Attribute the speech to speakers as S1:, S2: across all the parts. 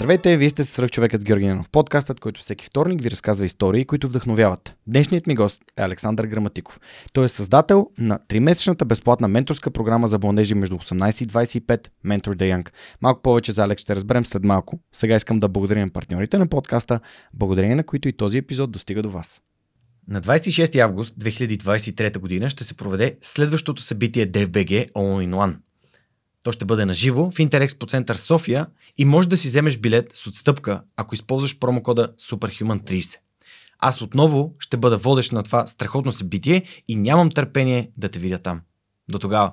S1: Здравейте, вие сте свръх човекът с Георги Ненов, подкастът, който всеки вторник ви разказва истории, които вдъхновяват. Днешният ми гост е Александър Граматиков. Той е създател на тримесечната безплатна менторска програма за младежи между 18 и 25 Mentor the Young. Малко повече за Алекс ще разберем след малко. Сега искам да благодаря на партньорите на подкаста, благодарение на които и този епизод достига до вас. На 26 август 2023 година ще се проведе следващото събитие DFBG All in One – то ще бъде на живо в Интерекспо център София и може да си вземеш билет с отстъпка, ако използваш промокода SUPERHUMAN30. Аз отново ще бъда водещ на това страхотно събитие и нямам търпение да те видя там. До тогава!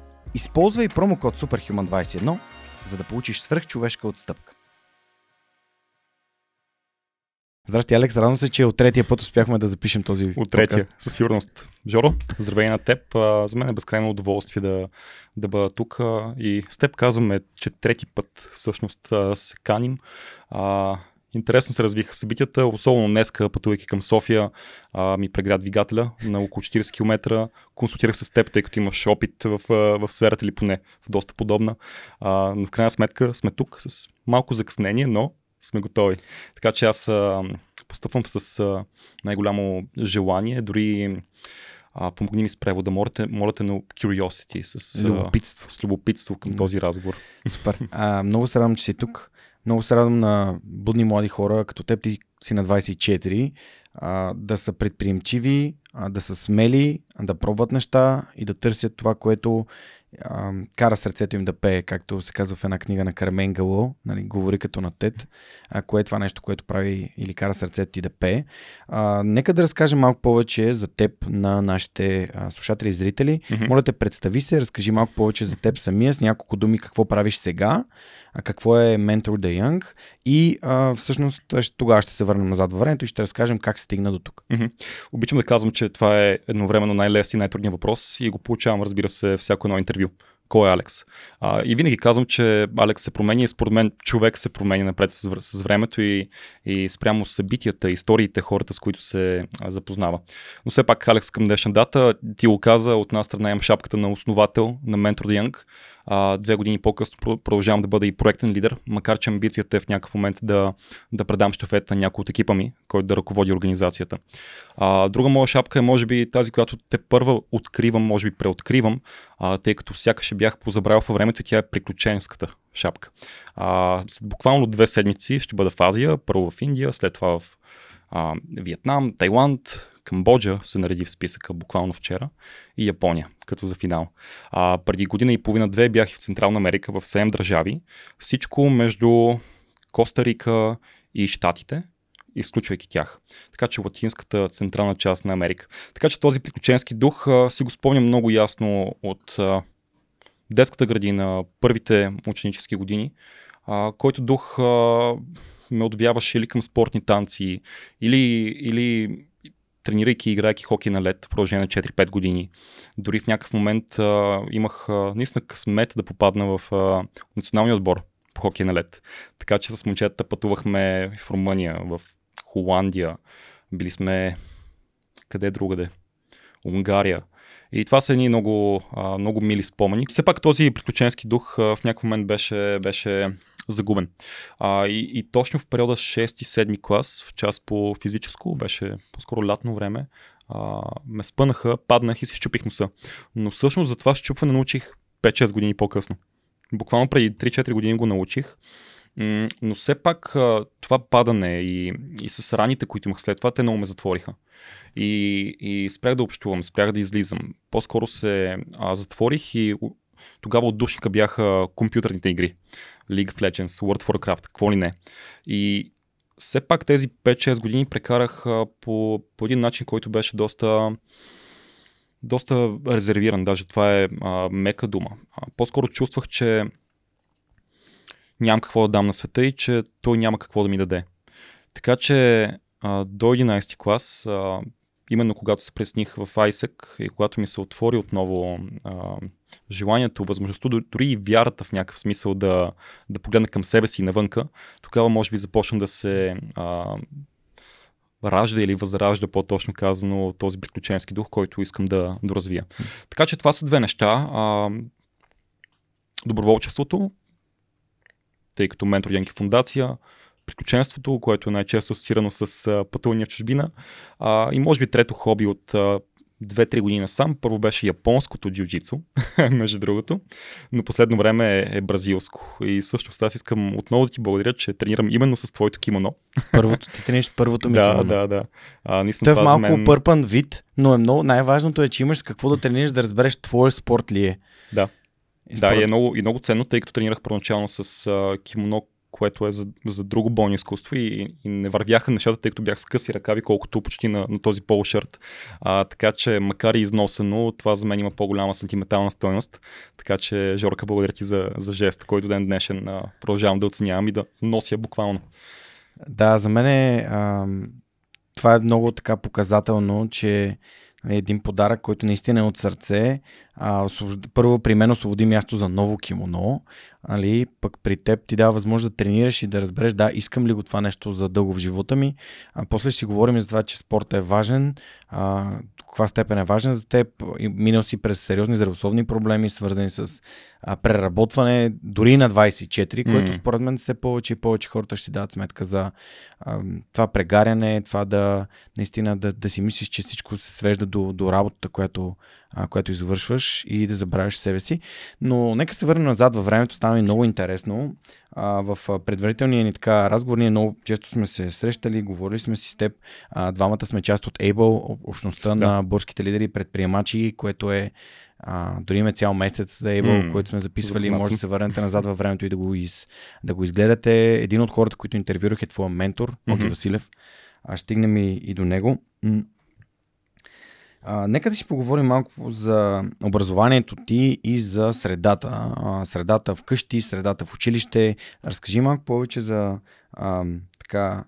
S1: Използвай промокод SUPERHUMAN21, за да получиш свръхчовешка отстъпка. Здрасти, Алекс. Радвам се, че от третия път успяхме да запишем този
S2: От третия,
S1: подкаст.
S2: със сигурност. Жоро, здравей на теб. За мен е безкрайно удоволствие да, да бъда тук. И с теб казваме, че трети път всъщност се каним. Интересно се развиха събитията, особено днеска, пътувайки към София, а, ми прегря двигателя на около 40 км. Консултирах се с теб, тъй като имаш опит в, в сферата или поне в доста подобна. А, но в крайна сметка сме тук с малко закъснение, но сме готови. Така че аз а, постъпвам с а, най-голямо желание, дори а, помогни ми с превода, молите, молите на curiosity, с
S1: любопитство,
S2: с любопитство към този разговор.
S1: Супер. А, много се радвам, че си тук. Много се радвам на будни млади хора, като теб ти си на 24, а, да са предприемчиви, а, да са смели, да пробват неща и да търсят това, което а, кара сърцето им да пее, както се казва в една книга на Кармен Гало, нали, говори като на Тед, а, кое е това нещо, което прави или кара сърцето ти да пее. А, нека да разкажем малко повече за теб на нашите а, слушатели и зрители. Mm-hmm. Моля те, представи се, разкажи малко повече за теб самия, с няколко думи какво правиш сега, а какво е Mentor the Young и а, всъщност тогава ще се върнем назад във времето и ще разкажем как стигна до тук.
S2: Mm-hmm. Обичам да казвам, че това е едновременно най-лесният и най-трудният въпрос и го получавам, разбира се, всяко едно интервю кой е Алекс. А, и винаги казвам, че Алекс се променя и според мен човек се променя напред с, с времето и, и спрямо събитията, историите, хората, с които се а, запознава. Но все пак Алекс към днешна дата, ти го каза, от една страна имам шапката на основател на Mentor the Young, а, две години по-късно продължавам да бъда и проектен лидер, макар че амбицията е в някакъв момент да, да предам щафет на някой от екипа ми, който да ръководи организацията. А, друга моя шапка е може би тази, която те първа откривам, може би преоткривам, а, тъй като сякаш бях позабравил във времето и тя е приключенската шапка. А, след буквално две седмици ще бъда в Азия, първо в Индия, след това в а, Виетнам, Тайланд, Камбоджа се нареди в списъка буквално вчера и Япония, като за финал. А, преди година и половина-две бях в Централна Америка, в 7 държави. Всичко между Коста Рика и Штатите, изключвайки тях. Така че латинската централна част на Америка. Така че този приключенски дух а, си го спомням много ясно от а, детската градина, първите ученически години, а, който дух а, ме отвяваше или към спортни танци, или, или тренирайки и играйки хокей на лед в продължение на 4-5 години. Дори в някакъв момент а, имах а, наистина късмет да попадна в а, националния отбор по хокей на лед. Така че с момчетата пътувахме в Румъния, в Холандия, били сме къде другаде, Унгария. И това са едни много, много мили спомени. Все пак този приключенски дух в някакъв момент беше, беше загубен. А, и, и точно в периода 6-7 клас, в час по физическо, беше по-скоро лятно време, а, ме спънаха, паднах и си щупих носа. Но всъщност за това щупване научих 5-6 години по-късно. Буквално преди 3-4 години го научих. Но все пак това падане и, и с раните, които имах след това, те много ме затвориха. И, и спрях да общувам, спрях да излизам. По-скоро се а, затворих и тогава от душника бяха компютърните игри. League of Legends, World of Warcraft, какво ли не. И все пак тези 5-6 години прекарах по, по един начин, който беше доста доста резервиран, даже това е а, мека дума. А, по-скоро чувствах, че нямам какво да дам на света и че той няма какво да ми даде. Така че а, до 11 клас, а, именно когато се пресних в ISEC и когато ми се отвори отново а, желанието, възможността, дори и вярата в някакъв смисъл да, да погледна към себе си навънка, тогава може би започна да се а, ражда или възражда, по-точно казано, този приключенски дух, който искам да доразвия. Така че това са две неща. А, доброволчеството, тъй като Ментор Янки фундация, приключенството, което е най-често асоциирано с пътувания в чужбина. А, и може би трето хоби от а, 2-3 години насам. Първо беше японското джиу-джитсу, между другото, но последно време е, е бразилско. И също аз искам отново да ти благодаря, че тренирам именно с твоето кимоно.
S1: Първото, ти тренираш първото ми
S2: да,
S1: кимоно.
S2: Да, да,
S1: а, Той е в малко мен... пърпан вид, но е много, най-важното е, че имаш с какво да тренираш, да разбереш твой спорт ли е.
S2: Да. И според... Да, и е много, и много ценно, тъй като тренирах първоначално с а, кимоно, което е за, за друго бойно изкуство и, и не вървяха нещата, тъй като бях с къси ръкави, колкото почти на, на този полушърт. А, така че, макар и износено, това за мен има по-голяма сантиментална стоеност. Така че, Жорка, благодаря ти за, за жест, който ден днешен а, продължавам да оценявам и да нося буквално.
S1: Да, за мен е, а, това е много така показателно, че Нали, един подарък, който наистина е от сърце. А, първо при мен освободи място за ново кимоно, али, пък при теб ти дава възможност да тренираш и да разбереш, да, искам ли го това нещо за дълго в живота ми. А, после ще си говорим за това, че спорта е важен, а, каква степен е важен за теб. Минал си през сериозни здравословни проблеми, свързани с а, преработване, дори на 24, mm. което според мен все повече и повече хората ще си дадат сметка за а, това прегаряне, това да наистина да, да си мислиш, че всичко се свежда до, до работата, която, а, която извършваш и да забравяш себе си. Но нека се върнем назад във времето, стана ми много интересно. А, в предварителния ни така разговор ние много често сме се срещали, говорили сме си с теб. А, двамата сме част от Able, общността да. на бърските лидери и предприемачи, което е а, дори има цял месец за Able, mm, който сме записвали. Може да се върнете назад във времето и да го, из, да го изгледате. Един от хората, които интервюрах е твоя ментор, Оги mm-hmm. Василев. А, стигнем и, и до него. А, нека да си поговорим малко за образованието ти и за средата. А, средата вкъщи, средата в училище. Разкажи малко повече за а, така,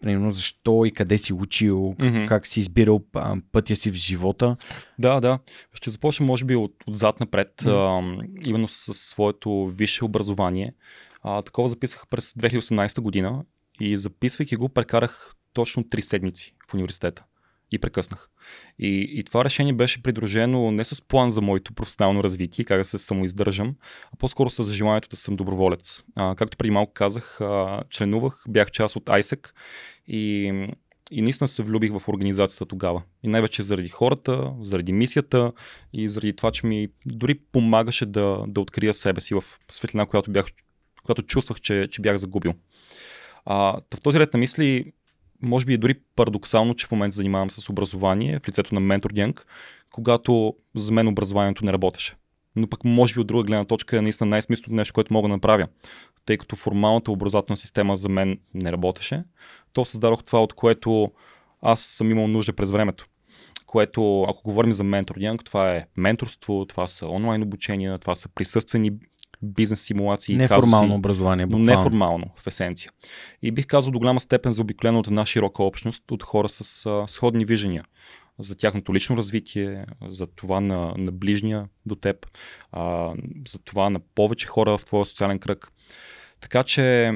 S1: примерно защо и къде си учил, mm-hmm. как си избирал а, пътя си в живота.
S2: Да, да. Ще започнем може би от, отзад напред, mm-hmm. а, именно с своето висше образование. А, такова записах през 2018 година и записвайки го прекарах точно 3 седмици в университета и прекъснах. И, и това решение беше придружено не с план за моето професионално развитие, как да се самоиздържам, а по-скоро с желанието да съм доброволец. А, както преди малко казах, а, членувах, бях част от ISEC и, и наистина се влюбих в организацията тогава. И най-вече заради хората, заради мисията и заради това, че ми дори помагаше да, да открия себе си в светлина, която, бях, която чувствах, че, че бях загубил. А, в този ред на мисли може би е дори парадоксално, че в момента занимавам с образование в лицето на ментор Генг, когато за мен образованието не работеше. Но пък може би от друга гледна точка е наистина най-смисленото нещо, което мога да направя. Тъй като формалната образователна система за мен не работеше, то създадох това, от което аз съм имал нужда през времето. Което, ако говорим за ментор това е менторство, това са онлайн обучения, това са присъствени бизнес симулации.
S1: Неформално
S2: казуси,
S1: образование.
S2: Буквално. Но неформално, в есенция. И бих казал до голяма степен заобиколено от една широка общност, от хора с а, сходни виждания за тяхното лично развитие, за това на, на ближния до теб, а, за това на повече хора в твоя социален кръг. Така че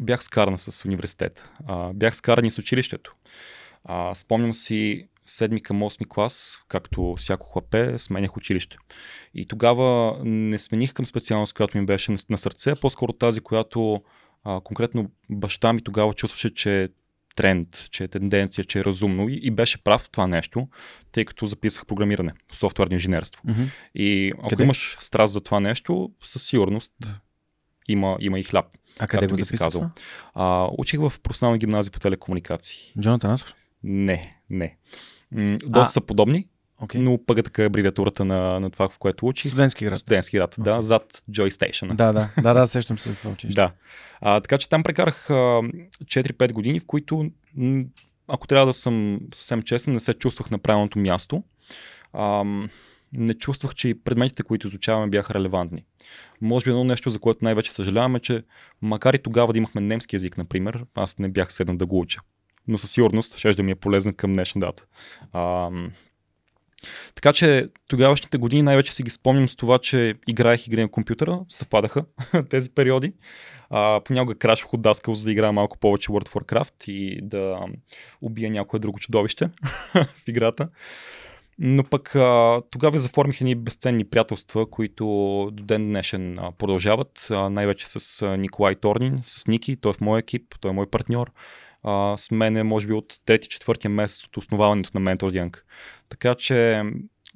S2: бях скаран с университет. А, бях скаран и с училището. А, спомням си седми към 8 клас, както всяко хлапе, сменях училище. И тогава не смених към специалност, която ми беше на, сърце, а по-скоро тази, която а, конкретно баща ми тогава чувстваше, че е тренд, че е тенденция, че е разумно и, и беше прав това нещо, тъй като записах програмиране, софтуерно инженерство. Mm-hmm. И ако къде? имаш страст за това нещо, със сигурност има, има и хляб.
S1: А къде го записва?
S2: А, учих в професионална гимназия по телекомуникации.
S1: Джонатан Асов?
S2: Не, не. М- доста а, са подобни, okay. но пък е така абревиатурата на, на това, в което учи.
S1: Студентски град.
S2: Студентски град, okay. да, зад Joy Station.
S1: Да, да, да, да, сещам се за това училище.
S2: да. А, така че там прекарах а, 4-5 години, в които, ако трябва да съм съвсем честен, не се чувствах на правилното място. А, не чувствах, че и предметите, които изучаваме, бяха релевантни. Може би едно нещо, за което най-вече съжаляваме, че макар и тогава да имахме немски язик, например, аз не бях седнал да го уча. Но със сигурност ще да ми е полезен към днешна дата. А, така че тогавашните години най-вече си ги спомням с това, че играех игри на компютъра, съвпадаха тези периоди. А, понякога крашвах от даскал, за да играя малко повече World of Warcraft и да убия някое друго чудовище в играта. Но пък а, тогава заформих едни безценни приятелства, които до ден днешен а, продължават. А, най-вече с а, Николай Торнин, с Ники, той е в моя екип, той е мой партньор. А, с мен е, може би, от 3-4 месец от основаването на Mentor Young. Така че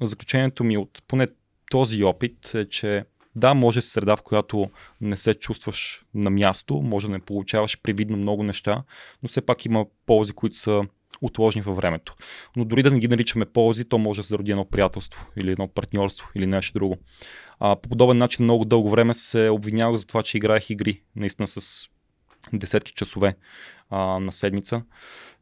S2: заключението ми от поне този опит е, че да, може среда, в която не се чувстваш на място, може да не получаваш привидно много неща, но все пак има ползи, които са отложени във времето. Но дори да не ги наричаме ползи, то може да се зароди едно приятелство или едно партньорство или нещо друго. А, по подобен начин много дълго време се обвинявах за това, че играех игри, наистина с десетки часове а, на седмица.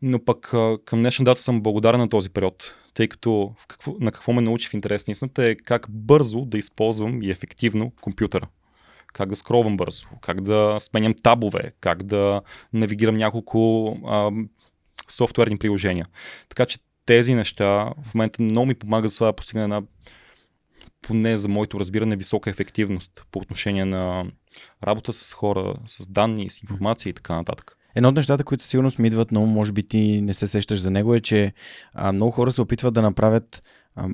S2: Но пък а, към днешна дата съм благодарен на този период, тъй като в какво, на какво ме научи в интерес на истината е как бързо да използвам и ефективно компютъра. Как да скролвам бързо, как да сменям табове, как да навигирам няколко а, софтуерни приложения. Така че тези неща в момента много ми помагат за това да постигна една поне за моето разбиране, висока ефективност по отношение на работа с хора, с данни, с информация и така нататък.
S1: Едно от нещата, които сигурно ми идват, но може би ти не се сещаш за него, е, че а, много хора се опитват да направят а,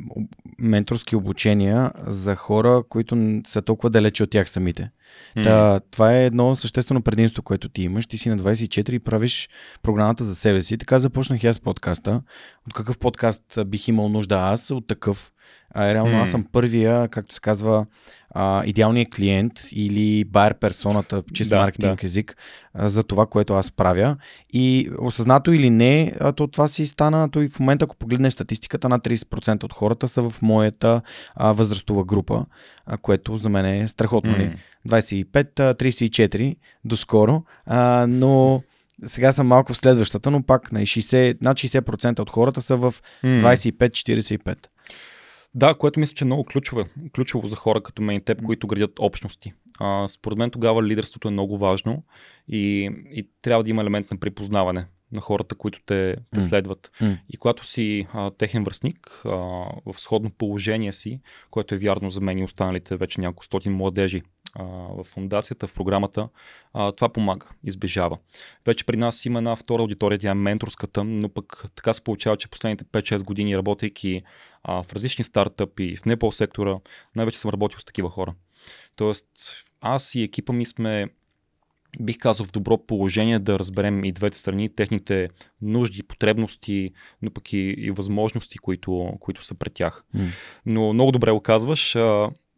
S1: менторски обучения за хора, които са толкова далече от тях самите. Mm. Та, това е едно съществено предимство, което ти имаш. Ти си на 24 и правиш програмата за себе си. Така започнах аз подкаста. От какъв подкаст бих имал нужда аз? От такъв. А, реално mm. аз съм първия, както се казва, а, идеалният клиент или байер персоната, чист да, маркетинг да. език, а, за това, което аз правя. И осъзнато или не, а, то това си стана, то и в момента, ако погледнеш статистиката, над 30% от хората са в моята а, възрастова група, а, което за мен е страхотно. Mm. 25-34 доскоро, а, но сега съм малко в следващата, но пак на 60, над 60% от хората са в 25-45.
S2: Да, което мисля, че е много ключово, ключово за хора като мен и теб, които градят общности. А, според мен тогава лидерството е много важно и, и трябва да има елемент на припознаване на хората, които те, те следват. Mm. И когато си а, техен връзник а, в сходно положение си, което е вярно за мен и останалите вече няколко стотин младежи а, в фундацията, в програмата, а, това помага, избежава. Вече при нас има една втора аудитория, тя е менторската, но пък така се получава, че последните 5-6 години, работейки а, в различни стартъпи, в непол сектора, най-вече съм работил с такива хора. Тоест, аз и екипа ми сме бих казал, в добро положение да разберем и двете страни, техните нужди, потребности, но пък и, и възможности, които, които са пред тях. Mm. Но много добре го казваш.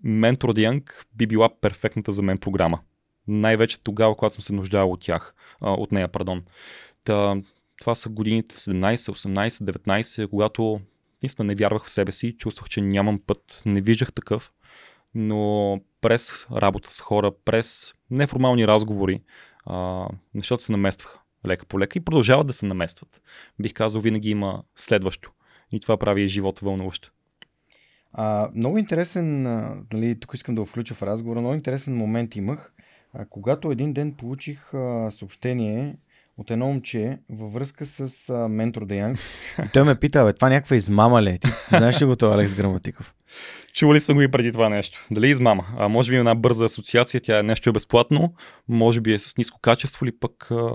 S2: Mentor Young би била перфектната за мен програма. Най-вече тогава, когато съм се нуждал от тях, от нея, пардон. Та, това са годините 17, 18, 19, когато наистина не вярвах в себе си, чувствах, че нямам път, не виждах такъв, но през работа с хора, през неформални разговори, а, нещата се наместваха лека по лека и продължават да се наместват. Бих казал, винаги има следващо. И това прави живота вълнуващо.
S1: А, много интересен, а, нали, тук искам да го включа в разговора, много интересен момент имах, а, когато един ден получих а, съобщение от едно момче във връзка с а, ментор Деянг. И той ме пита, бе, това някаква измама ли? Е? Ти, знаеш ли го това, Алекс Граматиков?
S2: Чували сме го и преди това нещо. Дали е измама? А може би е една бърза асоциация, тя е нещо е безплатно, може би е с ниско качество или пък а...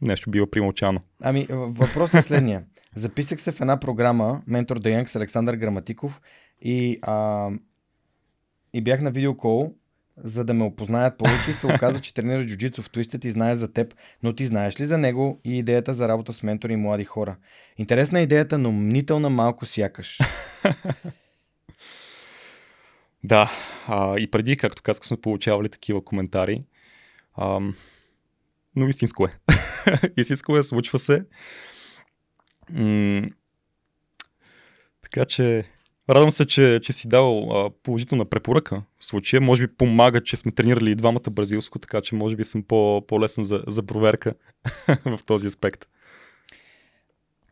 S2: нещо бива примълчано.
S1: Ами, въпросът е следния. Записах се в една програма Ментор Деянг с Александър Граматиков и, а, и бях на видеокол за да ме опознаят повече и се оказа, че тренира джуджицу в Twisted и знае за теб, но ти знаеш ли за него и идеята за работа с ментори и млади хора? Интересна е идеята, но мнителна малко сякаш.
S2: Да, а, и преди, както казах, сме получавали такива коментари. А, но истинско е. истинско е, случва се. М- така че Радвам се, че, че си дал а, положителна препоръка в случая. Може би помага, че сме тренирали и двамата бразилско, така че може би съм по, по-лесен за, за проверка в този аспект.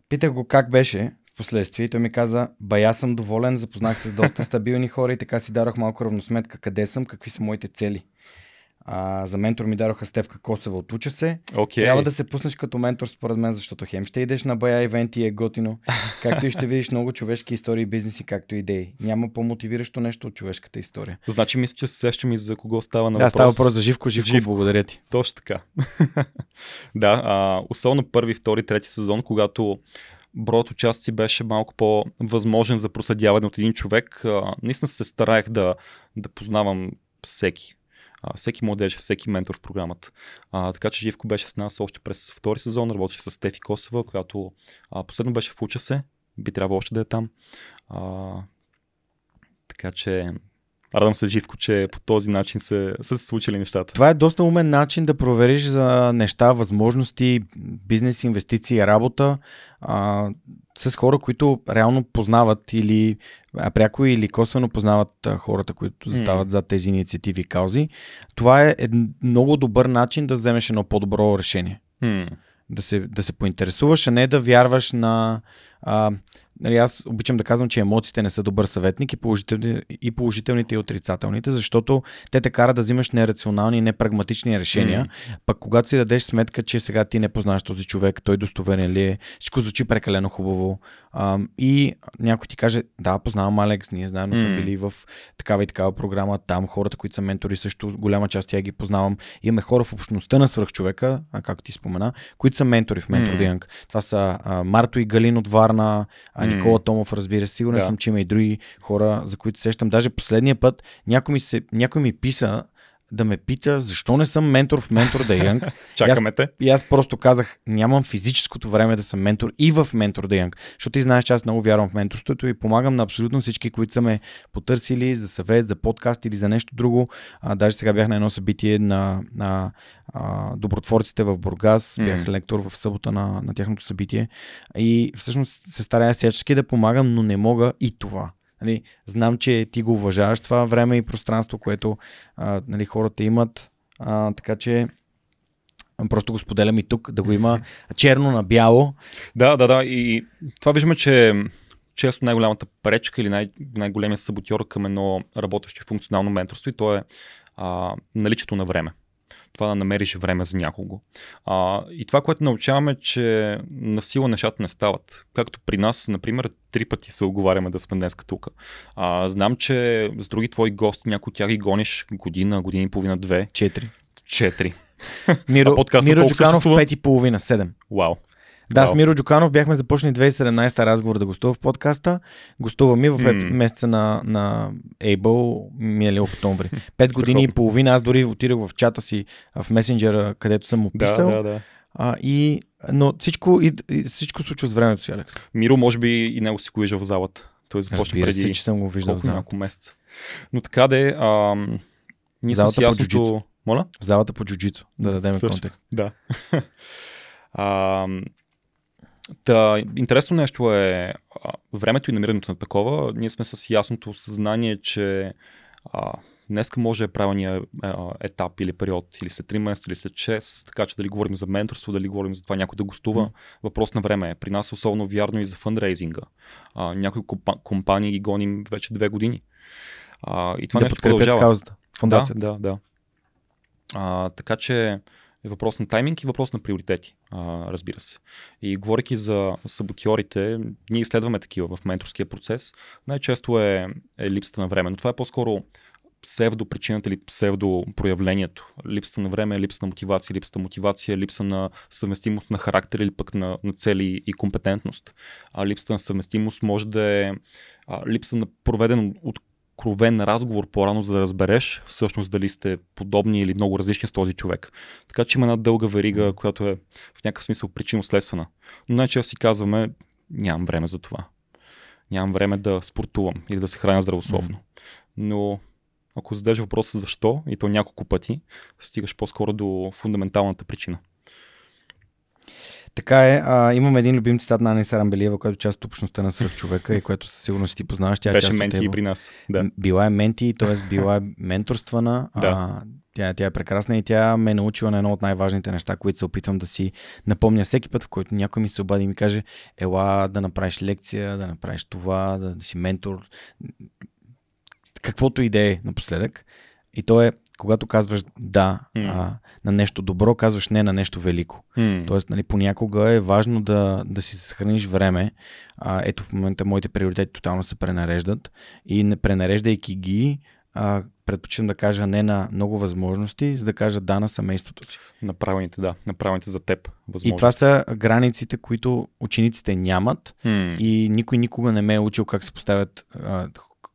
S1: Питах го как беше последствие. Той ми каза, бая съм доволен, запознах се с доста стабилни хора и така си дарох малко равносметка къде съм, какви са моите цели. А, за ментор ми дадоха Стевка Косева от Уча се.
S2: Okay.
S1: Трябва да се пуснеш като ментор според мен, защото хем ще идеш на бая ивенти и е готино, както и ще видиш много човешки истории, бизнеси, както идеи. Няма по-мотивиращо нещо от човешката история.
S2: Значи мисля, че се сещам и за кого става на
S1: Да,
S2: въпрос.
S1: става въпрос за Живко, Живко,
S2: Живко.
S1: благодаря ти.
S2: Точно така. да, а, особено първи, втори, трети сезон, когато броят участници беше малко по-възможен за проследяване от един човек. А, наистина се стараех да, да познавам всеки. Всеки младеж, всеки ментор в програмата. А, така че Живко беше с нас още през втори сезон, работеше с Стефи Косева, която а, последно беше в Уча се, би трябвало още да е там. А, така че радвам се Живко, че по този начин се, са се случили нещата.
S1: Това е доста умен начин да провериш за неща, възможности, бизнес, инвестиции, работа а, с хора, които реално познават или пряко или косвено познават хората, които застават за тези инициативи и каузи. Това е много добър начин да вземеш едно по-добро решение. Да се, да се поинтересуваш, а не да вярваш на... А, нали, аз обичам да казвам, че емоциите не са добър съветник и, положителни, и положителните и отрицателните, защото те те карат да взимаш нерационални и непрагматични решения.
S2: М.
S1: Пък когато си дадеш сметка, че сега ти не познаваш този човек, той достоверен ли е, всичко звучи прекалено хубаво. А, и някой ти каже, да, познавам Алекс, ние заедно сме
S2: М.
S1: били в такава и такава програма, там хората, които са ментори, също голяма част тя ги познавам. Имаме хора в общността на свръхчовека, както ти спомена, които са ментори в
S2: М.
S1: mm. Това са а, Марто и Галин от Варна, а,
S2: М.
S1: Никола Томов, разбира се. Сигурен
S2: Да.
S1: съм, че има и други хора, за които се сещам. Даже последния път някой ми, се, някой ми писа да ме пита защо не съм ментор в Ментор да Young.
S2: Чакаме те.
S1: И аз просто казах, нямам физическото време да съм ментор и в Ментор да Young. Защото ти знаеш, че аз много вярвам в менторството и помагам на абсолютно всички, които са ме потърсили за съвет, за подкаст или за нещо друго. А, даже сега бях на едно събитие на, на а, добротворците в Бургас. Бях
S2: М.
S1: лектор в събота на, на тяхното събитие. И всъщност се старая всячески да помагам, но не мога и това. Нали, знам, че ти го уважаваш това време и пространство, което а, нали, хората имат. А, така че просто го споделям и тук, да го има черно на бяло.
S2: Да, да, да. И това виждаме, че често най-голямата пречка или най- най-големия саботьор към едно работещо функционално менторство и то е а, наличието на време. Това да намериш време за някого. А, и това, което научаваме, че на сила нещата не стават. Както при нас, например, три пъти се оговаряме да сме днес тук. А, знам, че с други твои гости, някои от тях ги гониш година, година и половина, две,
S1: Четири.
S2: четири.
S1: Миро,
S2: А
S1: Миро Джуканов пет и половина, седем.
S2: Вау.
S1: Да, с
S2: Вау.
S1: Миро Джуканов бяхме започнали 2017 разговор да гостува в подкаста. Гостува ми в еп- месеца на, на Able миналия октомври. Пет години и половина. Аз дори отидох в чата си в месенджера, където съм му
S2: Да, да, да.
S1: А, и, но всичко, и, и, всичко случва с времето си, Алекс.
S2: Миро, може би и него си го вижда в залата. Той започна преди
S1: се, че съм го виждал в
S2: колко няколко месеца. Но така де, ам, ние сме с
S1: по
S2: ясното... Моля?
S1: В залата по джуджицу, да дадем
S2: Също.
S1: контекст.
S2: Да. Ам, Та, интересно нещо е времето и намирането на такова. Ние сме с ясното съзнание, че а, днеска може е правилният етап или период, или след 3 месеца, или след 6, така че дали говорим за менторство, дали говорим за това някой да гостува.
S1: М.
S2: Въпрос на време е. При нас е особено вярно и за фандрейзинга. А, някои компа- компании ги гоним вече две години. А, и това
S1: да
S2: нещо продължава.
S1: каузата. Фундация.
S2: Да, да, да. А, така че е въпрос на тайминг и въпрос на приоритети, а, разбира се. И говоряки за саботьорите, ние изследваме такива в менторския процес. Най-често е, е липсата на време, но това е по-скоро псевдопричината или псевдопроявлението. Липсата на време, липса на мотивация, липсата на мотивация, липса на съвместимост на характер или пък на, на цели и компетентност. А липсата на съвместимост може да е а, липса на проведен откровен разговор по-рано, за да разбереш всъщност дали сте подобни или много различни с този човек. Така че има една дълга верига, която е в някакъв смисъл причинно-следствена. Но най-често си казваме, нямам време за това. Нямам време да спортувам или да се храня здравословно. Но ако зададеш въпроса защо, и то няколко пъти, стигаш по-скоро до фундаменталната причина.
S1: Така е. А, имам един любим цитат на Ани Сарамбелиева, която е част от общността на свръхчовека и което със сигурност ти познаваш. Тя е
S2: Беше менти и при нас. Да.
S1: Била е менти, т.е. била е менторствана.
S2: Да.
S1: а, тя, тя е прекрасна и тя ме е научила на едно от най-важните неща, които се опитвам да си напомня всеки път, в който някой ми се обади и ми каже, ела да направиш лекция, да направиш това, да, да си ментор, каквото и да е напоследък. И то е, когато казваш да
S2: М.
S1: а, на нещо добро, казваш не на нещо велико.
S2: М.
S1: Тоест, нали, понякога е важно да, да си съхраниш време. А, ето в момента моите приоритети тотално се пренареждат и пренареждайки ги, а, предпочитам да кажа не на много възможности, за да кажа да на семейството си.
S2: Направените, да. Направените за теб.
S1: И
S2: Възможно.
S1: това са границите, които учениците нямат
S2: М.
S1: и никой никога не ме е учил как се поставят а,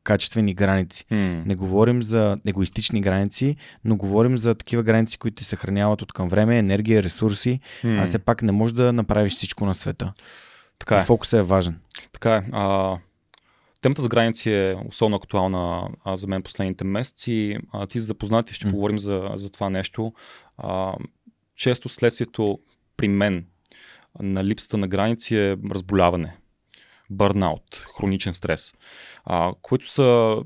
S1: качествени граници.
S2: М.
S1: Не говорим за егоистични граници, но говорим за такива граници, които ти съхраняват от към време, енергия, ресурси,
S2: М.
S1: а все пак не можеш да направиш всичко на света.
S2: Така е.
S1: фокусът е важен.
S2: Така е. А, темата за граници е особено актуална а, за мен последните месеци. А, ти си запознат и ще
S1: М.
S2: поговорим за, за това нещо. А, често следствието при мен на липсата на граници е разболяване, бърнаут, хроничен стрес, а, които са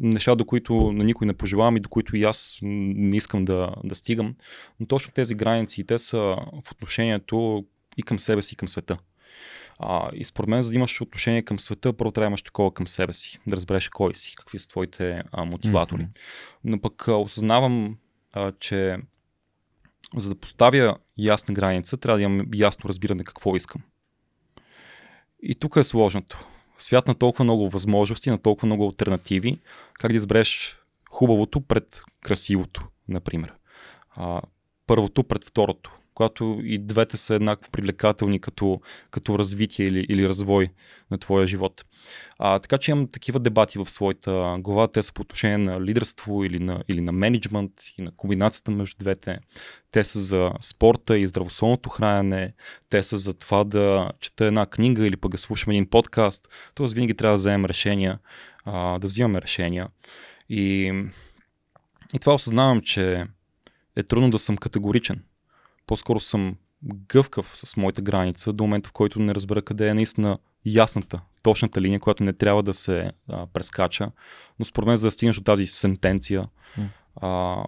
S2: неща, до които на никой не пожелавам и до които и аз не искам да, да стигам. Но точно тези граници, те са в отношението и към себе си, и към света. А, и според мен, за да имаш отношение към света, първо трябва да имаш такова към себе си, да разбереш кой си, какви са твоите а, мотиватори.
S1: Мгм.
S2: Но пък а, осъзнавам, а, че за да поставя ясна граница, трябва да имам ясно разбиране какво искам. И тук е сложното. Свят на толкова много възможности, на толкова много альтернативи, как да избереш хубавото пред красивото, например. А, първото пред второто, когато и двете са еднакво привлекателни като, като развитие или, или развой на твоя живот. А, така че имам такива дебати в своята глава. Те са по отношение на лидерство или на, или на менеджмент и на комбинацията между двете. Те са за спорта и здравословното хранене. Те са за това да чета една книга или пък да слушам един подкаст. Тоест винаги трябва да вземем решения, а, да взимаме решения. И, и това осъзнавам, че е трудно да съм категоричен. По-скоро съм гъвкав с моята граница до момента, в който не разбера къде е наистина ясната, точната линия, която не трябва да се а, прескача. Но според мен, за да стигнеш до тази сентенция,
S1: М.
S2: а,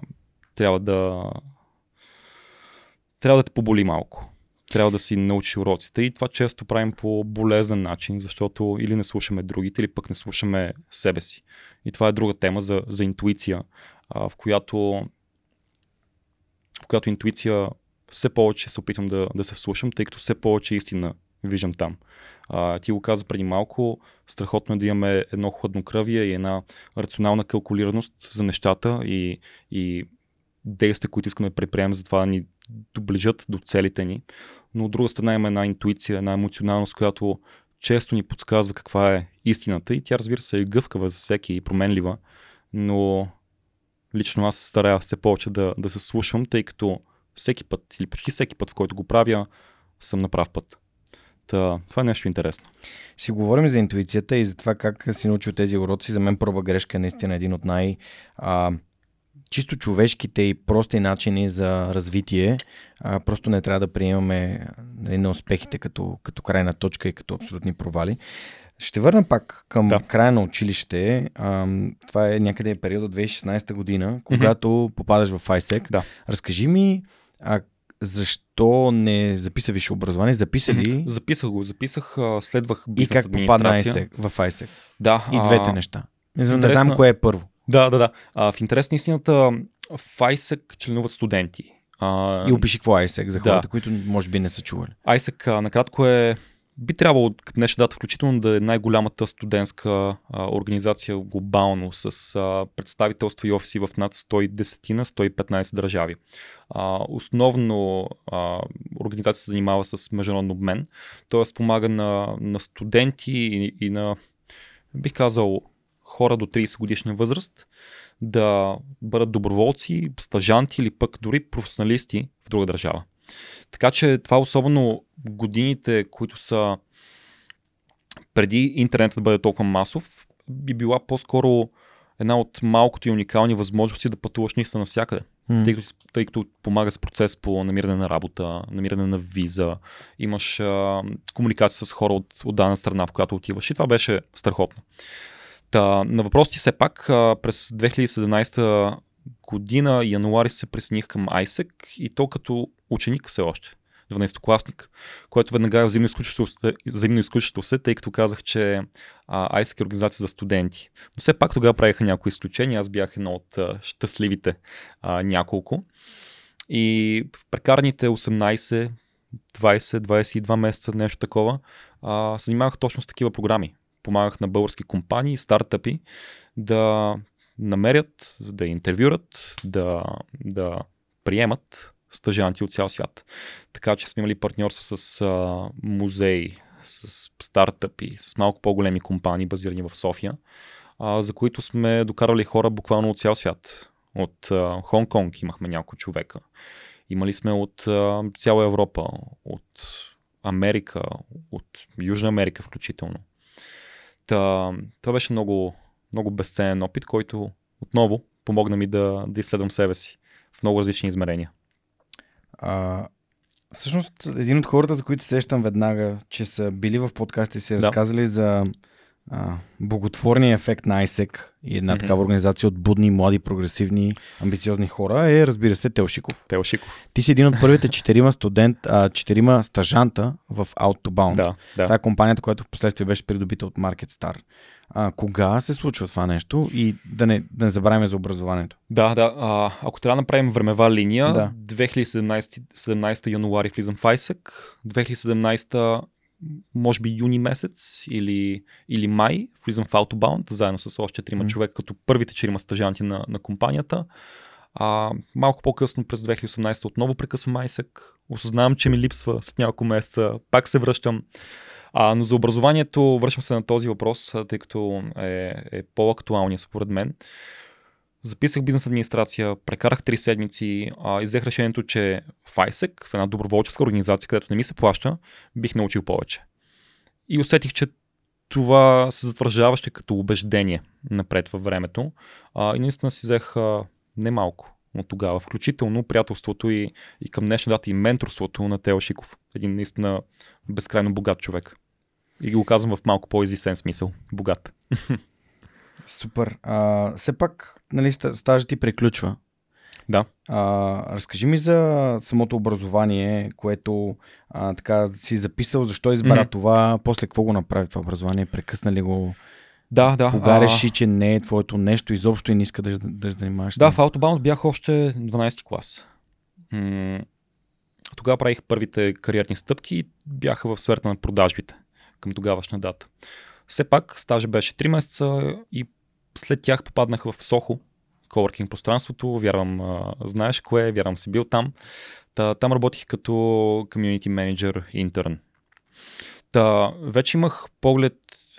S2: трябва да трябва да те поболи малко. Трябва да си научиш уроците и това често правим по болезнен начин, защото или не слушаме другите, или пък не слушаме себе си. И това е друга тема за, за интуиция, а, в която в която интуиция все повече се опитвам да, да се вслушам, тъй като все повече истина виждам там. А, ти го каза преди малко, страхотно е да имаме едно хладнокръвие и една рационална калкулираност за нещата и, и действия, които искаме да предприемем за това да ни доближат до целите ни. Но от друга страна има една интуиция, една емоционалност, която често ни подсказва каква е истината и тя разбира се е гъвкава за всеки и променлива, но лично аз старая все повече да, да се слушам, тъй като всеки път или почти всеки път, в който го правя, съм на прав път. Та, това е нещо интересно.
S1: Си говорим за интуицията и за това как си научил тези уроци. За мен проба грешка е наистина един от най- а, чисто човешките и прости начини за развитие. А, просто не трябва да приемаме нали, неуспехите като, като крайна точка и като абсолютни провали. Ще върна пак към
S2: да.
S1: края на училище. А, това е някъде период от 2016 година, когато mm-hmm. попадаш в ISEC.
S2: Да.
S1: Разкажи ми а, защо не записа висше образование? Записа ли
S2: Записах го, записах, а, следвах
S1: и
S2: бизнес
S1: как попадна. ISEC, в ISEC?
S2: Да,
S1: И двете неща. Не, знам, не
S2: интересна-
S1: знам кое е първо.
S2: Да, да, да. А, в интерес на истината, в ISEC членуват студенти. А,
S1: И опиши какво е ISEC за
S2: да.
S1: хората, които може би не са чували.
S2: ISEC а, накратко е би трябвало към днешна дата включително да е най-голямата студентска а, организация глобално с а, представителства и офиси в над 110 на 115 държави. А, основно а, организация се занимава с международен обмен, т.е. помага на, на студенти и, и на, бих казал, хора до 30 годишна възраст да бъдат доброволци, стажанти или пък дори професионалисти в друга държава. Така че това особено в годините, които са преди интернетът да бъде толкова масов, би била по-скоро една от малкото и уникални възможности да пътуваш наистина навсякъде. Mm. Тъй, като, тъй като помага с процес по намиране на работа, намиране на виза, имаш а, комуникация с хора от, от дадена страна, в която отиваш и това беше страхотно. Та, на въпросите все пак, а, през 2017 година, януари се присъединих към ISEC и то като ученик все още. 12-класник, което веднага е взаимно изключващо, взаимно изключващо се, тъй като казах, че а, ISEC е организация за студенти. Но все пак тогава правиха някои изключения, аз бях едно от а, щастливите а, няколко. И в прекарните 18, 20, 22 месеца, нещо такова, а, занимавах точно с такива програми. Помагах на български компании, стартъпи да намерят, да интервюрат, да, да приемат стъжанти от цял свят. Така че сме имали партньорство с а, музеи, с стартъпи, с малко по-големи компании, базирани в София, а, за които сме докарали хора буквално от цял свят. От Хонг-Конг имахме няколко човека. Имали сме от а, цяла Европа, от Америка, от Южна Америка включително. Та, това беше много, много безценен опит, който отново помогна ми да, да изследвам себе си в много различни измерения.
S1: А, всъщност, един от хората, за които сещам веднага, че са били в подкаста и се да. разказали за а, боготворния ефект на ISEC и една mm-hmm. такава организация от будни, млади, прогресивни, амбициозни хора е, разбира се, Телшиков.
S2: Телшиков.
S1: Ти си един от първите четирима студент, а, четирима стажанта в Out to Bound. Да, да. Това е компанията, която в последствие беше придобита от Market Star. А, кога се случва това нещо и да не, да не забравяме за образованието?
S2: Да, да. А, ако трябва да направим времева линия, да. 2017 17 януари влизам в ISEC, 2017 може би юни месец или, или май, влизам в Autobound, заедно с още трима mm. човека, като първите четирима стажанти на, на компанията. А, малко по-късно през 2018 отново прекъсвам Майсък. Осъзнавам, че ми липсва след няколко месеца. Пак се връщам. А, но за образованието връщам се на този въпрос, тъй като е, е по-актуалния според мен. Записах бизнес администрация, прекарах 3 седмици а, и решението, че в ISEC, в една доброволческа организация, където не ми се плаща, бих научил повече. И усетих, че това се затвърждаваше като убеждение напред във времето. А, и наистина си взех а, немалко от тогава, включително приятелството и, и към днешна дата и менторството на Тео Шиков. Един наистина безкрайно богат човек. И го казвам в малко по-изисен смисъл. Богат.
S1: Супер. А, все пак, нали, стажът ти приключва.
S2: Да.
S1: А, разкажи ми за самото образование, което а, така си записал, защо избра mm-hmm. това, после какво го направи това образование, прекъсна ли го?
S2: Да, да.
S1: Кога а... реши, че не е твоето нещо, изобщо и не иска да, да се занимаваш?
S2: Да, в Autobound бях още 12 клас. М- тогава правих първите кариерни стъпки и бяха в сферата на продажбите към тогавашна дата. Все пак стажа беше 3 месеца и след тях попаднах в Сохо, коворкинг пространството, вярвам знаеш кое, вярвам си бил там. Та, там работих като community manager интерн. Та, вече имах поглед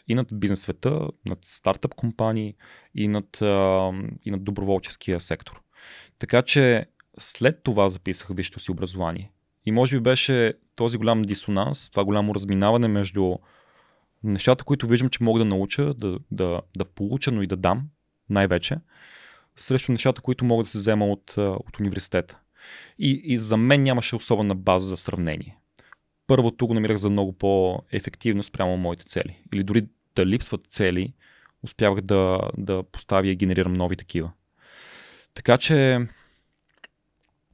S2: и над бизнес света, над стартъп компании и над, и над доброволческия сектор. Така че след това записах висшето си образование. И може би беше този голям дисонанс, това голямо разминаване между нещата, които виждам, че мога да науча, да, да, да получа, но и да дам най-вече, срещу нещата, които мога да се взема от, от университета. И, и за мен нямаше особена база за сравнение. Първото го намирах за много по-ефективно спрямо моите цели. Или дори да липсват цели, успявах да, да поставя и генерирам нови такива. Така че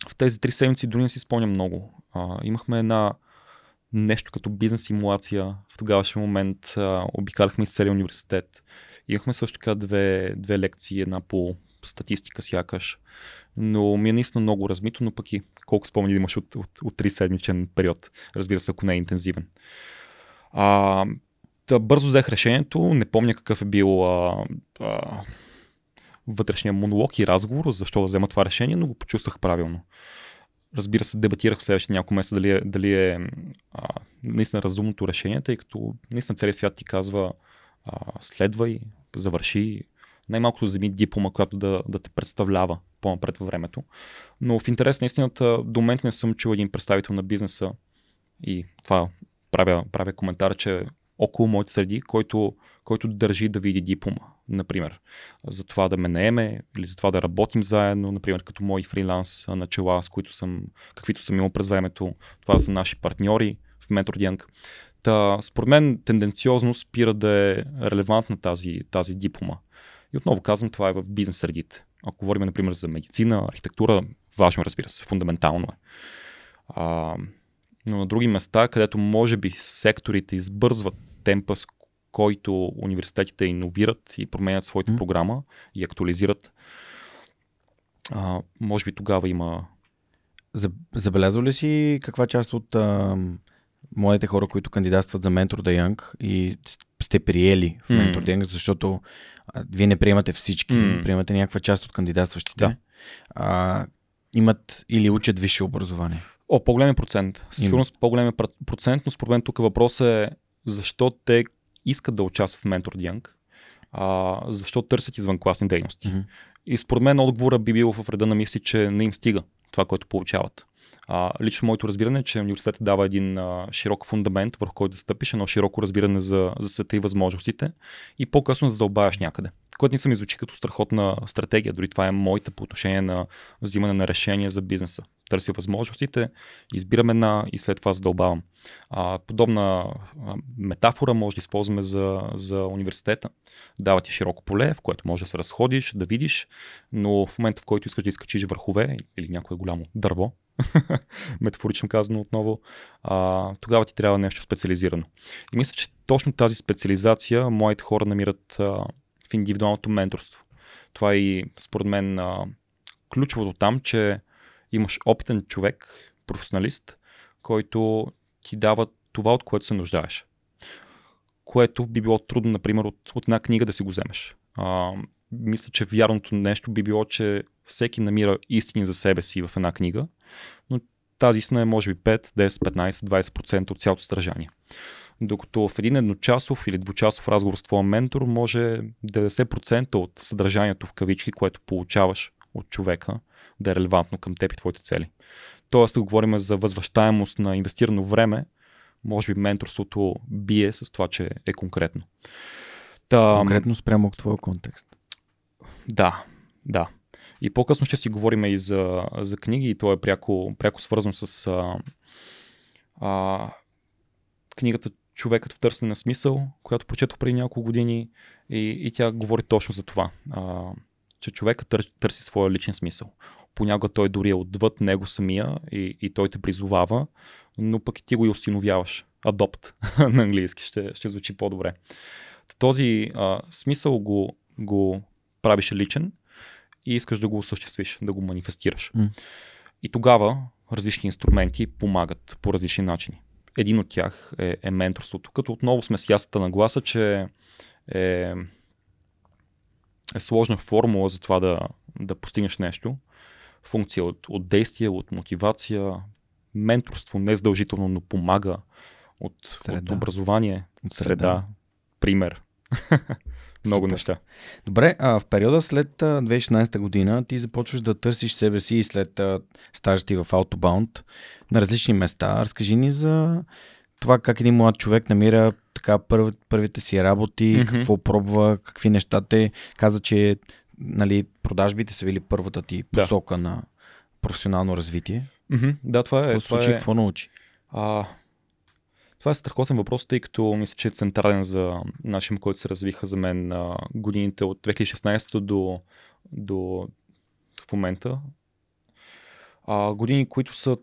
S2: в тези три седмици дори не си спомням много. А, имахме една нещо като бизнес симулация в тогавашния момент. А, обикаляхме из целия университет. Имахме също така две, две лекции, една по статистика сякаш. Но ми е наистина много размито, но пък и колко спомени имаш от, от, от 3 седмичен период, разбира се, ако не е интензивен. А, да, бързо взех решението, не помня какъв е бил а, а, вътрешния монолог и разговор, защо да взема това решение, но го почувствах правилно. Разбира се, дебатирах в следващите няколко месеца дали е, дали е а, наистина разумното решение, тъй като наистина целият свят ти казва а, следвай, завърши, най-малкото вземи диплома, която да, да те представлява по-напред във времето. Но в интерес на истината, до момента не съм чул един представител на бизнеса и това правя, правя коментар, че около моите среди, който, който държи да види диплома, например. За това да ме наеме или за това да работим заедно, например, като мои фриланс начала, с които съм, каквито съм имал през времето. Това са наши партньори в Mentor Та, според мен тенденциозно спира да е релевантна тази, тази диплома. И отново казвам, това е в бизнес средите. Ако говорим, например, за медицина, архитектура, важно, разбира се, фундаментално е. А, но на други места, където може би секторите избързват темпа, с който университетите иновират и променят своята mm. програма и актуализират, а, може би тогава има.
S1: Забелязал ли си каква част от а, моите хора, които кандидатстват за Mentor the Young и сте приели в Mentor mm. the Young, защото а, вие не приемате всички, mm. приемате някаква част от кандидатстващите, да. а, имат или учат висше образование?
S2: О, по-големи процент. Със сигурност по-големи процент, но според мен тук въпросът е защо те искат да участват в Mentor Young, а, защо търсят извънкласни дейности. Mm-hmm. И според мен отговора би бил в реда на мисли, че не им стига това, което получават. А, лично моето разбиране е, че университетът дава един а, широк фундамент, върху който да стъпиш, едно широко разбиране за, за света и възможностите и по-късно да някъде. Което не ми звучи като страхотна стратегия, дори това е моята по отношение на взимане на решения за бизнеса. Търся възможностите, избирам една и след това задълбавам. А, подобна а, метафора може да използваме за, за университета. Дава ти широко поле, в което може да се разходиш, да видиш, но в момента в който искаш да изкачиш върхове или някое голямо дърво, метафорично казано отново, а, тогава ти трябва нещо специализирано. И мисля, че точно тази специализация моите хора намират а, в индивидуалното менторство. Това е и според мен а, ключовото там, че имаш опитен човек, професионалист, който ти дава това, от което се нуждаеш. Което би било трудно, например, от, от една книга да си го вземеш. А, мисля, че вярното нещо би било, че всеки намира истини за себе си в една книга, но тази истина е може би 5, 10, 15, 20% от цялото съдържание. Докато в един едночасов или двучасов разговор с твоя ментор може 90% от съдържанието в кавички, което получаваш от човека, да е релевантно към теб и твоите цели. Тоест, ако говорим за възвръщаемост на инвестирано време, може би менторството бие с това, че е конкретно.
S1: Та, конкретно спрямо от твоя контекст.
S2: Да, да. И по-късно ще си говорим и за, за книги, и то е пряко, пряко свързано с а, а, книгата Човекът в търсене на смисъл, която прочетох преди няколко години и, и тя говори точно за това, а, че човекът тър, търси своя личен смисъл. Понякога той дори е отвъд него самия и, и той те призовава, но пък и ти го и осиновяваш. Адопт на английски ще, ще звучи по-добре. Този а, смисъл го, го правиш личен и искаш да го осъществиш, да го манифестираш. Mm. И тогава различни инструменти помагат по различни начини. Един от тях е, е менторството, като отново сме с ясната нагласа, че е, е сложна формула за това да, да постигнеш нещо. Функция от, от действие, от мотивация. Менторство не задължително, но помага от, среда. от образование, от среда, среда пример. Много Супер. неща.
S1: Добре, а в периода след 2016 година ти започваш да търсиш себе си и след стажа ти в Autobound на различни места. Разкажи ни за това как един млад човек намира така първ, първите си работи, mm-hmm. какво пробва, какви неща те каза, че нали, продажбите са били първата ти посока да. на професионално развитие.
S2: Mm-hmm. Да, това е.
S1: Какво случи,
S2: е...
S1: какво научи?
S2: А, това е страхотен въпрос, тъй като мисля, че е централен за начин, който се развиха за мен на годините от 2016 до, до в момента. А, години, които са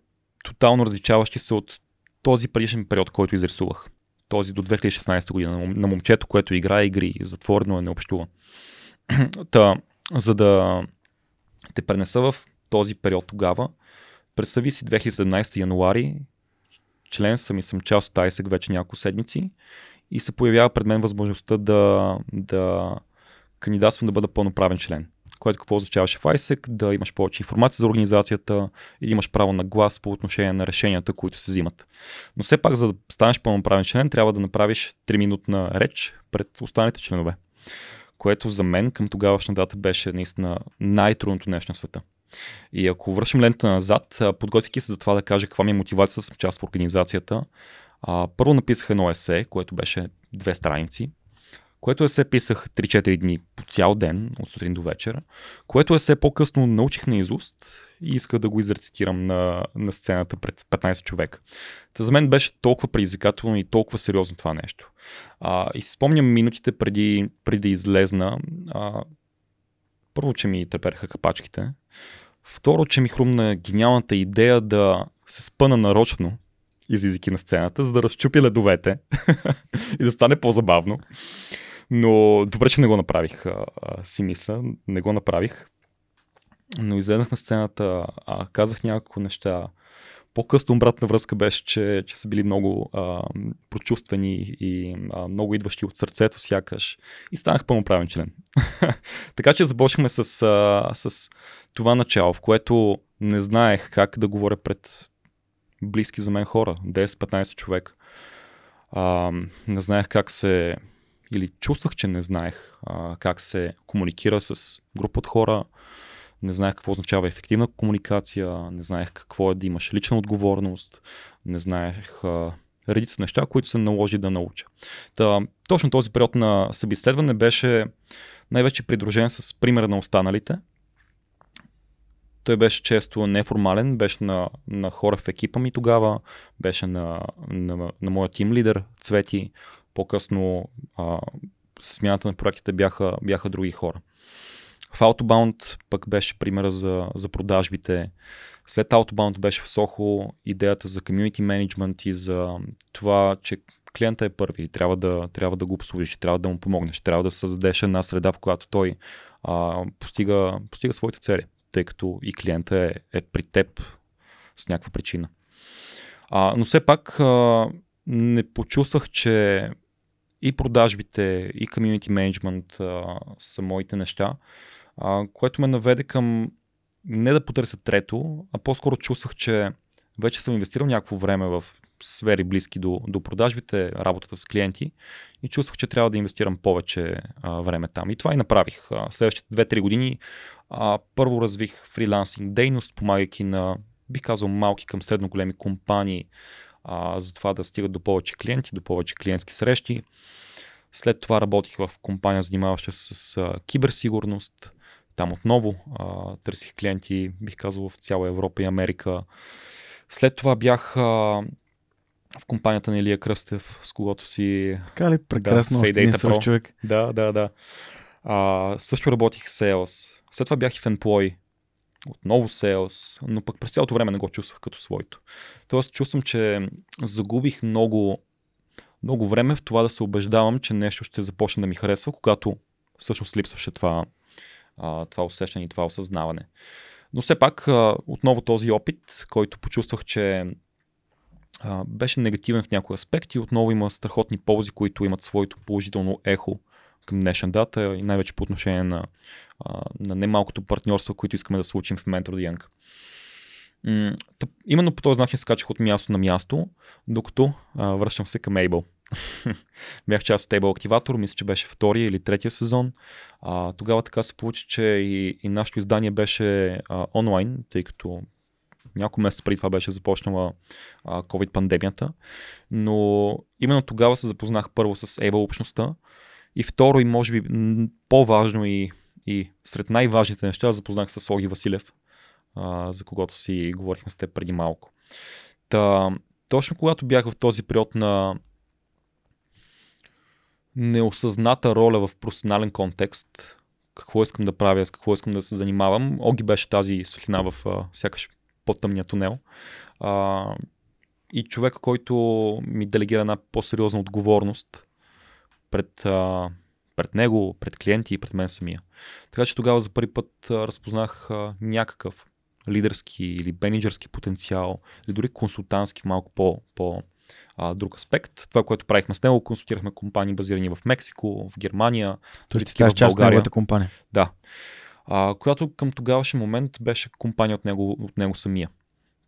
S2: тотално различаващи се от този предишен период, който изрисувах. Този до 2016 година, на момчето, което играе игри, затворено е, не общува. Та, за да те пренеса в този период тогава, представи си 2017 януари, член съм и съм част от ISEC вече няколко седмици и се появява пред мен възможността да, да кандидатствам да бъда пълноправен член. Което какво означаваше в ISEC? Да имаш повече информация за организацията и имаш право на глас по отношение на решенията, които се взимат. Но все пак, за да станеш пълноправен член, трябва да направиш 3-минутна реч пред останалите членове. Което за мен към тогавашна дата беше наистина най-трудното нещо на света. И ако вършим лента назад, подготвяйки се за това да кажа каква ми е мотивацията да съм част в организацията, първо написах едно есе, което беше две страници, което е се писах 3-4 дни по цял ден, от сутрин до вечера, което е се по-късно научих на изуст и исках да го изрецитирам на, на сцената пред 15 човека. Та за мен беше толкова предизвикателно и толкова сериозно това нещо. А, и си спомням минутите преди, преди да излезна. А, първо, че ми трепереха капачките. Второ, че ми хрумна гениалната идея да се спъна нарочно, излизайки на сцената, за да разчупи ледовете и да стане по-забавно. Но добре, че не го направих, си мисля. Не го направих. Но излезнах на сцената, а, казах няколко неща. По-късно обратна връзка беше, че, че са били много а, прочувствени и а, много идващи от сърцето сякаш. И станах пълноправен член. така че започнахме с, с това начало, в което не знаех как да говоря пред близки за мен хора, 10-15 човека. А, не знаех как се, или чувствах, че не знаех а, как се комуникира с група от хора, не знаех какво означава ефективна комуникация, не знаех какво е да имаш лична отговорност, не знаех а, редица неща, които се наложи да науча. Та, точно този период на събеседване беше най-вече придружен с примера на останалите – той беше често неформален, беше на, на хора в екипа ми тогава, беше на, на, на моя тим лидер Цвети, по-късно а, смяната на проектите бяха, бяха други хора. В Outbound пък беше примера за, за продажбите. След Outbound беше в Сохо идеята за community management и за това, че клиента е първи и трябва да, трябва да го обслужиш, трябва да му помогнеш, трябва да създадеш една среда, в която той а, постига, постига своите цели тъй като и клиента е, е при теб с някаква причина. А, но все пак а, не почувствах, че и продажбите, и community management а, са моите неща, а, което ме наведе към не да потърся трето, а по-скоро чувствах, че вече съм инвестирал някакво време в сфери близки до, до продажбите, работата с клиенти и чувствах, че трябва да инвестирам повече а, време там. И това и направих. А, следващите 2-3 години а, първо развих фрилансинг дейност, помагайки на, бих казал, малки към средно големи компании а, за това да стигат до повече клиенти, до повече клиентски срещи. След това работих в компания, занимаваща се с а, киберсигурност. Там отново а, търсих клиенти, бих казал, в цяла Европа и Америка. След това бях а, в компанията на Илия Кръстев, с когото си...
S1: Така ли? Прекрасно, да, още Pro. човек.
S2: Да, да, да. А, също работих Sales. След това бях и в Employee. Отново Sales, но пък през цялото време не го чувствах като своето. Тоест чувствам, че загубих много, много време в това да се убеждавам, че нещо ще започне да ми харесва, когато всъщност липсваше това, това усещане и това осъзнаване. Но все пак, отново този опит, който почувствах, че беше негативен в някои аспекти, отново има страхотни ползи, които имат своето положително ехо към днешна дата и най-вече по отношение на, на немалкото партньорство, които искаме да случим в Mentor Young. Именно по този начин скачах от място на място, докато а, връщам се към Able. Бях част от Able Activator, мисля, че беше втория или третия сезон. А, тогава така се получи, че и, и нашето издание беше а, онлайн, тъй като няколко месеца преди това беше започнала а, COVID-пандемията. Но именно тогава се запознах първо с Able общността и второ и може би по-важно и, и сред най-важните неща запознах с Оги Василев, а, за когото си говорихме с теб преди малко. Та, точно когато бях в този период на неосъзната роля в професионален контекст, какво искам да правя, с какво искам да се занимавам, Оги беше тази светлина в а, сякаш по-тъмния тунел. А, и човек, който ми делегира една по-сериозна отговорност пред, а, пред него, пред клиенти и пред мен самия. Така че тогава за първи път разпознах а, някакъв лидерски или менеджерски потенциал, или дори консултантски малко по, по а, друг аспект. Това, което правихме с него, консултирахме компании базирани в Мексико, в Германия,
S1: дори такива в България. компания.
S2: Да. А, която към тогавашен момент беше компания от него, от него самия.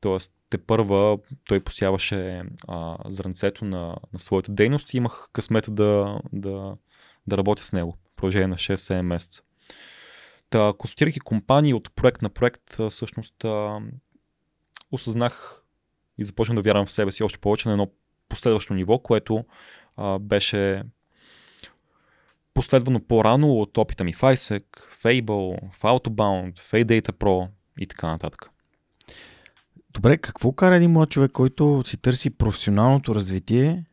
S2: Тоест, те първа той посяваше а, зранцето на, на своята дейност и имах късмета да, да, да работя с него в продължение на 6-7 месеца. Та, консултирайки компании от проект на проект, всъщност а, осъзнах и започнах да вярвам в себе си още повече на едно последващо ниво, което а, беше последвано по-рано от опита ми в ISEC, в Able, в Autobound, в AData Pro и така нататък.
S1: Добре, какво кара един млад човек, който си търси професионалното развитие,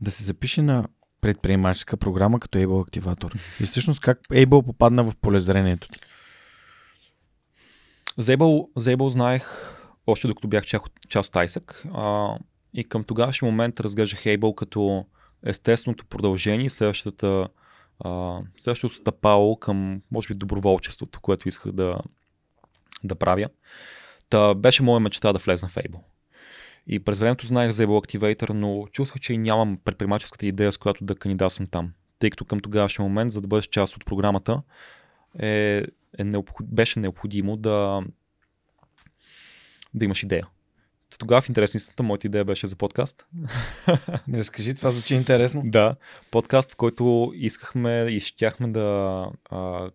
S1: да се запише на предприемаческа програма като Able активатор? И всъщност как Able попадна в полезрението ти?
S2: За Able, за Able знаех още докато бях част от ISEC и към тогавашния момент разглеждах Able като естественото продължение, следващата, а, следващото стъпало към, може би, доброволчеството, което исках да, да правя. Та беше моя мечта да влезна в Able. И през времето знаех за Able Activator, но чувствах, че нямам предприемаческата идея, с която да кандидатствам там. Тъй като към тогавашния момент, за да бъдеш част от програмата, е, е необход... беше необходимо да, да имаш идея. Тогава в интересницата моята идея беше за подкаст.
S1: Разкажи, това звучи интересно.
S2: Да, подкаст, в който искахме и щяхме да а,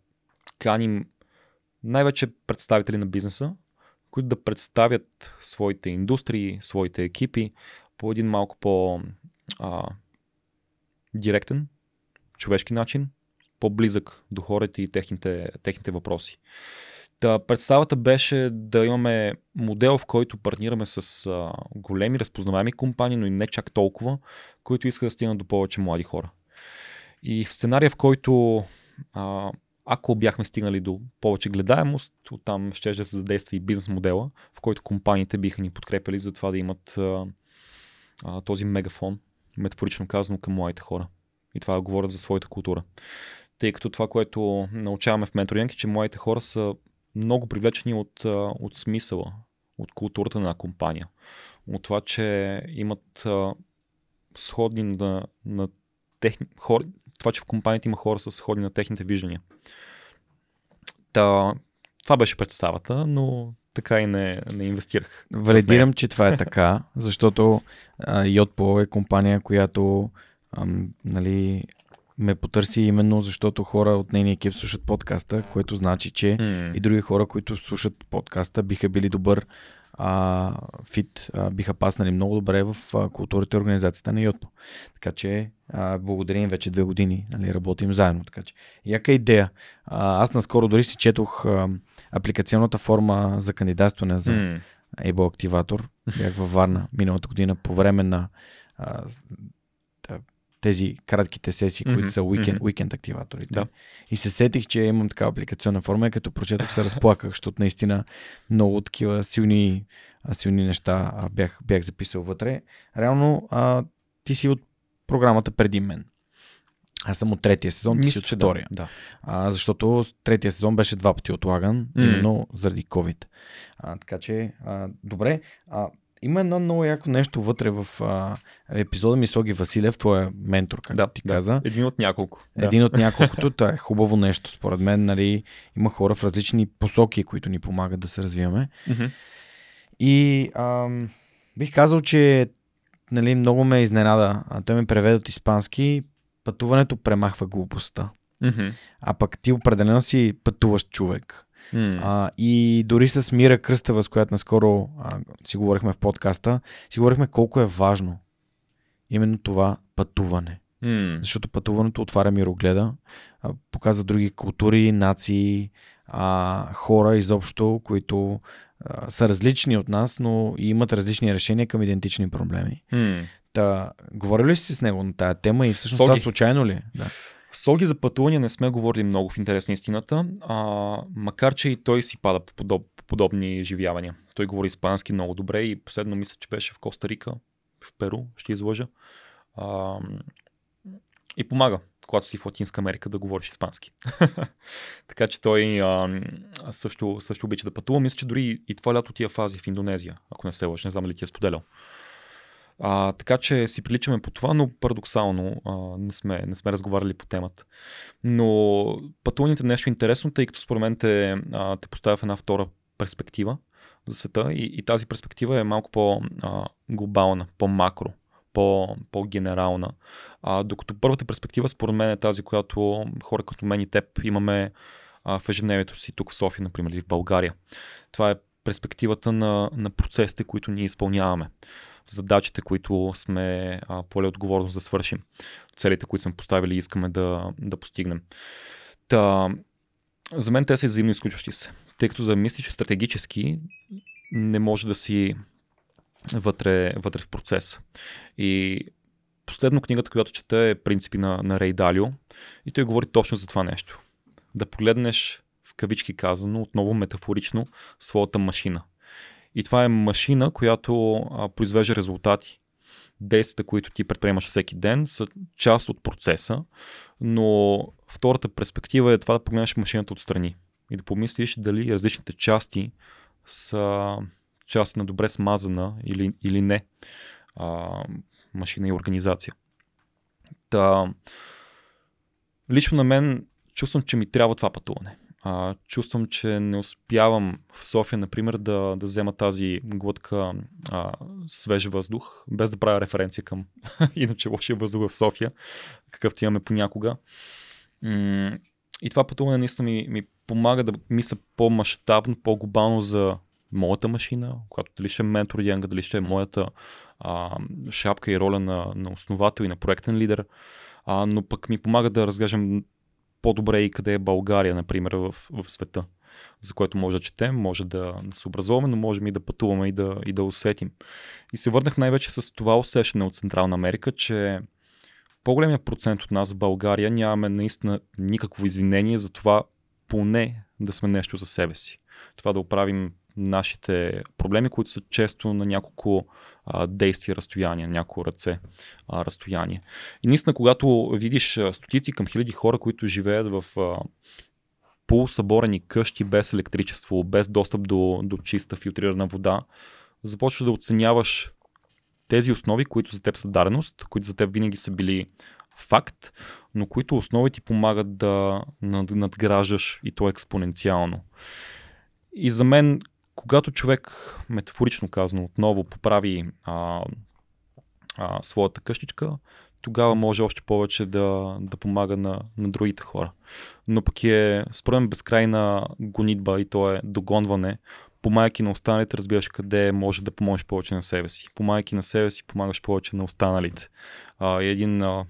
S2: каним най-вече представители на бизнеса, които да представят своите индустрии, своите екипи по един малко по а, директен, човешки начин, по-близък до хората и техните, техните въпроси. Та, представата беше да имаме модел, в който партнираме с а, големи разпознаваеми компании, но и не чак толкова, които искат да стигнат до повече млади хора. И в сценария, в който а, ако бяхме стигнали до повече гледаемост, оттам ще да се задейства и бизнес модела, в който компаниите биха ни подкрепили за това да имат а, а, този мегафон, метафорично казано, към младите хора. И това говорят за своята култура. Тъй като това, което научаваме в менторинг е, че младите хора са много привлечени от, от смисъла, от културата на компания. От това, че имат а, сходни на, на техни, хора, това, че в компанията има хора с сходни на техните виждания. Та, това беше представата, но така и не, не инвестирах.
S1: Валидирам, че това е така, защото Yotpo е компания, която ам, нали, ме потърси именно защото хора от нейния екип слушат подкаста, което значи, че mm. и други хора, които слушат подкаста, биха били добър а, фит, а, биха паснали много добре в а, културата и организацията на Йотпо. Така че а, благодарим вече две години, нали, работим заедно. Така че, яка идея. А, аз наскоро дори си четох а, апликационната форма за кандидатстване за mm. Able активатор. Бях във Варна миналата година по време на а, тези кратките сесии, mm-hmm. които са уикенд, mm-hmm. уикенд активаторите.
S2: Да.
S1: И се сетих, че имам такава апликационна форма и като прочетох се разплаках, защото наистина много такива силни, силни неща бях, бях записал вътре. Реално а, ти си от програмата преди мен. Аз съм от третия сезон, ти си от втория.
S2: Да, да.
S1: А, защото третия сезон беше два пъти отлаган, mm. именно заради COVID. А, така че, а, добре. А, има едно много яко нещо вътре в а, епизода ми Слоги Василев, твоя ментор, както
S2: да,
S1: ти да. каза.
S2: Един от няколко.
S1: Един да. от няколкото. Това е хубаво нещо. Според мен, нали, има хора в различни посоки, които ни помагат да се развиваме.
S2: Mm-hmm.
S1: И ам, бих казал, че нали, много ме изненада. А той ме преведе от испански. Пътуването премахва глупостта.
S2: Mm-hmm.
S1: А пък ти определено си пътуващ човек.
S2: Mm.
S1: А, и дори с Мира Кръстева, с която наскоро а, си говорихме в подкаста, си говорихме колко е важно именно това пътуване.
S2: Mm.
S1: Защото пътуването отваря мирогледа, а, показва други култури, нации, а, хора изобщо, които а, са различни от нас, но и имат различни решения към идентични проблеми.
S2: Mm.
S1: Та, говорили ли си с него на тая тема и всъщност Соги. това случайно ли? Е? Да.
S2: Соги за пътуване не сме говорили много в интерес на истината, а, макар че и той си пада по, подоб, по подобни изживявания. Той говори испански много добре и последно мисля, че беше в Коста Рика, в Перу, ще излъжа. А, и помага, когато си в Латинска Америка, да говориш испански. така че той а, също, също обича да пътува. Мисля, че дори и това лято тия фази в Индонезия, ако не се лъжа, не знам ли ти е споделял. А, така че си приличаме по това, но парадоксално а, не, сме, не сме разговаряли по темата. Но пътуването е нещо интересно, тъй като според мен те, а, те поставя в една втора перспектива за света и, и тази перспектива е малко по-глобална, по-макро, по, по-генерална. А, докато първата перспектива според мен е тази, която хора като мен и теб имаме а, в ежедневието си тук в София, например, или в България. Това е перспективата на, на процесите, които ние изпълняваме, задачите, които сме а, поле отговорност да свършим, целите, които сме поставили и искаме да, да постигнем. Та, за мен те са взаимно изключващи се, тъй като за мислиш стратегически не може да си вътре, вътре в процеса. И последно книгата, която чета е Принципи на, на Рей Далио и той говори точно за това нещо. Да погледнеш кавички казано, отново метафорично, своята машина. И това е машина, която а, произвежда резултати. Действията, които ти предприемаш всеки ден, са част от процеса, но втората перспектива е това да погледнеш машината отстрани и да помислиш дали различните части са част на добре смазана или, или не а, машина и организация. Та, лично на мен чувствам, че ми трябва това пътуване. А, чувствам, че не успявам в София, например, да, да взема тази глътка а, свеж въздух, без да правя референция към иначе лошия въздух в София, какъвто имаме понякога. И това пътуване наистина ми, ми помага да мисля по-масштабно, по-глобално за моята машина, която дали ще е ментор Янга, дали ще е моята а, шапка и роля на, на основател и на проектен лидер, а, но пък ми помага да разглеждам по-добре и къде е България, например, в, в света, за което може да четем, може да, се образуваме, но можем и да пътуваме и да, и да усетим. И се върнах най-вече с това усещане от Централна Америка, че по-големия процент от нас в България нямаме наистина никакво извинение за това поне да сме нещо за себе си. Това да оправим нашите проблеми, които са често на няколко а, действия разстояние, няколко ръце а, разстояние. И наистина, когато видиш стотици към хиляди хора, които живеят в а, полусъборени къщи без електричество, без достъп до, до чиста филтрирана вода, започваш да оценяваш тези основи, които за теб са дареност, които за теб винаги са били факт, но които основи ти помагат да надграждаш и то експоненциално. И за мен когато човек, метафорично казано, отново поправи а, а, своята къщичка, тогава може още повече да, да помага на, на другите хора. Но пък е, според мен, безкрайна гонитба и то е догонване. Помагайки на останалите, разбираш къде може да помогнеш повече на себе си. Помагайки на себе си, помагаш повече на останалите. А, един а,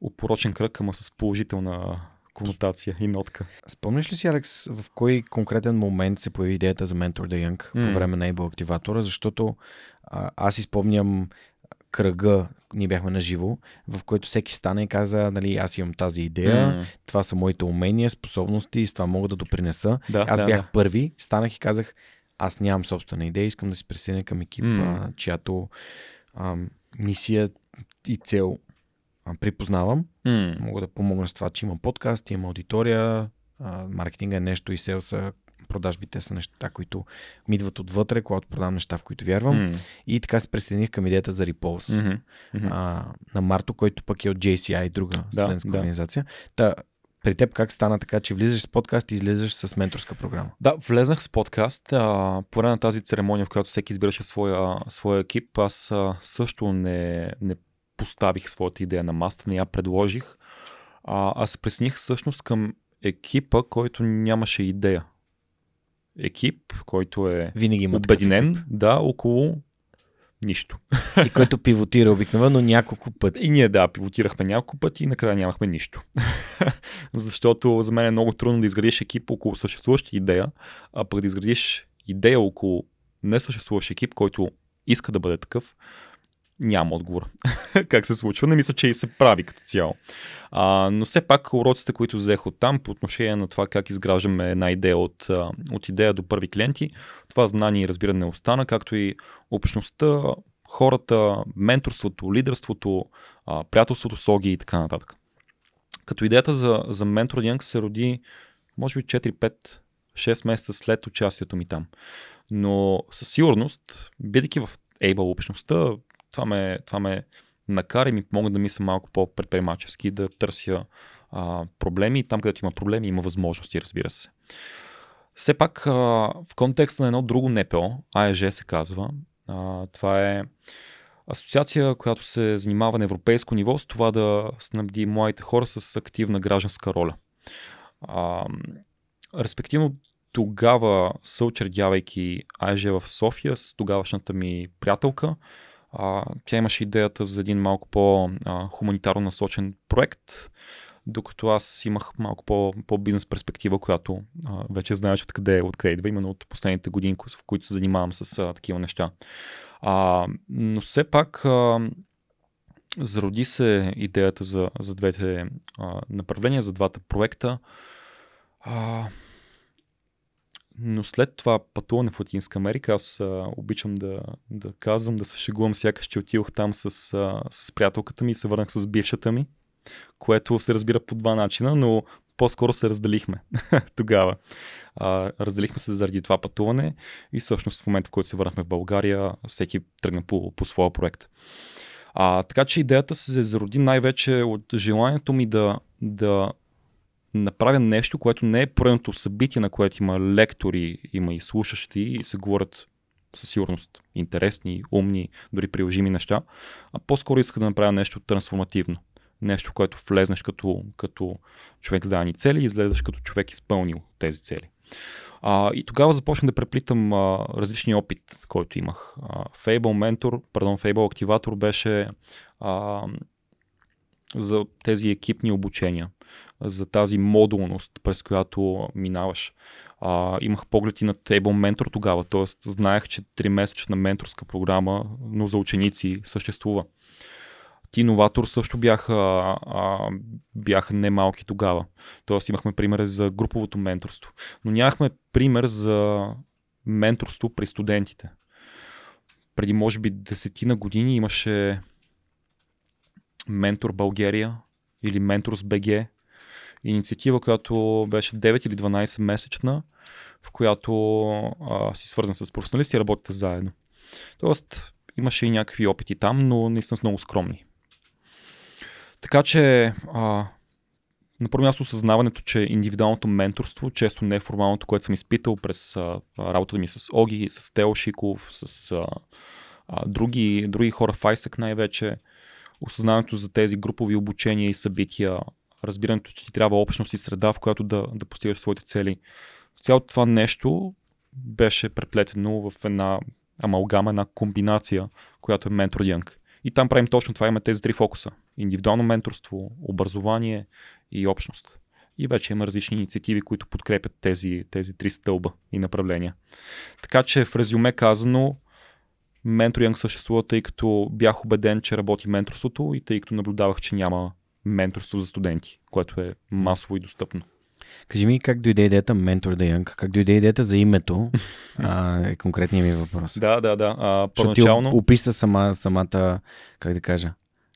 S2: упорочен кръг, ама с положителна конотация и нотка.
S1: Спомняш ли си, Алекс, в кой конкретен момент се появи идеята за Mentor the Young mm. по време на Able активатора? Защото а, аз изпомням кръга, ние бяхме на живо, в който всеки стана и каза, нали, аз имам тази идея, mm. това са моите умения, способности и с това мога да допринеса. Да, аз да, бях да. първи, станах и казах, аз нямам собствена идея, искам да се присъединя към екип, mm. чиято а, мисия и цел припознавам. Mm. Мога да помогна с това, че има подкаст, има аудитория, а, маркетинга е нещо и селса, продажбите са неща, които ми идват отвътре, когато продавам неща, в които вярвам. Mm. И така се присъединих към идеята за Repulse mm-hmm. Mm-hmm. А, на Марто, който пък е от JCI, друга студентска да, организация. Та, при теб как стана така, че влизаш с подкаст и излизаш с менторска програма?
S2: Да, влезнах с подкаст. А, по време на тази церемония, в която всеки избираше своя, своя екип, аз а, също не, не поставих своята идея на маста, не я предложих. А, аз се присних всъщност към екипа, който нямаше идея. Екип, който е
S1: Винаги има
S2: обединен, да, около нищо.
S1: И който пивотира обикновено няколко пъти.
S2: И ние да, пивотирахме няколко пъти и накрая нямахме нищо. Защото за мен е много трудно да изградиш екип около съществуваща идея, а пък да изградиш идея около несъществуващ екип, който иска да бъде такъв, Нямам отговор. как се случва? Не мисля, че и се прави като цяло. А, но все пак уроците, които взех от там по отношение на това как изграждаме една идея от, от идея до първи клиенти, това знание и разбиране остана, както и общността, хората, менторството, лидерството, а, приятелството, соги и така нататък. Като идеята за, за Mentor Young се роди, може би 4-5 6 месеца след участието ми там. Но със сигурност, бидейки в Able общността, това ме, това ме накара и ми помогна да мисля малко по-предприемачески, да търся а, проблеми там, където има проблеми, има възможности, разбира се. Все пак а, в контекста на едно друго НПО, АЕЖ се казва, а, това е асоциация, която се занимава на европейско ниво с това да снабди младите хора с активна гражданска роля. А, респективно тогава, съучредявайки АЖ в София с тогавашната ми приятелка, а, тя имаше идеята за един малко по-хуманитарно насочен проект, докато аз имах малко по, по-бизнес перспектива, която а, вече знаеш откъде, откъде идва, именно от последните години, в които се занимавам с а, такива неща. А, но все пак а, зароди се идеята за, за двете а, направления, за двата проекта. А, но след това пътуване в Латинска Америка, аз а, обичам да, да казвам, да се шегувам сякаш, че отидох там с, а, с приятелката ми и се върнах с бившата ми, което се разбира по два начина, но по-скоро се разделихме тогава. А, разделихме се заради това пътуване и всъщност в момента, в който се върнахме в България, всеки тръгна по, по своя проект. А, така че идеята се зароди най-вече от желанието ми да, да направя нещо, което не е поредното събитие, на което има лектори, има и слушащи и се говорят със сигурност интересни, умни, дори приложими неща, а по-скоро иска да направя нещо трансформативно. Нещо, в което влезнеш като, като човек с дадени цели и излезеш като човек изпълнил тези цели. А, и тогава започнах да преплитам а, различни опит, който имах. А, Fable Mentor, пардон, Fable Activator беше а, за тези екипни обучения, за тази модулност, през която минаваш. А, имах поглед и на Table Mentor тогава, т.е. знаех, че 3-месечна менторска програма, но за ученици съществува. Ти новатор също бяха, а, бяха немалки тогава. Тоест имахме пример за груповото менторство. Но нямахме пример за менторство при студентите. Преди може би десетина години имаше Ментор България или Ментор с БГ. Инициатива, която беше 9 или 12 месечна, в която а, си свързан с професионалисти и работите заедно. Тоест, имаше и някакви опити там, но наистина с много скромни. Така че, а, на първо място осъзнаването, че индивидуалното менторство, често неформалното, което съм изпитал през работата ми с Оги, с Тео Шиков, с а, а, други, други хора в ISEC най-вече, осъзнаването за тези групови обучения и събития, разбирането, че ти трябва общност и среда, в която да, да постигаш своите цели. Цялото това нещо беше преплетено в една амалгама, една комбинация, която е Mentor Young. И там правим точно това, имаме тези три фокуса. Индивидуално менторство, образование и общност. И вече има различни инициативи, които подкрепят тези, тези три стълба и направления. Така че в резюме казано, менторинг съществува, тъй като бях убеден, че работи менторството и тъй като наблюдавах, че няма менторство за студенти, което е масово и достъпно.
S1: Кажи ми как дойде идеята Mentor the Young, как дойде идеята за името, а, е конкретният ми въпрос.
S2: Да, да, да. А, първоначално...
S1: Ти описа сама, самата, как да кажа,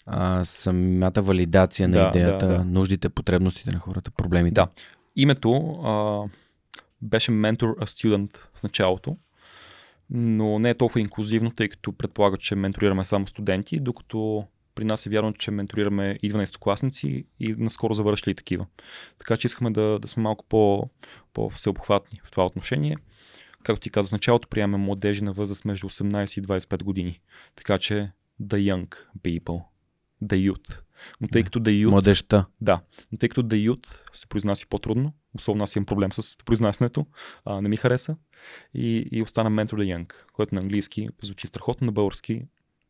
S1: а, самата валидация на
S2: Да,
S1: идеята,
S2: да, да.
S1: нуждите, потребностите на хората, проблемите.
S2: Да. Името а, беше Mentor a Student в началото, но не е толкова инклюзивно, тъй като предполага, че менторираме само студенти, докато при нас е вярно, че менторираме и 12-класници и наскоро завършили такива. Така че искаме да, да сме малко по, по-всеобхватни в това отношение. Както ти казах в началото, приемаме младежи на възраст между 18 и 25 години. Така че the young people, the youth. Но тъй
S1: Да.
S2: като the youth
S1: Младежта.
S2: да, но тъй като The Youth се произнася по-трудно, особено аз имам проблем с произнасянето, а, не ми хареса, и, и остана Mentor the Young, който на английски звучи страхотно, на български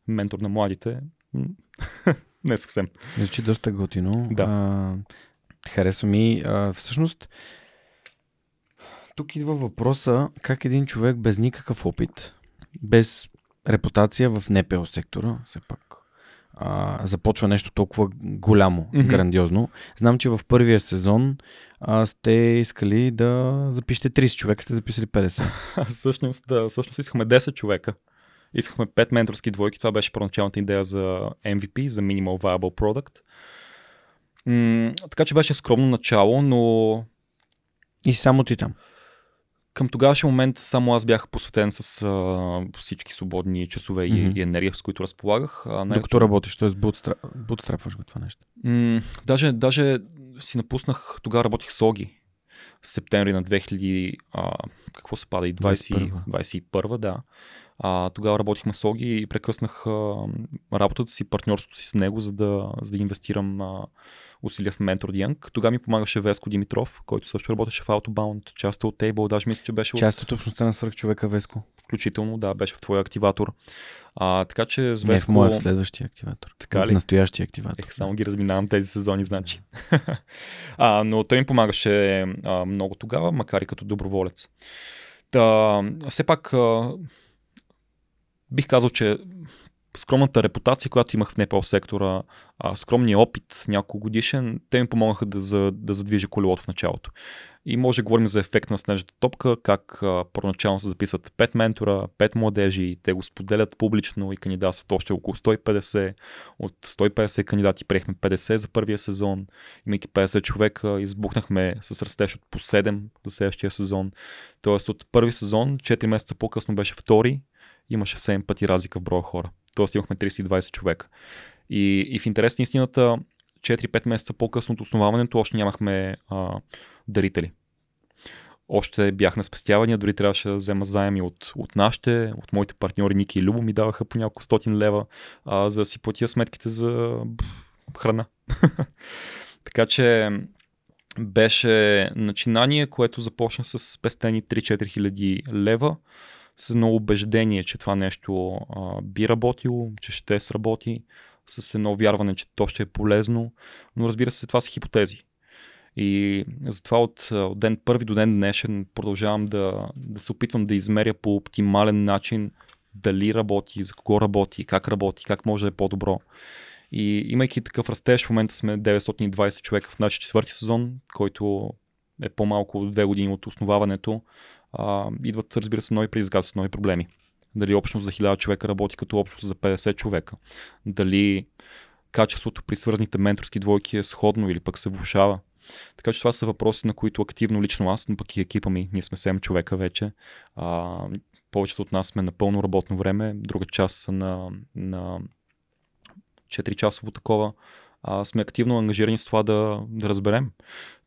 S2: ментор на младите, не съвсем.
S1: Звучи доста готино.
S2: Да.
S1: А, харесва ми. А, всъщност, тук идва въпроса как един човек без никакъв опит, без репутация в НПО сектора, все пак, а, започва нещо толкова голямо,
S2: Мгм.
S1: грандиозно. Знам, че в първия сезон а, сте искали да запишете 30 човека, сте записали 50.
S2: всъщност, да, всъщност искахме 10 човека. Искахме 5 менторски двойки. Това беше първоначалната идея за MVP, за Minimal Viable Product. М- така че беше скромно начало, но
S1: И само ти там.
S2: Към тогавашния момент само аз бях посветен с а, всички свободни часове и,
S1: Мгм.
S2: и енергия, с които разполагах. А, най-
S1: Докато работиш, т.е. бутстрапваш го това нещо.
S2: М- даже, даже си напуснах, тогава работих с Оги. Септември на 2000, а, какво се пада и 20,
S1: 21.
S2: 21, да. А, тогава работихме с Оги и прекъснах а, работата си, партньорството си с него, за да, за да инвестирам а, усилия в Mentor Young. Тогава ми помагаше Веско Димитров, който също работеше в Autobound, част от Table, даже мисля, че беше
S1: Част от общността на свърх човека Веско.
S2: Включително, да, беше в твоя активатор. А, така че с
S1: Не
S2: Веско...
S1: в моя следващия активатор.
S2: Така
S1: в
S2: ли?
S1: настоящия активатор.
S2: Ех, само ги разминавам тези сезони, значи. а, но той ми помагаше а, много тогава, макар и като доброволец. Та, все пак а, бих казал, че скромната репутация, която имах в НПО сектора, скромния опит няколко годишен, те ми помогнаха да, за, да задвижа колелото в началото. И може да говорим за ефект на снежната топка, как а, първоначално се записват 5 ментора, 5 младежи, те го споделят публично и кандидатстват още около 150. От 150 кандидати приехме 50 за първия сезон. Имайки 50 човека, избухнахме с растеж от по 7 за следващия сезон. Тоест от първи сезон, 4 месеца по-късно беше втори, имаше 7 пъти разлика в броя хора. Тоест имахме 320 човека. И, и в интерес на истината, 4-5 месеца по-късно от основаването още нямахме а, дарители. Още бях на спестявания, дори трябваше да взема заеми от, от нашите, от моите партньори Ники и Любо ми даваха по няколко стотин лева, а, за да си платя сметките за храна. така че беше начинание, което започна с спестени 3-4 хиляди лева с едно убеждение, че това нещо а, би работило, че ще сработи, с едно вярване, че то ще е полезно, но разбира се, това са хипотези. И затова от, от ден първи до ден днешен продължавам да, да се опитвам да измеря по оптимален начин дали работи, за кого работи, как работи, как може да е по-добро. И имайки такъв растеж, в момента сме 920 човека в нашия четвърти сезон, който е по-малко от две години от основаването. А, идват, разбира се, нови предизвикателства, нови проблеми. Дали общност за 1000 човека работи като общност за 50 човека. Дали качеството при свързаните менторски двойки е сходно или пък се влушава. Така че това са въпроси, на които активно лично аз, но пък и екипа ми, ние сме 7 човека вече. А, повечето от нас сме на пълно работно време, друга част са на, на 4 часово такова. А, сме активно ангажирани с това да, да разберем,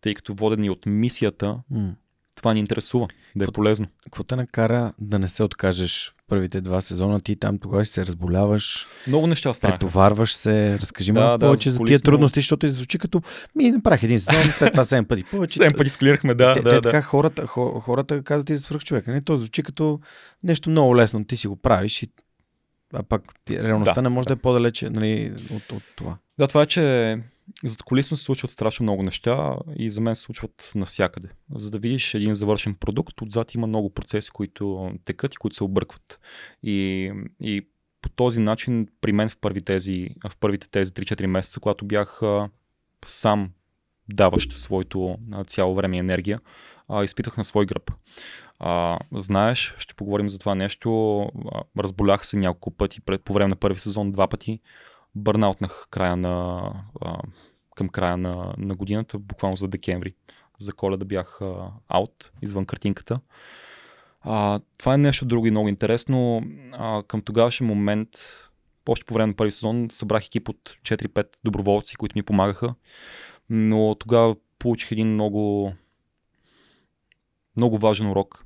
S2: тъй като водени от мисията,
S1: М.
S2: това ни интересува, да е
S1: Какво-
S2: полезно.
S1: Какво те накара да не се откажеш в първите два сезона? Ти там тогава ще се разболяваш,
S2: Много неща станаха.
S1: претоварваш се. Разкажи
S2: Да,
S1: малко
S2: да,
S1: повече за тия трудности, защото звучи като ми направих един сезон, след това 7 пъти повече.
S2: 7 пъти скалирахме, да,
S1: те,
S2: да,
S1: те,
S2: да.
S1: така хората, хо, хората казват и за свръх човека. Не, то звучи като нещо много лесно. Ти си го правиш и а пак реалността
S2: Да,
S1: не може да.
S2: да.
S1: е по-далече нали, от, от това.
S2: Да, това е, че зад колисно се случват страшно много неща и за мен се случват навсякъде. За да видиш един завършен продукт, отзад има много процеси, които текат и които се объркват. И, и по този начин при мен в, първи тези, в първите тези 3-4 месеца, когато бях а, сам даващ своето а, цяло време и енергия, а, изпитах на свой гръб. А, знаеш, ще поговорим за това нещо. Разболях се няколко пъти пред, по време на първи сезон, два пъти бърнаутнах края на, а, към края на, на годината, буквално за декември. За коледа бях аут, извън картинката. А, това е нещо друго и много интересно. А, към тогавашен момент, още по време на първи сезон, събрах екип от 4-5 доброволци, които ми помагаха. Но тогава получих един много, много важен урок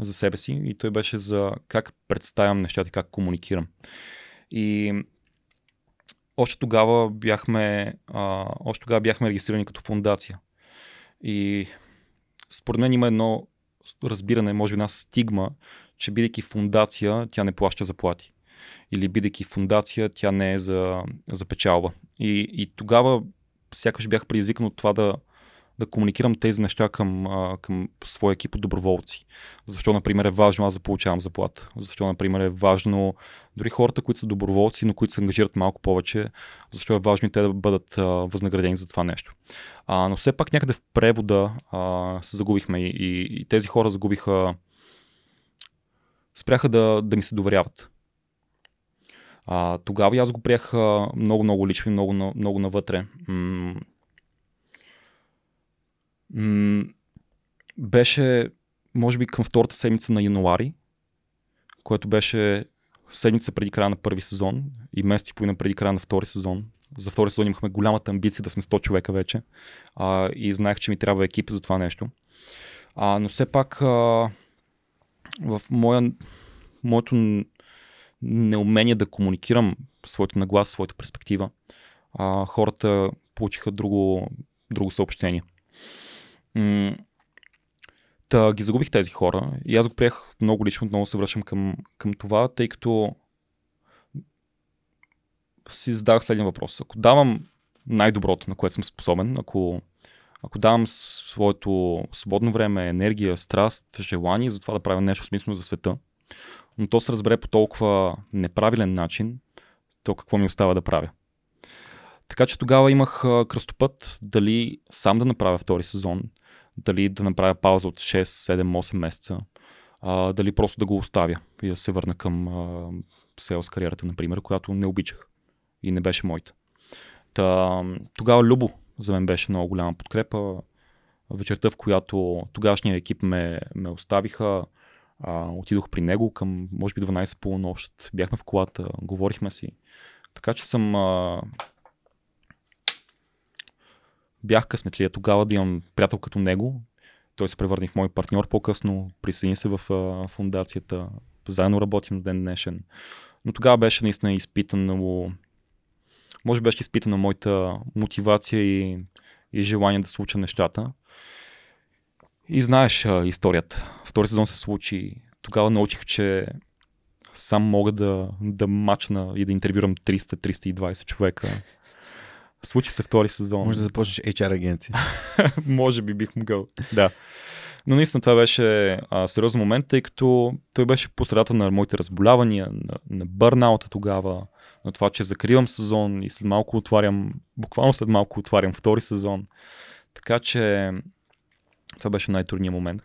S2: за себе си и той беше за как представям нещата и как комуникирам. И още тогава бяхме, а, още тогава бяхме регистрирани като фундация. И според мен има едно разбиране, може би една стигма, че бидейки фундация, тя не плаща заплати. Или бидейки фундация, тя не е за, за печалба. И, и тогава сякаш бях предизвикан от това да, да комуникирам тези неща към, а, към своя екип от доброволци. Защо, например, е важно аз да получавам заплата? Защо, например, е важно дори хората, които са доброволци, но които се ангажират малко повече, защо е важно и те да бъдат а, възнаградени за това нещо. А, но все пак някъде в превода а, се загубихме и, и, и тези хора загубиха, спряха да, да ми се доверяват. А, тогава аз го приех много-много лично и много, много навътре. М- м- беше, може би, към втората седмица на януари, което беше седмица преди края на първи сезон и месец и половина преди края на втори сезон. За втори сезон имахме голямата амбиция да сме 100 човека вече а, и знаех, че ми трябва екип за това нещо. А, но все пак а, в моя, моето неумение да комуникирам своето наглас, своята перспектива, а, хората получиха друго, друго съобщение. М- Та ги загубих тези хора и аз го приех много лично, отново се връщам към, към това, тъй като си задах следния въпрос. Ако давам най-доброто, на което съм способен, ако, ако давам своето свободно време, енергия, страст, желание за това да правя нещо смислено за света, но то се разбере по толкова неправилен начин, то какво ми остава да правя. Така че тогава имах кръстопът дали сам да направя втори сезон, дали да направя пауза от 6, 7, 8 месеца, а, дали просто да го оставя и да се върна към а, селс кариерата, например, която не обичах и не беше моята. Та, тогава Любо за мен беше много голяма подкрепа. Вечерта, в която тогашния екип ме, ме оставиха, а, отидох при него към, може би, 12 полунощ. Бяхме в колата, говорихме си. Така че съм а, бях късметлия тогава да имам приятел като него. Той се превърна в мой партньор по-късно, присъедини се в а, фундацията, заедно работим на ден днешен. Но тогава беше наистина изпитано, може беше изпитана моята мотивация и, и желание да случа нещата. И знаеш а, историята. Втори сезон се случи. Тогава научих, че сам мога да, да мачна и да интервюрам 300-320 човека Случи се втори сезон.
S1: Може да започнеш HR агенция.
S2: Може би бих могъл. Да. Но наистина това беше а, сериозен момент, тъй като той беше по средата на моите разболявания, на, на бърнаута тогава, на това, че закривам сезон и след малко отварям, буквално след малко отварям втори сезон. Така че това беше най-трудният момент.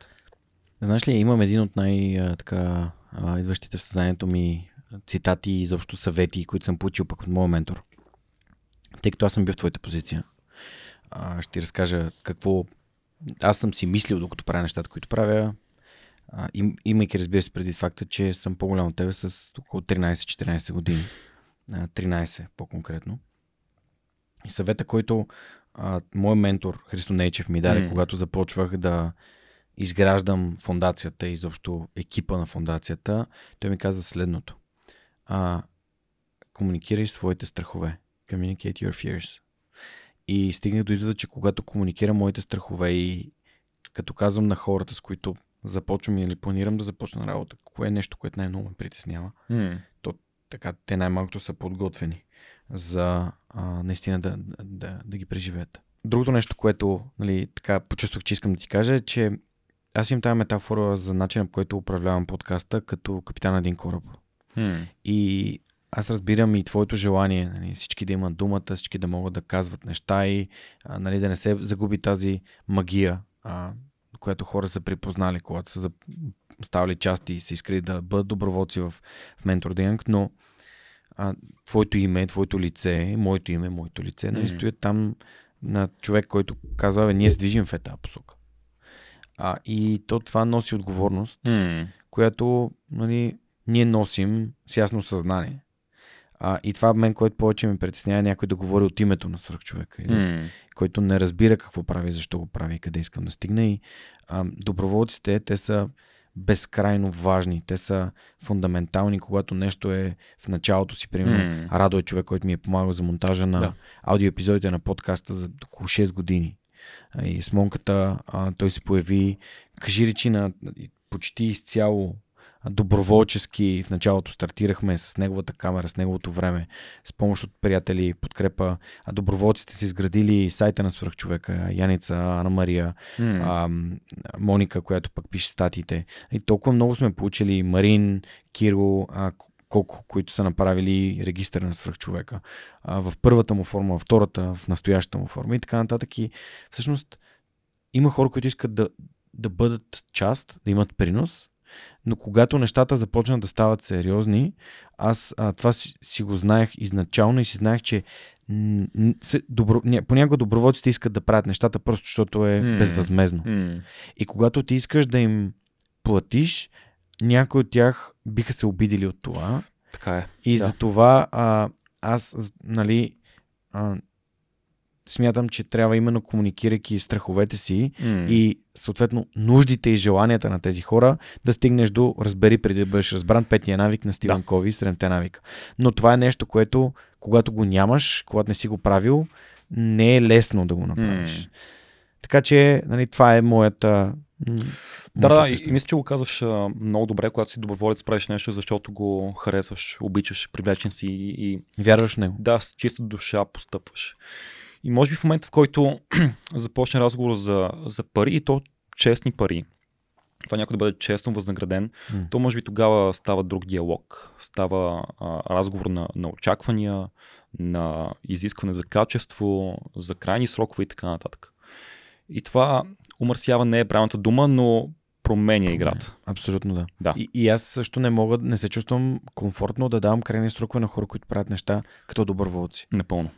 S1: Знаеш ли, имам един от най-така идващите в съзнанието ми цитати и изобщо съвети, които съм получил пък от моя ментор тъй като аз съм бил в твоята позиция, а, ще ти разкажа какво аз съм си мислил, докато правя нещата, които правя, а, им, имайки разбира се преди факта, че съм по-голям от тебе с около 13-14 години. А, 13 по-конкретно. И съвета, който а, мой ментор Христо Нейчев ми даде, mm. когато започвах да изграждам фундацията и изобщо екипа на фундацията, той ми каза следното. А, комуникирай своите страхове. Communicate your fears. И стигнах до извода, че когато комуникирам моите страхове и като казвам на хората, с които започвам или планирам да започна работа, кое е нещо, което най-много ме притеснява, mm. то така те най-малкото са подготвени за а, наистина да, да, да, да ги преживеят. Другото нещо, което нали, така почувствах, че искам да ти кажа е, че аз имам тази метафора за начина, по който управлявам подкаста като капитан на един кораб. Hmm. И аз разбирам и твоето желание, нали, всички да имат думата, всички да могат да казват неща и а, нали, да не се загуби тази магия, а, която хора са припознали, когато са ставали части и са искали да бъдат доброволци в, в Mentor но а, твоето име, твоето лице, моето име, моето лице, нали, mm-hmm. стоят там на човек, който казва, бе, ние се движим в етап посока. А, и то това носи отговорност, mm-hmm. която нали, ние носим с ясно съзнание. А, и това мен, което повече ме притеснява, някой да говори от името на свръхчовека, или, mm. който не разбира какво прави, защо го прави, къде искам да стигне. И а, доброволците, те са безкрайно важни. Те са фундаментални, когато нещо е в началото си. Примерно, mm. Радо е човек, който ми е помагал за монтажа на да. аудиоепизодите на подкаста за около 6 години. И с Монката а, той се появи, кажи речи на почти изцяло доброволчески в началото стартирахме с неговата камера, с неговото време, с помощ от приятели, подкрепа. А доброволците са изградили сайта на свръхчовека, Яница, Ана Мария, mm. а, Моника, която пък пише статиите. И толкова много сме получили Марин, Киро, а, колко, които са направили регистър на свръхчовека. А, в първата му форма, в втората, в настоящата му форма и така нататък. И всъщност има хора, които искат да, да бъдат част, да имат принос но когато нещата започнат да стават сериозни, аз а, това си, си го знаех изначално и си знаех, че добро, понякога доброволците искат да правят нещата просто защото е mm. безвъзмезно. Mm. И когато ти искаш да им платиш, някои от тях биха се обидили от това.
S2: Така е.
S1: И
S2: да.
S1: за това а, аз, нали, а, смятам, че трябва именно комуникирайки страховете си
S2: М.
S1: и съответно нуждите и желанията на тези хора да стигнеш до разбери преди да бъдеш разбран петия навик на Стивен
S2: Да.
S1: Кови седемте навика. Но това е нещо, което когато го нямаш, когато не си го правил, не е лесно да го направиш.
S2: М.
S1: Така че нали, това е моята.
S2: Да, да, и, и мисля, че го казваш а, много добре, когато си доброволец, правиш нещо, защото го харесваш, обичаш, привлечен си и, и
S1: Вярваш в него.
S2: да, с чиста душа постъпваш. И може би в момента, в който започне разговор за, за пари, и то честни пари, това някой да бъде честно възнаграден,
S1: М.
S2: то може би тогава става друг диалог. Става а, разговор на, на очаквания, на изискване за качество, за крайни срокове и така нататък. И това умърсява не е правилната дума, но променя играта.
S1: Абсолютно да.
S2: Да.
S1: И, и аз също не мога, не се чувствам комфортно да давам крайни срокове на хора, които правят неща като доброволци.
S2: Напълно.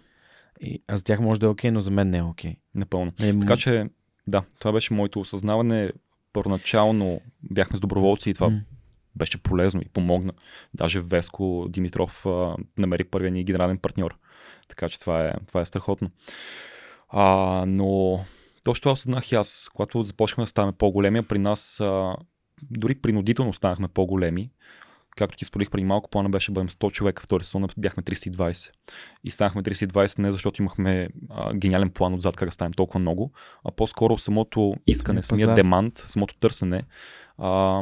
S1: И, а за тях може да е окей, но за мен не е окей.
S2: Напълно.
S1: Нали,
S2: Така че, да, това беше моето осъзнаване. Първоначално бяхме с доброволци и това
S1: м.
S2: беше полезно и помогна. Даже Веско Димитров а, намери първия ни генерален партньор. Така че това е, това е страхотно. А, но точно това осъзнах и аз. Когато започнахме да ставаме по-големи, при нас а, дори принудително станахме по-големи. Както ти споделих преди малко, плана беше да бъдем 100 човека, втори сезон бяхме 320. И станахме 320 не защото имахме а, гениален план отзад как да станем толкова много, а по-скоро самото искане, самия демант, самото търсене а,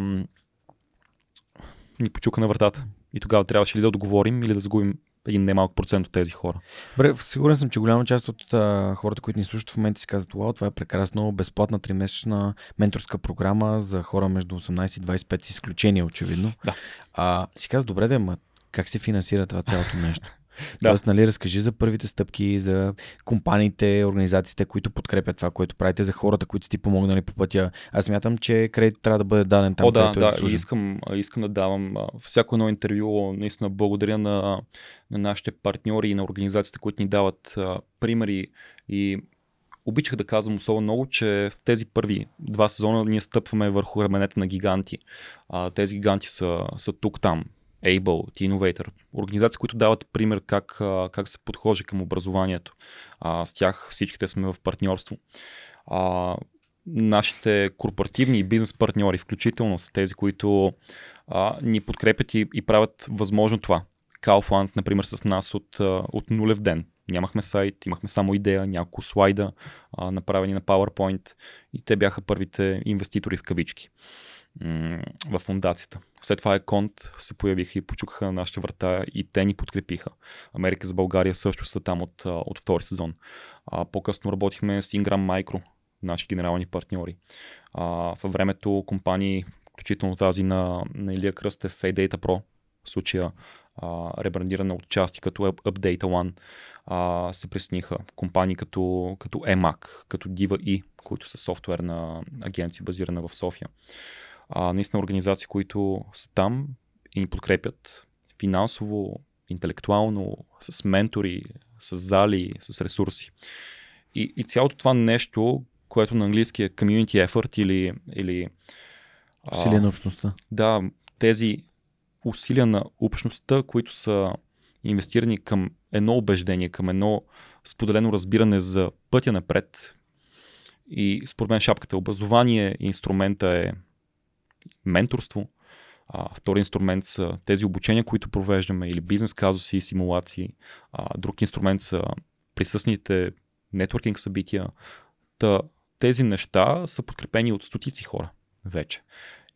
S2: ни почука на вратата. И тогава трябваше ли да отговорим или да загубим един немалък процент от тези хора.
S1: Добре, сигурен съм, че голяма част от а, хората, които ни слушат в момента си казват, вау, това е прекрасно, безплатна тримесечна менторска програма за хора между 18 и 25 с изключение, очевидно.
S2: Да.
S1: А, си казват, добре, да, ма как се финансира това цялото нещо?
S2: Да.
S1: Тоест, нали, разкажи за първите стъпки, за компаниите, организациите, които подкрепят това, което правите, за хората, които сте ти помогнали по пътя. Аз смятам, че кредит трябва да бъде даден там,
S2: О, да,
S1: е
S2: да,
S1: заслужен.
S2: искам, искам да давам всяко едно интервю, наистина благодаря на, на нашите партньори и на организациите, които ни дават а, примери и обичах да казвам особено много, че в тези първи два сезона ние стъпваме върху раменете на гиганти. А, тези гиганти са, са тук-там. Able, T-Innovator, организации, които дават пример как, как се подхожи към образованието. А, с тях всичките сме в партньорство. А, нашите корпоративни и бизнес партньори, включително са тези, които а, ни подкрепят и, и правят възможно това. Kaufland, например, с нас от, от нулев ден. Нямахме сайт, имахме само идея, няколко слайда, а, направени на PowerPoint и те бяха първите инвеститори в кавички в фундацията. След това Еконт се появиха и почукаха на нашата врата и те ни подкрепиха. Америка за България също са там от, от втори сезон. А, по-късно работихме с Ingram Micro, наши генерални партньори. А, във времето компании, включително тази на, на Илия Кръстев, A-Data Pro, в случая а, ребрандирана от части като Up- Update One, а, се присъединиха компании като, като EMAC, като Diva E, които са софтуерна агенция базирана в София. А, наистина организации, които са там и ни подкрепят финансово, интелектуално, с ментори, с зали, с ресурси. И, и цялото това нещо, което на английски е community effort или, или а,
S1: Усилие на общността.
S2: да, тези усилия на общността, които са инвестирани към едно убеждение, към едно споделено разбиране за пътя напред. И според мен шапката е образование, инструмента е менторство. А, втори инструмент са тези обучения, които провеждаме, или бизнес казуси и симулации. А, друг инструмент са присъстните нетворкинг събития. Та, тези неща са подкрепени от стотици хора вече.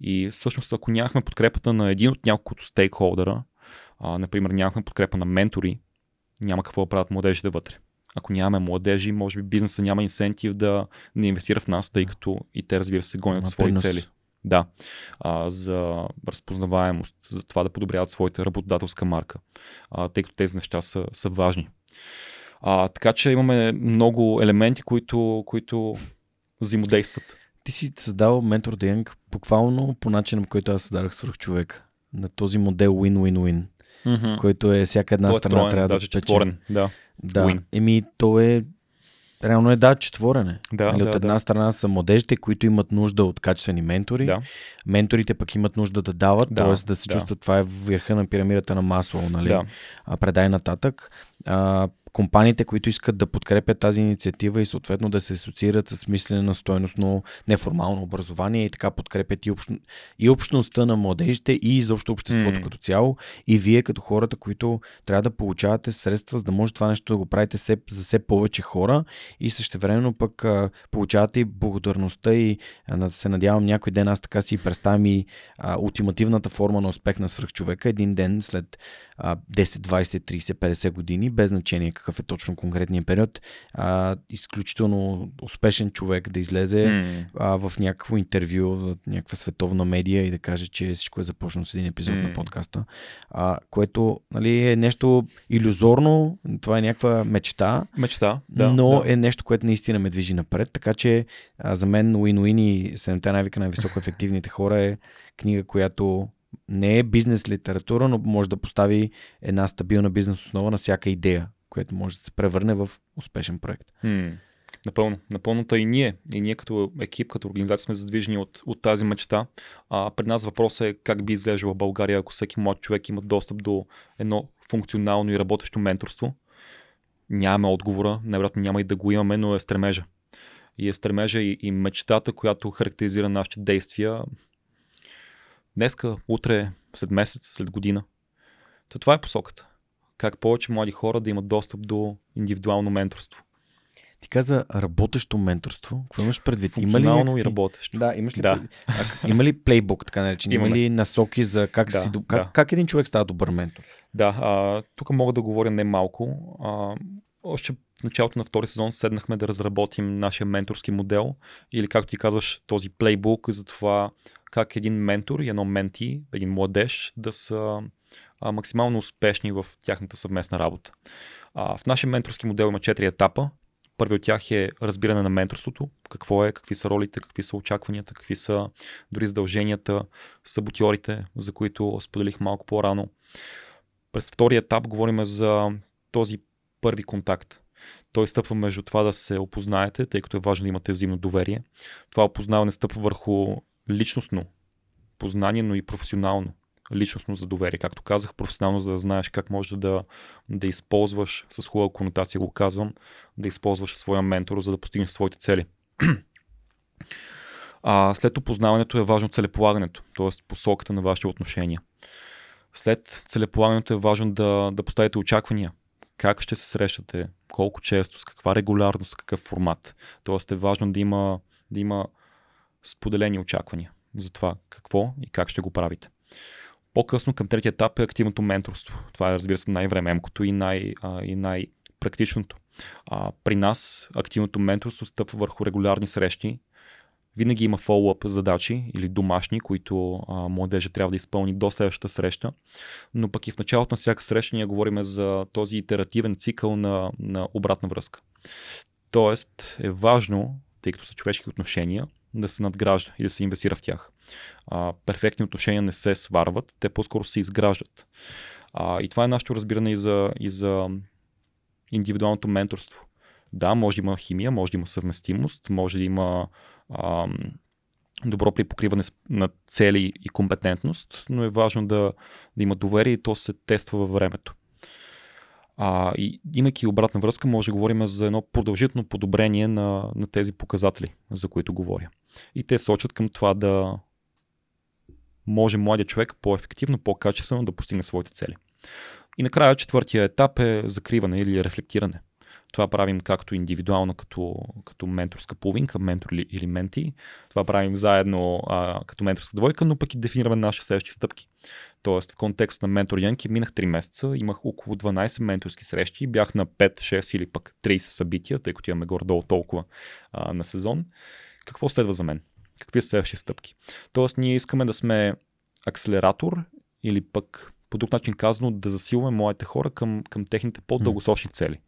S2: И всъщност, ако нямахме подкрепата на един от няколкото стейкхолдера, а, например, нямахме подкрепа на ментори, няма какво да правят младежите вътре. Ако нямаме младежи, може би бизнеса няма инсентив да не инвестира в нас, тъй като и те, разбира се, гонят
S1: Има
S2: свои
S1: принос.
S2: цели. Да, а, за разпознаваемост, за това да подобряват своята работодателска марка, а, тъй като тези неща са, са важни. А, така че имаме много елементи, които, които взаимодействат.
S1: Ти си създал ментор Деянг буквално по начина, по който аз създадах свърх човек. На този модел win-win-win,
S2: Mm-hmm.
S1: който е всяка една
S2: Той е
S1: страна
S2: троен,
S1: трябва да
S2: даже четворен. Да.
S1: Да.
S2: Win.
S1: Еми, то е Реално е да, четворене.
S2: Да,
S1: нали,
S2: да,
S1: от една
S2: да.
S1: страна са младежите, които имат нужда от качествени ментори.
S2: Да.
S1: Менторите пък имат нужда да дават,
S2: Да,
S1: т.е. да се
S2: да.
S1: чувстват, това е върха на пирамидата на масло, нали?
S2: Да.
S1: а, предай нататък. А, компаниите, които искат да подкрепят тази инициатива и съответно да се асоциират с мислене на стойностно неформално образование и така подкрепят и, общ... и общността на младежите и изобщо обществото mm. като цяло. И вие като хората, които трябва да получавате средства, за да може това нещо да го правите все, за все повече хора и същевременно пък а, получавате и благодарността и а, се надявам някой ден аз така си представям и а, ултимативната форма на успех на свръхчовека един ден след а, 10, 20, 30, 50 години, без значение какъв е точно конкретния период, а, изключително успешен човек да излезе mm. а, в някакво интервю, в някаква световна медия и да каже, че всичко е започнало с един епизод mm. на подкаста, а, което нали, е нещо иллюзорно, това е някаква мечта,
S2: мечта да,
S1: но
S2: да.
S1: е нещо, което наистина ме движи напред, така че а, за мен Win-Win и 7 навика на високоефективните хора е книга, която не е бизнес литература, но може да постави една стабилна бизнес основа на всяка идея, която може да се превърне в успешен проект.
S2: Hmm. Напълно. Напълно и ние. И ние като екип, като организация сме задвижени от, от тази мечта. А, пред нас въпросът е как би изглеждала България, ако всеки млад човек има достъп до едно функционално и работещо менторство. Нямаме отговора, невероятно няма и да го имаме, но е стремежа. И е стремежа и, и мечтата, която характеризира нашите действия, днеска, утре, след месец, след година. То това е посоката. Как повече млади хора да имат достъп до индивидуално менторство.
S1: Ти каза работещо менторство. Какво имаш предвид?
S2: Има ли някакви... и работещо.
S1: Да, имаш ли, да. А, има ли плейбук, така наречен? Има ли насоки за как, да, си, как, да. как един човек става добър ментор?
S2: Да, а, тук мога да говоря не малко. А, още в началото на втори сезон седнахме да разработим нашия менторски модел или както ти казваш този плейбук за това как един ментор и едно менти, един младеж да са а, максимално успешни в тяхната съвместна работа. А, в нашия менторски модел има четири етапа. Първият от тях е разбиране на менторството, какво е, какви са ролите, какви са очакванията, какви са дори задълженията, саботьорите, за които споделих малко по-рано. През втория етап говорим за този първи контакт. Той стъпва между това да се опознаете, тъй като е важно да имате взаимно доверие. Това опознаване стъпва върху личностно познание, но и професионално личностно за доверие. Както казах, професионално, за да знаеш как може да, да използваш, с хубава конотация го казвам, да използваш своя ментор, за да постигнеш своите цели. А след опознаването е важно целеполагането, т.е. посоката на вашите отношения. След целеполагането е важно да, да поставите очаквания. Как ще се срещате, колко често, с каква регулярност, с какъв формат. Тоест е важно да има, да има споделени очаквания за това какво и как ще го правите. По-късно към третия етап е активното менторство. Това е, разбира се, най-времемкото и, най- и най-практичното. А, при нас активното менторство стъпва върху регулярни срещи. Винаги има фоллоуп задачи или домашни, които а, младежа трябва да изпълни до следващата среща. Но пък и в началото на всяка среща ние говорим за този итеративен цикъл на, на обратна връзка. Тоест е важно, тъй като са човешки отношения, да се надгражда и да се инвестира в тях. А, перфектни отношения не се сварват, те по-скоро се изграждат. А, и това е нашето разбиране и за, и за индивидуалното менторство. Да, може да има химия, може да има съвместимост, може да има а, добро припокриване на цели и компетентност, но е важно да, да има доверие и то се тества във времето. А, и имайки обратна връзка, може да говорим за едно продължително подобрение на, на тези показатели, за които говоря. И те сочат към това да може младият човек по-ефективно, по-качествено да постигне своите цели. И накрая четвъртия етап е закриване или рефлектиране. Това правим както индивидуално, като, като менторска половинка, ментор или, менти. Това правим заедно а, като менторска двойка, но пък и дефинираме наши следващи стъпки. Тоест, в контекст на ментор Янки минах 3 месеца, имах около 12 менторски срещи, бях на 5, 6 или пък 30 събития, тъй като имаме горе-долу толкова а, на сезон. Какво следва за мен? Какви са следващи стъпки? Тоест, ние искаме да сме акселератор или пък по друг начин казано да засилваме моите хора към, към техните по-дългосрочни цели.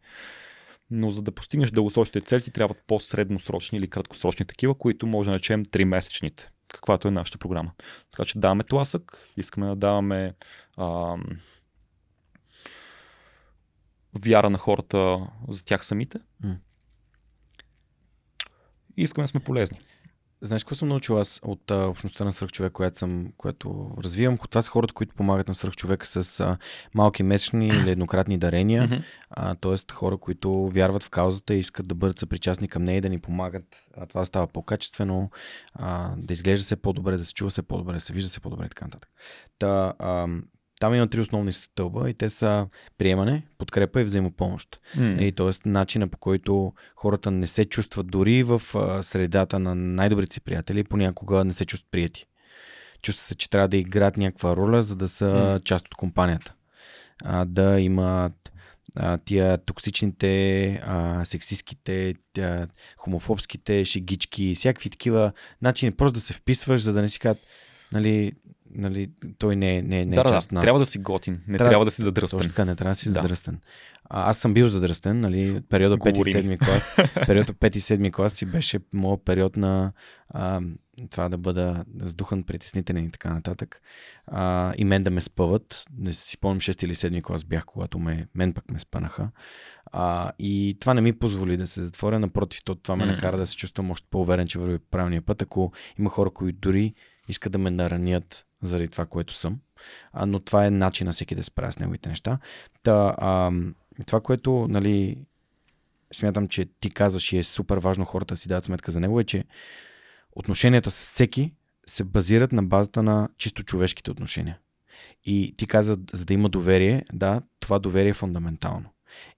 S2: Но за да постигнеш дългосрочните цели, ти трябват по-средносрочни или краткосрочни такива, които може да начнем 3 месечните, каквато е нашата програма. Така че даваме тласък, искаме да даваме ам, вяра на хората за тях самите. И искаме да сме полезни.
S1: Знаеш какво съм научил аз от а, общността на свръхчовек, която, съм, която развивам? Това са хората, които помагат на свръхчовека с а, малки месечни или еднократни дарения.
S2: Мгм.
S1: А, тоест хора, които вярват в каузата и искат да бъдат съпричастни към нея и да ни помагат. А, това става по-качествено, а, да изглежда се по-добре, да се чува се по-добре, да се вижда се по-добре и така нататък. Та, а, там има три основни стълба и те са приемане, подкрепа и взаимопомощ.
S2: М.
S1: И т.е. начина по който хората не се чувстват дори в средата на най-добрите си приятели, понякога не се чувстват прияти. Чувстват се, че трябва да играят някаква роля, за да са
S2: М.
S1: част от компанията. А, да имат а, тия токсичните, а, сексистските, тя, хомофобските шегички, всякакви такива начини, просто да се вписваш, за да не си кажат, нали, нали, той не е, не, е- не е
S2: да, да,
S1: част
S2: да.
S1: нас.
S2: Трябва да си готин, не
S1: Трябва-
S2: трябва, да си задръстен.
S1: Точно така, не трябва да си
S2: Да.
S1: задръстен. А, аз съм бил задръстен, нали, периода
S2: Говори ми.
S1: 5-7 клас. периода 5-7 клас си беше моят период на а, това да бъда сдухан, притеснителен и така нататък. А, и мен да ме спъват. Не си спомням 6 или 7 клас бях, когато ме, мен пък ме спънаха. А, и това не ми позволи да се затворя. Напротив, то, това ме
S2: М.
S1: накара да се чувствам още по-уверен, че върви правилния път. Ако има хора, които дори искат да ме наранят заради това, което съм. А, но това е начин на всеки да се справя с неговите неща. Та, а, това, което нали, смятам, че ти казваш и е супер важно хората да си дадат сметка за него, е, че отношенията с всеки се базират на базата на чисто човешките отношения. И ти каза, за да има доверие, да, това доверие е фундаментално.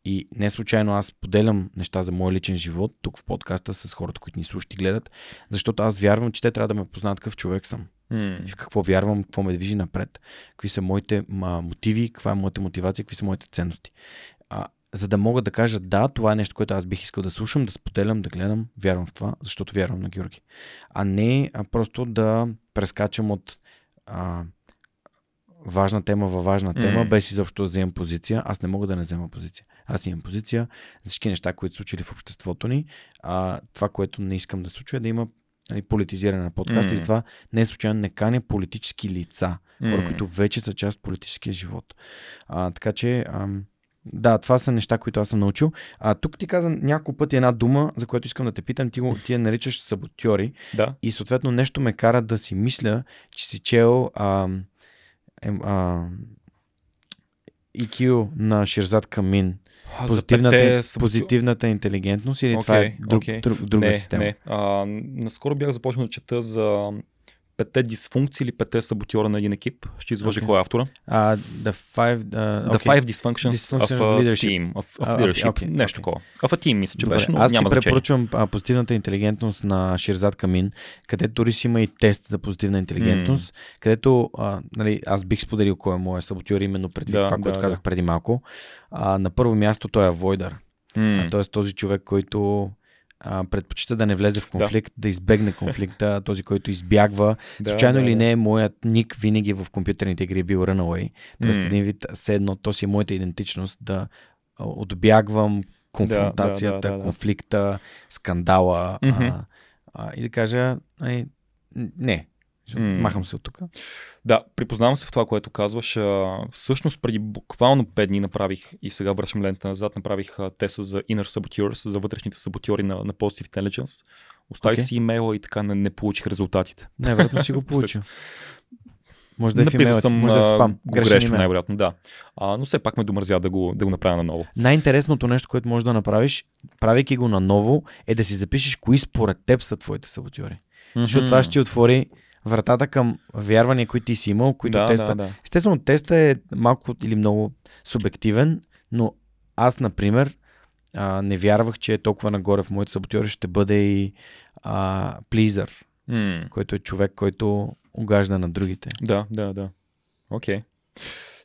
S1: И не случайно аз поделям неща за моя личен живот тук в подкаста с хората, които ни слушат и гледат, защото аз вярвам, че те трябва да ме познат какъв човек съм.
S2: М.
S1: И в какво вярвам, какво ме движи напред, какви са моите ма, мотиви, каква е моята мотивация, какви са моите ценности. А, за да мога да кажа да, това е нещо, което аз бих искал да слушам, да споделям, да гледам, вярвам в това, защото вярвам на Георги. А не а просто да прескачам от а, важна тема във важна тема,
S2: М.
S1: без изобщо да вземам позиция. Аз не мога да не взема позиция. Аз имам позиция за всички неща, които са случили в обществото ни. А, това, което не искам да се случва е да има нали, политизиране на подкаст
S2: М.
S1: и затова не е случайно не каня политически лица, хора,
S2: М.
S1: които вече са част от политическия живот. А, така че, ам, да, това са неща, които аз съм научил. А тук ти каза няколко пъти една дума, за която искам да те питам. Ти, го, ти я наричаш саботьори
S2: Да.
S1: и съответно нещо ме кара да си мисля, че си чел ам, ем, а, EQ на Ширзад Камин.
S2: А,
S1: Позитивната,
S2: петте са-
S1: позитивната интелигентност или това е друг,
S2: окей.
S1: друг, друга
S2: не,
S1: система?
S2: Не. А, наскоро бях започнал да чета за петте дисфункции или петте саботьора на един екип. Ще изложи
S1: Окей.
S2: кой е автора.
S1: А, the five, uh,
S2: The five dysfunctions,
S1: Dysfunctions
S2: of a
S1: leadership.
S2: team. Of, of leadership.
S1: окей,
S2: Нещо
S1: окей.
S2: такова. Of a team, мисля, че
S1: Добре,
S2: беше, но
S1: аз
S2: няма
S1: ти препоръчвам а, позитивната интелигентност на Ширзад Камин, където дори си има и тест за позитивна интелигентност, където а, нали, аз бих споделил кой е моят саботьор именно преди
S2: Да,
S1: това,
S2: да,
S1: което
S2: да.
S1: казах преди малко. А, на първо място той е Войдър.
S2: М.
S1: Т.е. този човек, който а, предпочита да не влезе в конфликт, да, да избегне конфликта, този, който избягва.
S2: Да,
S1: Случайно
S2: да,
S1: или
S2: да.
S1: не, моят ник винаги в компютърните игри е бил Runaway. Тоест
S2: М.
S1: един вид, все едно, то си е моята идентичност да отбягвам конфронтацията,
S2: да, да, да.
S1: конфликта, скандала
S2: Мгм.
S1: а, а, и да кажа, не,
S2: М.
S1: махам се от тук.
S2: Да, припознавам се в това, което казваш. Всъщност преди буквално 5 дни направих и сега връщам лента назад, направих а, теста за Inner Saboteurs, за вътрешните саботьори на, на Positive Intelligence. Оставих
S1: Окей.
S2: си имейла и така не, не получих резултатите.
S1: Най-вероятно си го получил. Може да е
S2: Написал съм
S1: може да е в спам.
S2: грешно, най-вероятно, да. А, но все пак ме домързя да го, да го направя наново.
S1: Най-интересното нещо, което можеш да направиш, правейки го наново, е да си запишеш кои според теб са твоите саботьори. Защото това ще ти отвори вратата към вярвания, които ти си имал, които
S2: да,
S1: теста.
S2: да, да.
S1: Естествено, теста е малко или много субективен, но аз, например, а, не вярвах, че толкова нагоре в моите саботьори ще бъде и а, плизър,
S2: М,
S1: който е човек, който угажда на другите.
S2: да, да, да. Окей.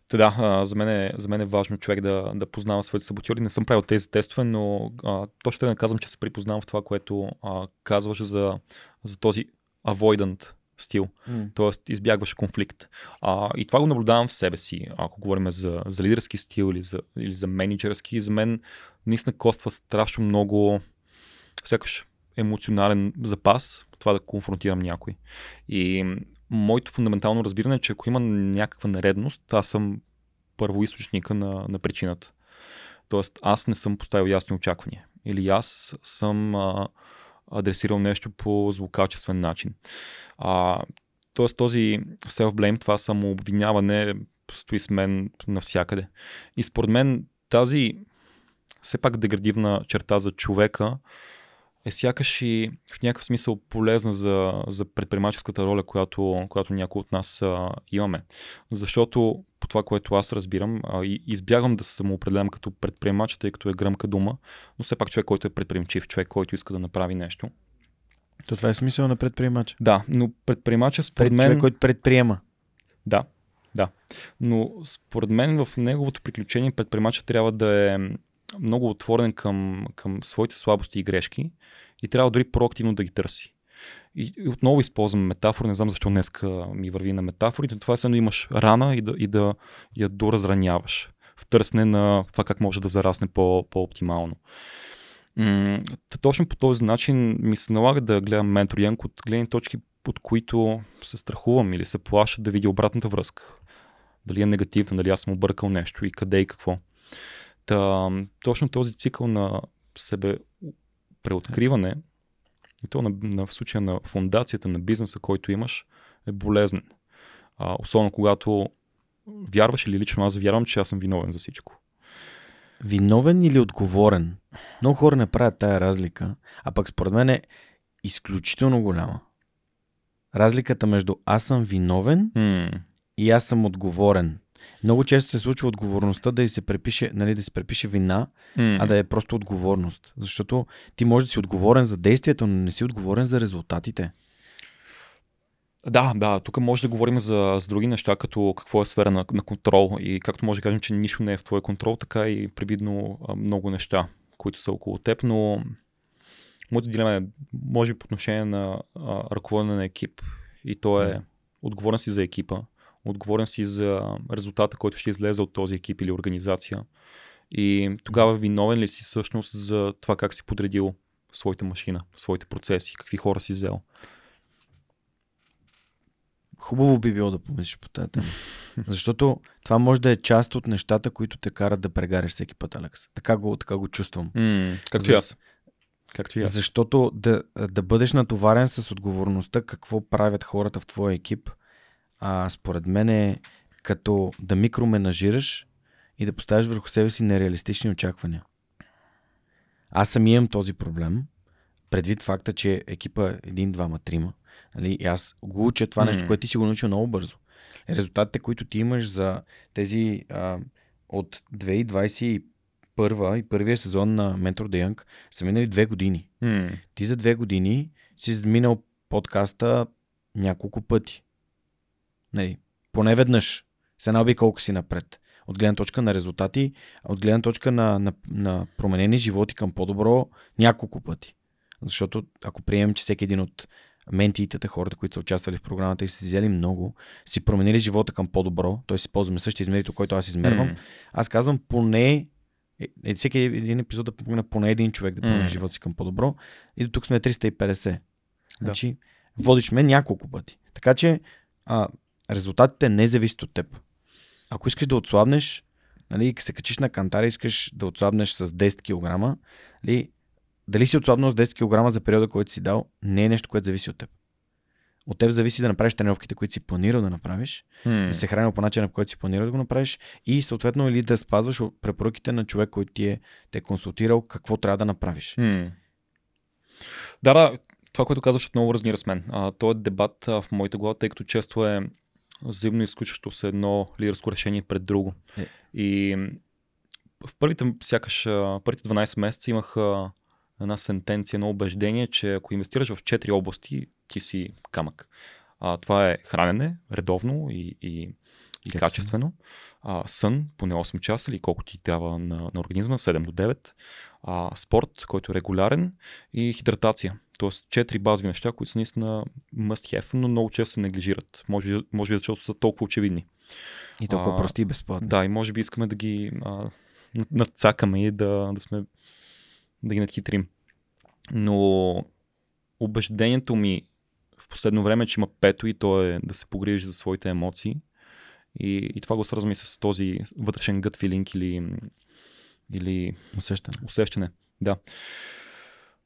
S2: Та да, а, за мен, е, за мен е важно човек да, да познава своите саботьори. Не съм правил тези тестове, но а, точно да казвам, че се припознавам в това, което а, казваш за, за този avoidant стил. т.е. избягваш конфликт. А, и това го наблюдавам в себе си, ако говорим за, за лидерски стил или за, или за менеджерски. За мен наистина коства страшно много сякаш емоционален запас, това да конфронтирам някой. И моето фундаментално разбиране е, че ако има някаква нередност, аз съм първоисточника на, на причината. Тоест, аз не съм поставил ясни очаквания. Или аз съм а, адресирал нещо по злокачествен начин. А, тоест този self-blame, това самообвиняване стои с мен навсякъде. И според мен тази все пак деградивна черта за човека е сякаш и в някакъв смисъл полезна за, за предприемаческата роля, която, която някои от нас а, имаме. Защото по това, което аз разбирам, а, и избягвам да се самоопределям като предприемач, тъй като е гръмка дума, но все пак човек, който е предприемчив, човек, който иска да направи нещо.
S1: То това е смисъл на предприемача.
S2: Да, но предприемача според
S1: Пред
S2: мен...
S1: човек, който предприема.
S2: Да, да. Но според мен в неговото приключение предприемача трябва да е много отворен към, към своите слабости и грешки и трябва дори проактивно да ги търси. И, и отново използвам метафора, не знам защо днес ми върви на метафорите, това е само имаш рана и да, и да я доразраняваш в търсене на това как може да зарасне по, по-оптимално. М- точно по този начин ми се налага да гледам ментор Янк от гледни точки, от които се страхувам или се плаша да видя обратната връзка. Дали е негативна, дали аз съм объркал нещо и къде и какво. Та, точно този цикъл на себе преоткриване, и то на, на, в случая на фундацията на бизнеса, който имаш, е болезнен. А, особено когато вярваш или лично аз вярвам, че аз съм виновен за всичко.
S1: Виновен или отговорен? Много хора не правят тая разлика, а пък според мен е изключително голяма. Разликата между аз съм виновен
S2: Mm.
S1: и аз съм отговорен. Много често се случва отговорността да, й се препише, нали, да се препише вина,
S2: Mm.
S1: а да е просто отговорност. Защото ти можеш да си отговорен за действията, но не си отговорен за резултатите.
S2: Да, да, тук може да говорим за, за други неща, като какво е сфера на, на контрол и както може да кажем, че нищо не е в твой контрол, така и привидно много неща, които са около теб, но моето дилема е, може би по отношение на а, ръководене на екип и то е отговорен си за екипа, отговорен си за резултата, който ще излезе от този екип или организация и тогава виновен ли си всъщност за това как си подредил своята машина, своите процеси, какви хора си взел.
S1: Хубаво би било да помислиш по тази тема. Защото това може да е част от нещата, които те карат да прегариш всеки път, Алекс. Така го, така го чувствам.
S2: М, както
S1: За-
S2: и аз. Както и аз.
S1: Защото да, да бъдеш натоварен с отговорността какво правят хората в твоя екип, а, според мен е като да микроменажираш и да поставиш върху себе си нереалистични очаквания. Аз сам имам този проблем, предвид факта, че екипа е един, двама, трима. Нали? И аз го уча това нещо, което ти си го научил много бързо. Резултатите, които ти имаш за тези а, от 2021 и първия сезон на Mentor the Young са минали две години. Ти за две години си задминал подкаста няколко пъти. Нали, поне веднъж. Се наби колко си напред. От гледна точка на резултати, от гледна точка на, на, на променени животи към по-добро няколко пъти. Защото ако приемем, че всеки един от ментиите, хората, които са участвали в програмата и са си взели много, си променили живота към по-добро, т.е. си ползваме същия измерител, който аз измервам,
S2: м,
S1: аз казвам поне е, е, всеки един епизод да помогне поне един човек да промени
S2: М.
S1: живота си към по-добро. И до тук сме 350. Значи, водиш ме няколко пъти. Така че а, резултатите не зависят от теб. Ако искаш да отслабнеш, нали, се качиш на кантара, искаш да отслабнеш с 10 кг, нали, дали си отслабнал с 10 кг за периода, който си дал, не е нещо, което зависи от теб. От теб зависи да направиш тренировките, които си планирал да направиш,
S2: м.
S1: да се хранил по начина, по който си планирал да го направиш и съответно или да спазваш препоръките на човек, който ти е, те е консултирал какво трябва да направиш.
S2: М. Да, да, това, което казваш, отново разбира с мен. А, то е дебат а, в моята глава, тъй като често е взаимно изключващо се едно лидерско решение пред друго.
S1: Е.
S2: И в първите, сякаш, първите 12 месеца имах една сентенция, едно убеждение, че ако инвестираш в 4 области, ти си камък. А, това е хранене, редовно и, и, и
S1: Качествено.
S2: качествено. А, сън, поне 8 часа или колко ти трябва на, на организма, 7 до 9. А, спорт, който е регулярен и хидратация. Тоест 4 базови неща, които са наистина must have, но много често се неглижират. Може, може би защото са толкова очевидни.
S1: И толкова
S2: А,
S1: прости и безплатни.
S2: Да, и може би искаме да ги а, надцакаме и да, да сме да ги надхитрим. Но убеждението ми в последно време е, че има пето и то е да се погрижи за своите емоции. И, и това го свързваме и с този вътрешен гът филинг или, или
S1: Усещане.
S2: усещане. Да.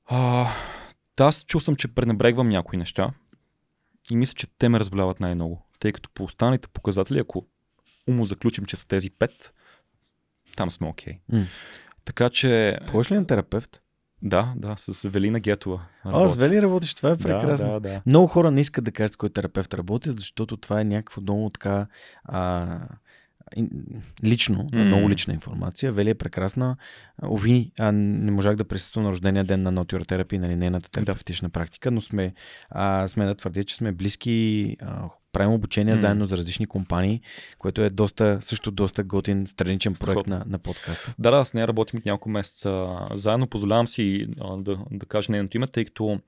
S2: А, Та аз чувствам, че пренебрегвам някои неща и мисля, че те ме разболяват най-много. Тъй като по останалите показатели, ако умо заключим, че са тези пет, там сме окей. Okay.
S1: М.
S2: Така че,
S1: Ходиш ли на терапевт?
S2: Да, да, с Велина Гетова.
S1: О, с. Вели работиш, това е прекрасно.
S2: Да, да, да.
S1: Много хора не искат да кажат с кой терапевт работят, защото това е някакво много така а, лично,
S2: М.
S1: много лична информация. Вели е прекрасна. Ови, а, не можах да присъствам на рождения ден на нотиотерапия, нали, нейната терапевтична практика, но сме, а, сме да твърдя, че сме близки, а, правим обучение
S2: М.
S1: заедно за различни компании, което е доста, също доста готин страничен проект
S2: Страхотно.
S1: на, на подкаста.
S2: Да, да, с нея работим от няколко месеца заедно. Позволявам си а, да, да кажа нейното име, тъй като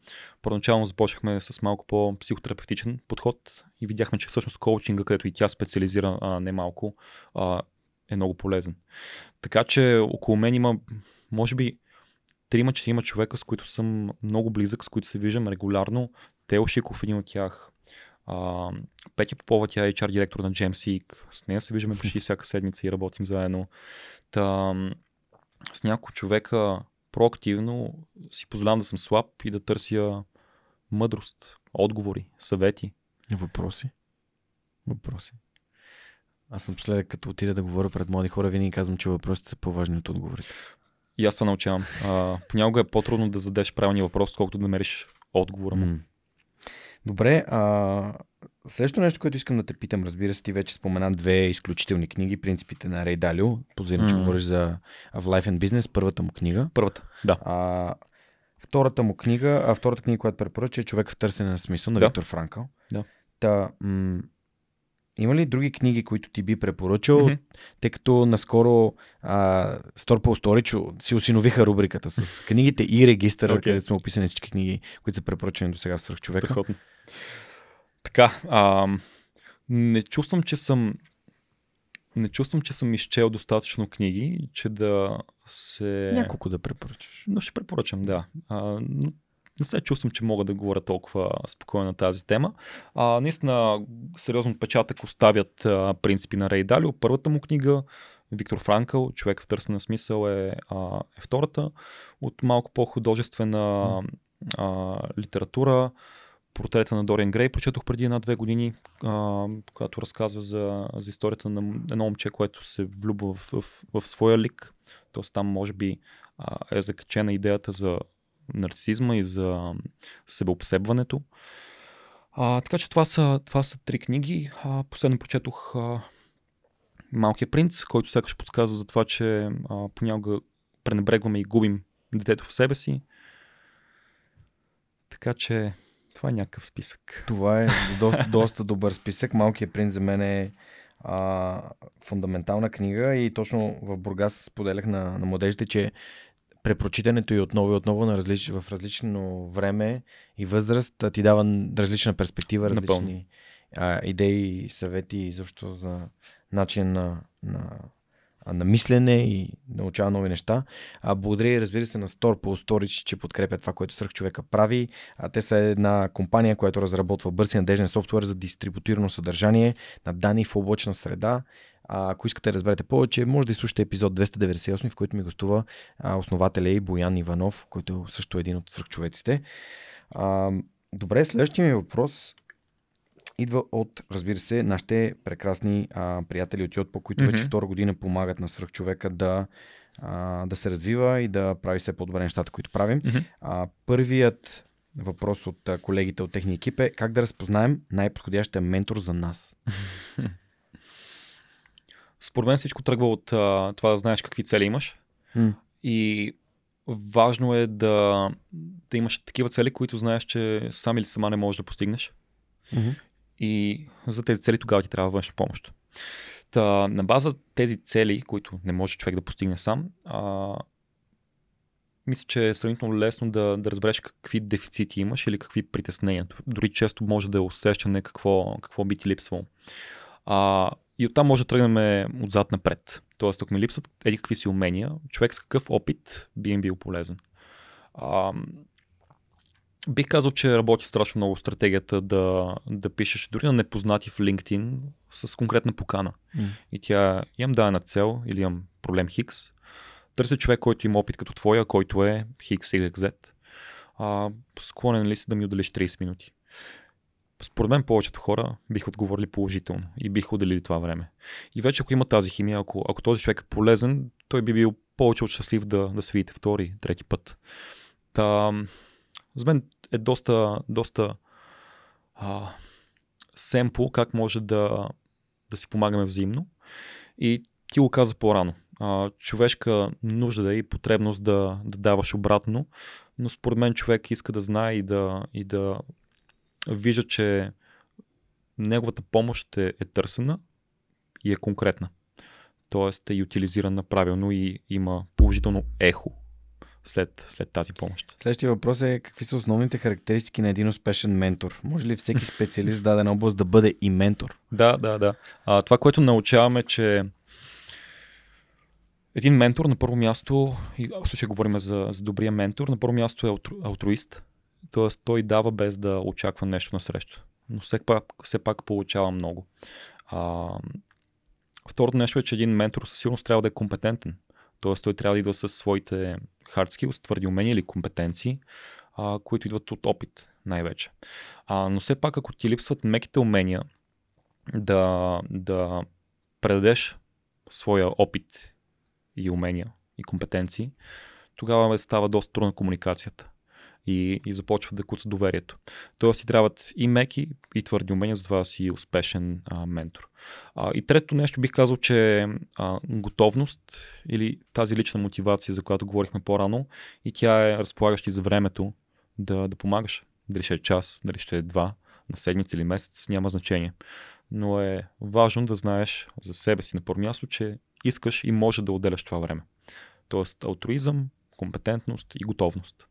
S2: първоначално започнахме с малко по-психотерапевтичен подход и видяхме, че всъщност коучинга, където и тя специализира а, не малко, а, е много полезен. Така че около мен има, може би, трима-четирима човека, с които съм много близък, с които се виждам регулярно. Тео Шиков, един от тях. А, Петя Попова, тя е HR директор на GemSeek. С нея се виждаме почти всяка седмица и работим заедно. Та, с няколко човека проактивно си позволявам да съм слаб и да търся мъдрост, отговори, съвети.
S1: Въпроси? Въпроси. Аз напоследък, като отида да говоря пред млади хора, винаги казвам, че въпросите са по-важни от отговорите.
S2: И аз това научавам. А, понякога е по-трудно да зададеш правилния въпрос, колкото да намериш отговора му.
S1: М. Добре, а, следващото нещо, което искам да те питам, разбира се, ти вече спомена две изключителни книги, принципите на Рей Далио, позирам, че
S2: М.
S1: говориш за в Life and Business, първата му книга.
S2: Първата, да.
S1: А, втората му книга, а втората книга, която препоръча е Човек в търсене на смисъл на
S2: Да.
S1: Виктор Франкъл.
S2: Да.
S1: Та, м- има ли други книги, които ти би препоръчал,
S2: Мгм.
S1: тъй като наскоро а, Сторпо Сторичо си осиновиха рубриката с книгите и регистъра,
S2: Окей.
S1: където сме описани всички книги, които са препоръчани до сега в човека.
S2: Страхотно. Така, а, не чувствам, че съм не чувствам, че съм изчел достатъчно книги, че да се...
S1: Няколко да препоръчаш.
S2: Но ще препоръчам, да. А, но не се чувствам, че мога да говоря толкова спокойно на тази тема. А, наистина, сериозно отпечатък оставят а, принципи на Рей Далио. Първата му книга, Виктор Франкъл, Човек в търсене на смисъл е, а, е втората. От малко по-художествена а, литература, портрета на Дориан Грей, прочетох преди една-две години, а, която разказва за, за историята на едно момче, което се влюбва в, в, в своя лик. Тоест там може би а, е закачена идеята за нарцизма и за себеобсебването. А, така че това са, това са три книги. А, последно прочетох а, Малкият принц, който сякаш подсказва за това, че а, понякога пренебрегваме и губим детето в себе си. Така че това е някакъв списък.
S1: Това е доста, доста добър списък. Малкият принц за мен е а, фундаментална книга и точно в Бургас споделях на, на младежите, че препрочитането и отново и отново на различ, в различно време и възраст ти дава различна перспектива, различни
S2: Напълно.
S1: а, идеи, съвети и защо за начин на, на, на мислене и научава нови неща. А, благодаря и разбира се на Store по Storage, че подкрепя това, което свърх човека прави. А, те са една компания, която разработва бърз и надежден софтуер за дистрибутирано съдържание на данни в облачна среда. А, ако искате да разберете повече, може да изслушате епизод 298, в който ми гостува основателя и Боян Иванов, който също е един от свръхчовеците. А, добре, следващия ми въпрос идва от, разбира се, нашите прекрасни а, приятели от Йотпо, които вече
S2: Мгм.
S1: втора година помагат на свръхчовека да, а, да се развива и да прави все по-добре нещата, които правим.
S2: Мгм.
S1: А, първият въпрос от колегите от техния екип е как да разпознаем най-подходящия ментор за нас.
S2: Според мен всичко тръгва от а, това да знаеш какви цели имаш.
S1: М.
S2: И важно е да, да имаш такива цели, които знаеш, че сам или сама не можеш да постигнеш.
S1: Мгм.
S2: И за тези цели тогава ти трябва външна помощ. Та, на база тези цели, които не може човек да постигне сам, а, мисля, че е сравнително лесно да, да разбереш какви дефицити имаш или какви притеснения. Дори често може да е усещане какво, какво би ти липсвало. А, и оттам може да тръгнем отзад напред. Тоест, ако ми липсват еди какви си умения, човек с какъв опит би им бил полезен. А, бих казал, че работи страшно много стратегията да, да пишеш дори на непознати в LinkedIn с конкретна покана.
S1: М.
S2: И тя имам дадена цел или имам проблем Хикс. Търся човек, който има опит като твоя, който е Хикс или Z. а, склонен ли си да ми отделиш 30 минути? Според мен повечето хора биха отговорили положително и биха отделили това време. И вече ако има тази химия, ако, ако този човек е полезен, той би бил повече от щастлив да, да се видите втори, трети път. Та, за мен е доста, доста а, семпл как може да, да си помагаме взаимно. И ти го каза по-рано. А, човешка нужда да е и потребност да, да даваш обратно, но според мен човек иска да знае и да, и да вижда, че неговата помощ е, е търсена и е конкретна. Тоест е утилизирана правилно и има положително ехо след, след тази помощ.
S1: Следващия въпрос е какви са основните характеристики на един успешен ментор? Може ли всеки специалист в дадена област да бъде и ментор?
S2: Да, да, да. А, това, което научаваме, че един ментор на първо място, и в случай говорим за, за добрия ментор, на първо място е алтруист, т.е. той дава без да очаква нещо на среща. Но все пак, все пак получава много. А, второто нещо е, че един ментор със сигурност трябва да е компетентен. Т.е. той трябва да идва със своите hard skills, твърди умения или компетенции, а, които идват от опит най-вече. А, но все пак, ако ти липсват меките умения да, да предадеш своя опит и умения и компетенции, тогава става доста трудна комуникацията и, и започва да куца доверието. Тоест ти трябват и меки, и твърди умения, за това си успешен а, ментор. А, и трето нещо бих казал, че а, готовност или тази лична мотивация, за която говорихме по-рано, и тя е разполагаща за времето да, да помагаш. Дали ще е час, дали ще е два, на седмица или месец, няма значение. Но е важно да знаеш за себе си на първо място, че искаш и може да отделяш това време. Тоест алтруизъм, компетентност и готовност.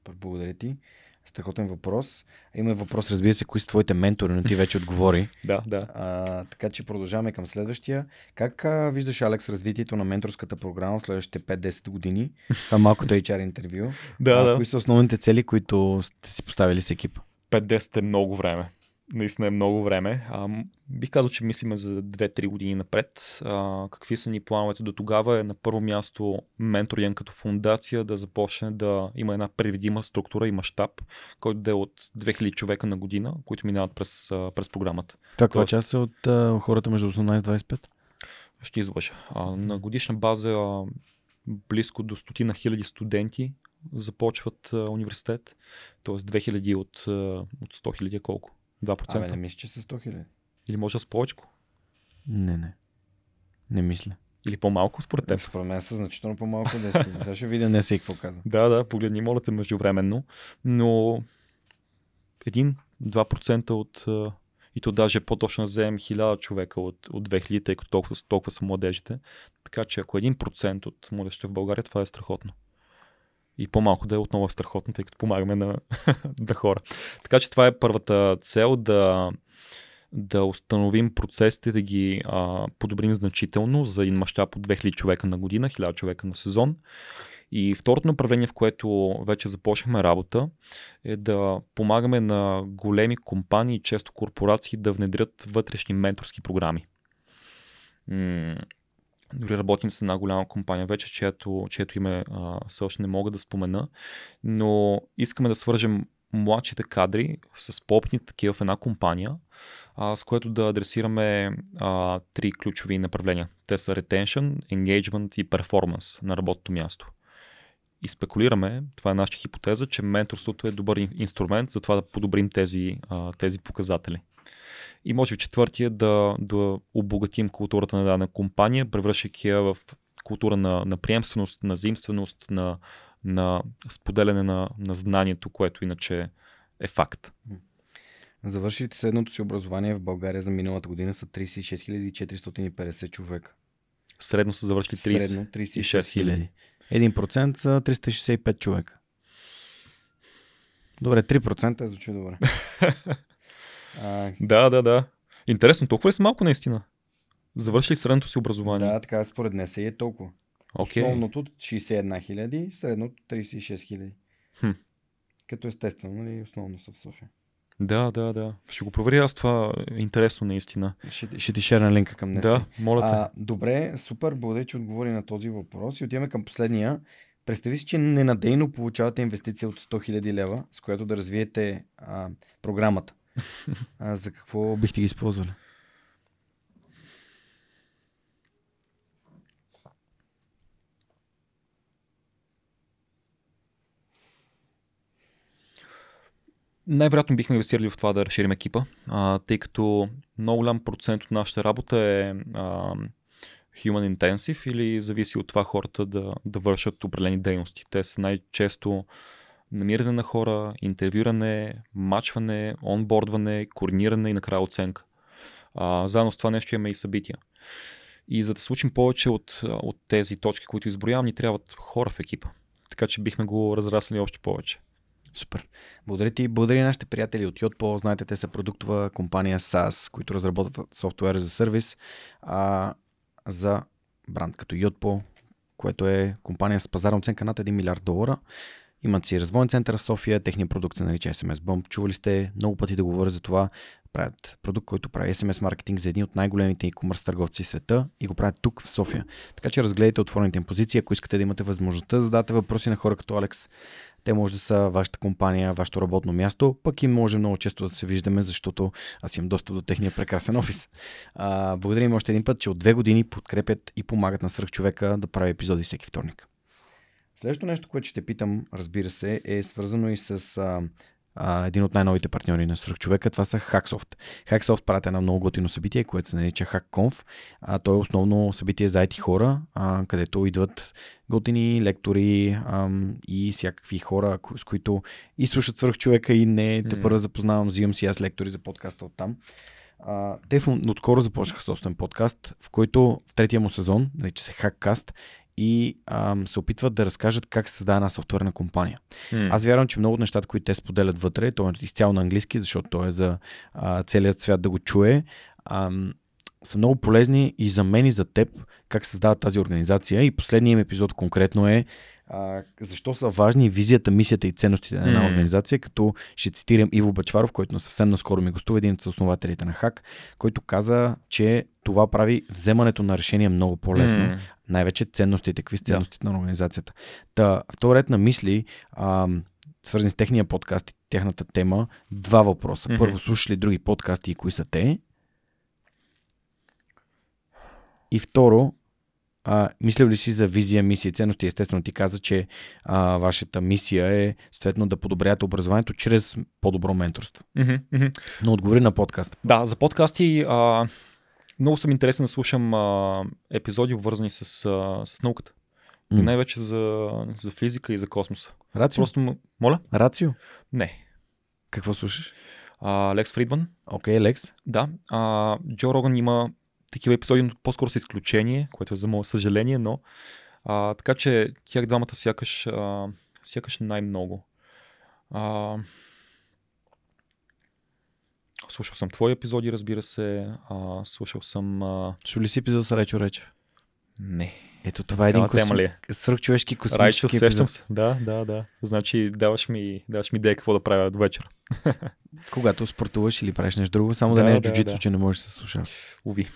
S1: Супер, благодаря ти. Страхотен въпрос. Има въпрос, разбира се, кои са твоите ментори, но ти вече отговори.
S2: да, да.
S1: А, така че продължаваме към следващия. Как а, виждаш, Алекс, развитието на менторската програма в следващите 5-10 години? Това е малкото HR интервю.
S2: да,
S1: а,
S2: да.
S1: Кои са основните цели, които сте си поставили с екипа?
S2: 5-10 е много време наистина е много време. А, бих казал, че мислиме за 2-3 години напред. А, какви са ни плановете до тогава е на първо място менториен като фундация да започне да има една предвидима структура и мащаб, който да е от 2000 човека на година, които минават през, през програмата.
S1: Каква Тоест... част е от а, хората между 18 и 25?
S2: Ще излъжа. А, на годишна база а, близко до стотина хиляди студенти започват а, университет, т.е. 2000 от, от 100 хиляди е колко? 2%.
S1: Абе, не мисля, че са 100 хиляди.
S2: Или може с повече?
S1: Не, не. Не мисля.
S2: Или по-малко според теб?
S1: Според мен са значително по-малко 10 хиляди. Сега ще видя не си какво казвам.
S2: Да, да, погледни, моля те междувременно. Но 1-2% от и то даже по-точно вземем 1000 човека от, от 2000, тъй като толкова, толкова са младежите. Така че ако 1% от младежите в България, това е страхотно и по-малко да е отново страхотно, тъй като помагаме на, на хора. Така че това е първата цел да, да установим процесите, да ги а, подобрим значително за един мащаб от 2000 човека на година, 1000 човека на сезон. И второто направление, в което вече започнахме работа, е да помагаме на големи компании, често корпорации, да внедрят вътрешни менторски програми. Дори работим с една голяма компания вече, чието, чието име все още не мога да спомена, но искаме да свържем младшите кадри с по-опитни такива в една компания, а, с което да адресираме а, три ключови направления. Те са retention, engagement и performance на работното място. И спекулираме, това е нашата хипотеза, че менторството е добър инструмент за това да подобрим тези, а, тези показатели. И може би четвъртия да, да обогатим културата на дадена компания, превръщайки я в култура на, на приемственост, на заимственост, на, на споделяне на, на знанието, което иначе е факт.
S1: Завършилите средното си образование в България за миналата година са 36 450 човека.
S2: Средно са завършили 30,
S1: Средно 36 хиляди. 1% са 365 човека. Добре, 3% е звучи добре.
S2: А... Да, да, да. Интересно, толкова ли са малко наистина? Завършили средното си образование?
S1: Да, така според днес е толкова.
S2: Okay.
S1: Основното 61 хиляди, средното 36 хиляди.
S2: Хм.
S1: Като естествено, нали, основно са в София.
S2: Да, да, да. Ще го проверя аз това е интересно наистина.
S1: Ще, ще ти шерна линка към днес.
S2: Да, моля те.
S1: А, добре, супер, благодаря, че отговори на този въпрос. И отиваме към последния. Представи си, че ненадейно получавате инвестиция от 100 000 лева, с която да развиете а, програмата. А, за какво бихте ги използвали?
S2: Най-вероятно бихме инвестирали в това да разширим екипа, а, тъй като много голям процент от нашата работа е а, human intensive или зависи от това хората да, да вършат определени дейности. Те са най-често намиране на хора, интервюране, мачване, онбордване, координиране и накрая оценка. А, заедно с това нещо имаме и събития. И за да случим повече от, от тези точки, които изброявам, ни трябват хора в екипа. Така че бихме го разрасли още повече.
S1: Супер. Благодаря ти. Благодаря нашите приятели от Yotpo. Знаете, те са продуктова компания SaaS, които разработват софтуер за сервис а, за бранд като Yotpo, което е компания с пазарна оценка над 1 милиард долара. Имат си развойен център в София, техният продукт се нарича SMS Bump. Чували сте много пъти да говоря за това. Правят продукт, който прави SMS маркетинг за един от най-големите e-commerce търговци в света и го правят тук в София. Така че разгледайте отворените им позиции, ако искате да имате възможността да зададете въпроси на хора като Алекс. Те може да са вашата компания, вашето работно място, пък и може много често да се виждаме, защото аз имам доста до техния прекрасен офис. А, благодарим още един път, че от две години подкрепят и помагат на човека да прави епизоди всеки вторник. Следващото нещо, което ще питам, разбира се, е свързано и с а, а, един от най-новите партньори на Свръхчовека. Това са Hacksoft. Hacksoft правят едно много готино събитие, което се нарича HackConf. А, то е основно събитие за IT хора, а, където идват готини лектори а, и всякакви хора, с които и слушат Свръхчовека и не. Те първо запознавам, взимам си аз лектори за подкаста от там. Те отскоро започнаха собствен подкаст, в който в третия му сезон, нарича се Hackcast, и ам, се опитват да разкажат как се създава една софтуерна компания. Mm. Аз вярвам, че много от нещата, които те споделят вътре, то е изцяло на английски, защото то е за а, целият свят да го чуе, ам, са много полезни и за мен и за теб, как се създава тази организация. И последният им епизод конкретно е а, защо са важни визията, мисията и ценностите на една mm. организация, като ще цитирам Иво Бачваров, който съвсем наскоро ми гостува, един от основателите на ХАК, който каза, че това прави вземането на решение много по-лесно. Mm. Най-вече ценностите, какви са ценностите yeah. на организацията. Та, в този ред на мисли, а, свързани с техния подкаст и техната тема, два въпроса. Mm-hmm. Първо, слушаш ли други подкасти и кои са те? И второ, а, мисля ли си за визия, мисия и ценности? Естествено ти каза, че а, вашата мисия е съответно да подобрявате образованието чрез по-добро менторство.
S2: Mm-hmm.
S1: Но отговори на подкаст.
S2: Да, за подкасти а, много съм интересен да слушам а, епизоди, обвързани с, а, с науката. Mm. И най-вече за, за физика и за космоса.
S1: Рацио?
S2: Просто, моля?
S1: Рацио?
S2: Не.
S1: Какво слушаш?
S2: Лекс Фридман.
S1: Окей, okay, Лекс.
S2: Да. А, Джо Роган има такива епизоди, но по-скоро са изключение, което е за мое съжаление, но а, така че тях двамата сякаш, а, сякаш най-много. А, слушал съм твои епизоди, разбира се. А, слушал съм... А...
S1: Чу ли си епизод с Райчо Речев?
S2: Не.
S1: Ето това е един косм... ли? Е? свръхчовешки космически Райчо, епизод.
S2: се. Да, да, да. Значи даваш ми, даваш ми идея какво да правя до вечера.
S1: Когато спортуваш или правиш нещо друго, само да, да не е да, джуджитсу, да. че не можеш да се слуша.
S2: Уви.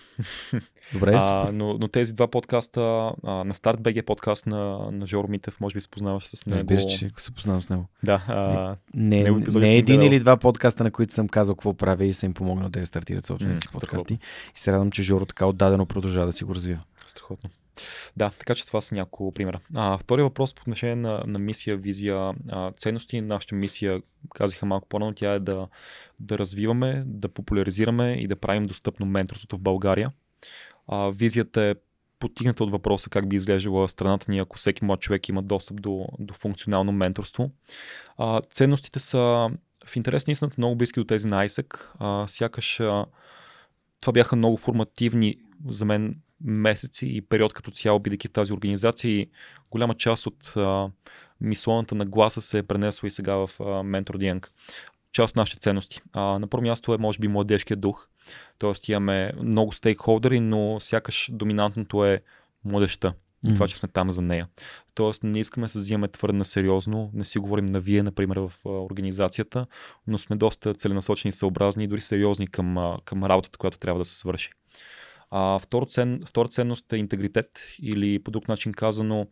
S1: Добре,
S2: а, но, но тези два подкаста, а, на Старт БГ подкаст на, на Жоро Митев, може би се познаваш с него.
S1: Разбира че се познавам с него.
S2: Да. А,
S1: не, не, не е един или два подкаста, на които съм казал какво правя и съм им помогнал да стартират собствените подкасти. И се радвам, че Жоро така отдадено продължава да си го развива.
S2: Страхотно. Да, така че това са няколко примера. А, втори въпрос по отношение на, на мисия, визия, а, ценности. Нашата мисия, казаха малко по-рано, тя е да, да развиваме, да популяризираме и да правим достъпно менторството в България. А, визията е потигната от въпроса как би изглеждала страната ни, ако всеки млад човек има достъп до, до функционално менторство. А, ценностите са в интерес на истината много близки до тези на ISEC. А, сякаш а, това бяха много формативни за мен месеци и период като цяло, бидейки в тази организация и голяма част от а, мислоната на гласа се е пренесла и сега в а, Ментор Диенг. Част от нашите ценности. А, на първо място е може би младежкият дух. Тоест имаме много стейкхолдери, но сякаш доминантното е младежта и това, че сме там за нея. Тоест не искаме да се взимаме твърде на сериозно, не си говорим на вие, например, в организацията, но сме доста целенасочени, съобразни и дори сериозни към, към работата, която трябва да се свърши. А, второ цен, втора ценност е интегритет или по друг начин казано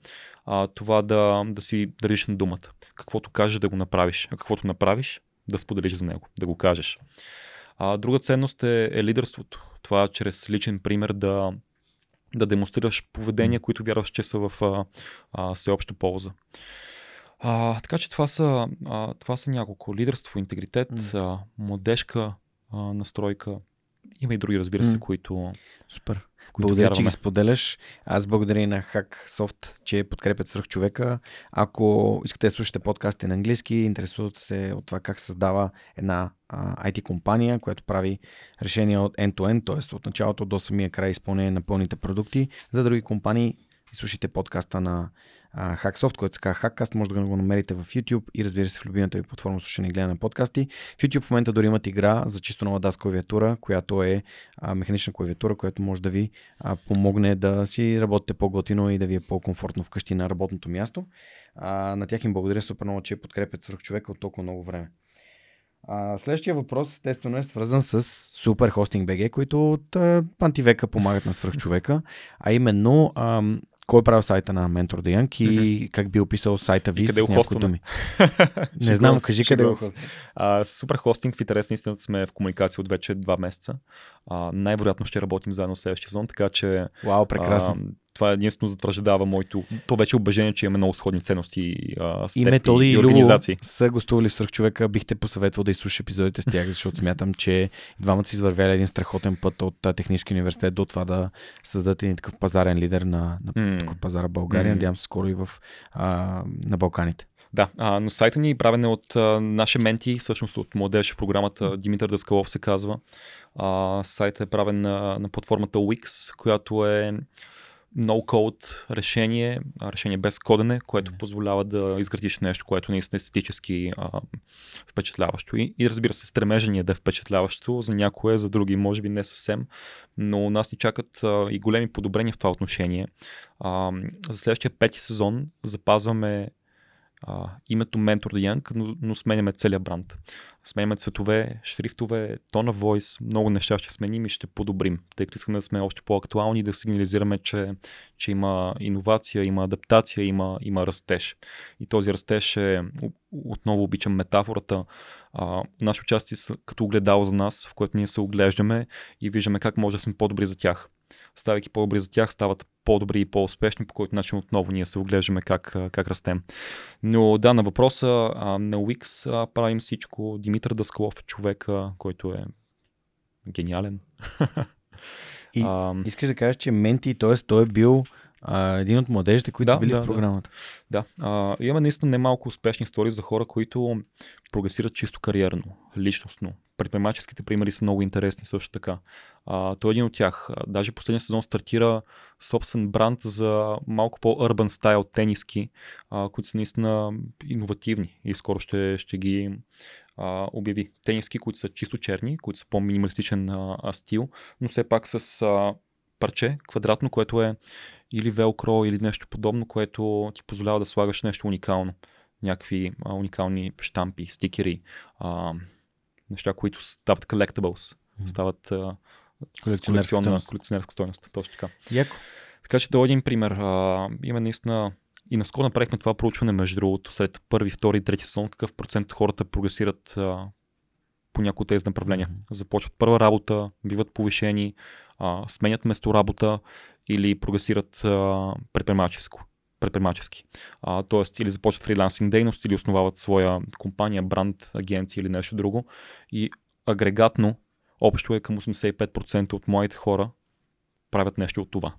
S2: а, това да, да си държиш на думата. Каквото кажеш да го направиш, а каквото направиш да споделиш за него, да го кажеш. А, друга ценност е, е лидерството. Това чрез личен пример да, да демонстрираш поведения, които вярваш, че са в а, а, всеобща полза. А, така че това са, а, това са няколко. Лидерство, интегритет, mm. а, младежка а, настройка. Има и други, разбира се, mm. които.
S1: Супер. Благодаря, вярваме. че ги споделяш. Аз благодаря и на HackSoft, че подкрепят свърх човека. Ако искате да слушате подкасти на английски, интересувате се от това как създава една а, IT компания, която прави решения от end-to-end, т.е. от началото до самия край изпълнение на пълните продукти. За други компании слушайте подкаста на Hacksoft, който се казва Hackcast, може да го намерите в YouTube и разбира се в любимата ви платформа слушане и гледане на подкасти. В YouTube в момента дори имат игра за чисто нова DAS клавиатура, която е а, механична клавиатура, която може да ви а, помогне да си работите по-готино и да ви е по-комфортно вкъщи на работното място. А, на тях им благодаря супер много, че подкрепят свърх човека от толкова много време. А, следващия въпрос, естествено, е свързан с Superhosting BG, които от а, антивека помагат на свръхчовека, а именно ам, кой е правил сайта на Ментор Деянк и mm-hmm. как би описал сайта ви
S2: къде
S1: с някои думи? Не знам, кажи къде го
S2: Супер хостинг, в интерес на истината сме в комуникация от вече два месеца. А, най-вероятно ще работим заедно следващия сезон, така че...
S1: Вау, прекрасно. А,
S2: това единствено затвърждава моето. То вече е убеждение, че имаме много сходни ценности
S1: а, и методи и, организации. са гостували с човека. Бихте посъветвал да изслушаш епизодите с тях, защото смятам, че двамата си извървяли един страхотен път от Технически университет до това да създадат един такъв пазарен лидер на, на mm. такъв пазара България. Mm. Надявам се скоро и в, а, на Балканите.
S2: Да, а, но сайта ни е правен от а, наши менти, всъщност от младеж в програмата Димитър Даскалов се казва. А, сайтът е правен на, на платформата Wix, която е no-code решение, решение без кодене, което позволява да изградиш нещо, което наистина е естетически а, впечатляващо. И, и разбира се, стремежение да е впечатляващо за някое, за други може би не съвсем, но нас ни чакат а, и големи подобрения в това отношение. А, за следващия пети сезон запазваме а, името Mentor Young, но, но сменяме целият бранд. Сменяме цветове, шрифтове, тона voice, много неща ще сменим и ще подобрим, тъй като искаме да сме още по-актуални и да сигнализираме, че, че има иновация, има адаптация, има, има растеж. И този растеж е, отново обичам метафората, а, наши участие като огледало за нас, в което ние се оглеждаме и виждаме как може да сме по-добри за тях ставайки по-добри за тях, стават по-добри и по-успешни, по който начин отново ние се оглеждаме как, как растем. Но да, на въпроса на Wix правим всичко. Димитър Даскалов е човека, който е гениален.
S1: И а, искаш да кажеш, че Менти, т.е. той е бил а, един от младежите, които да, са били да, в програмата.
S2: Да, да. А, имаме наистина немалко успешни истории за хора, които прогресират чисто кариерно, личностно. Предприемаческите примери са много интересни също така. А, той е един от тях. Даже последния сезон стартира собствен бранд за малко по-урбан стайл тениски, а, които са наистина иновативни и скоро ще, ще ги а, обяви. Тениски, които са чисто черни, които са по-минималистичен а, стил, но все пак с а, парче, квадратно, което е или велкро, или нещо подобно, което ти позволява да слагаш нещо уникално. Някакви а, уникални штампи, стикери, а, неща, които стават collectibles, стават а, колекционерска, стойност. колекционерска стойност. Точно така.
S1: Яко.
S2: Така че това е един пример. А, има наистина и наскоро направихме това проучване, между другото, след първи, втори и трети сон, какъв процент от хората прогресират а, по някои от тези направления. Започват първа работа, биват повишени, а, сменят место работа или прогресират а, предприемаческо предприемачески. А, тоест, или започват фрилансинг дейност, или основават своя компания, бранд, агенция или нещо друго. И агрегатно, общо е към 85% от моите хора правят нещо от това.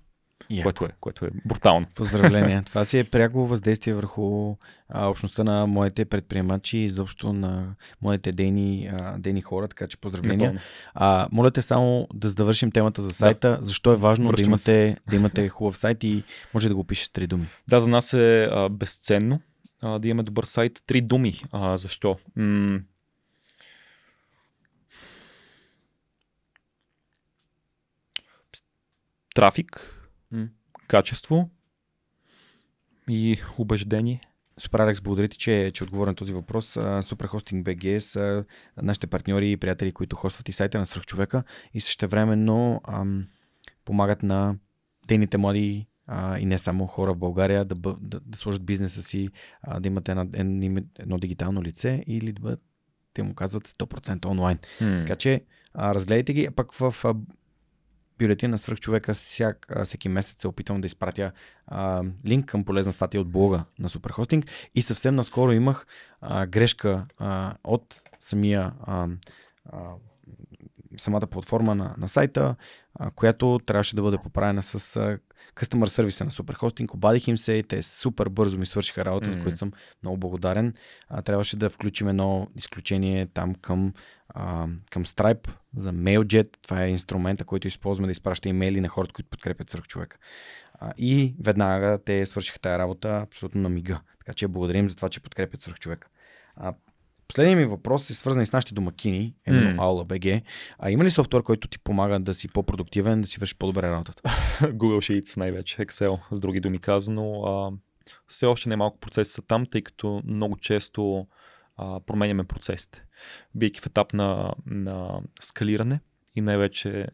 S2: Което е, което е брутално.
S1: Поздравления. Това си е пряко въздействие върху а, общността на моите предприемачи и изобщо на моите дейни, а, дейни хора, така че поздравления. А, моля те само да завършим темата за сайта. Да. Защо е важно да имате, да имате хубав сайт и може да го пишеш с три думи?
S2: Да, за нас е а, безценно а, да имаме добър сайт. Три думи. А, защо? М- трафик, качество и убеждение.
S1: Супер, Алекс, благодаря ти, че, че отговоря на този въпрос. Superhosting BG са нашите партньори и приятели, които хостват и сайта на Свръхчовека и същевременно ам, помагат на дейните млади а, и не само хора в България да, бъ, да, да сложат бизнеса си, а, да имат една, едно, едно дигитално лице или да бъдат, те му казват 100% онлайн.
S2: Mm.
S1: Така че а, разгледайте ги, а пък в а, бюлетин на свръхчовека всяк, всеки месец се опитвам да изпратя а, линк към полезна статия от блога на Суперхостинг. И съвсем наскоро имах а, грешка а, от самия а, а, самата платформа на, на сайта, а, която трябваше да бъде поправена с а, customer сервиса на Superhosting. Обадих им се и те супер бързо ми свършиха работа, mm-hmm. за което съм много благодарен. А, трябваше да включим едно изключение там към, а, към Stripe за MailJet. Това е инструмента, който използваме да изпраща имейли на хората, които подкрепят свърх човека. А, и веднага те свършиха тази работа абсолютно на мига. Така че благодарим за това, че подкрепят свърх човека. А, Последният ми въпрос е свързан и с нашите домакини, именно mm. Aula BG. А има ли софтуер, който ти помага да си по-продуктивен, да си вършиш по-добре работата?
S2: Google Sheets най-вече, Excel, с други думи казано. А, все още не малко процеси са там, тъй като много често а, променяме процесите. Бийки в етап на, на скалиране и най-вече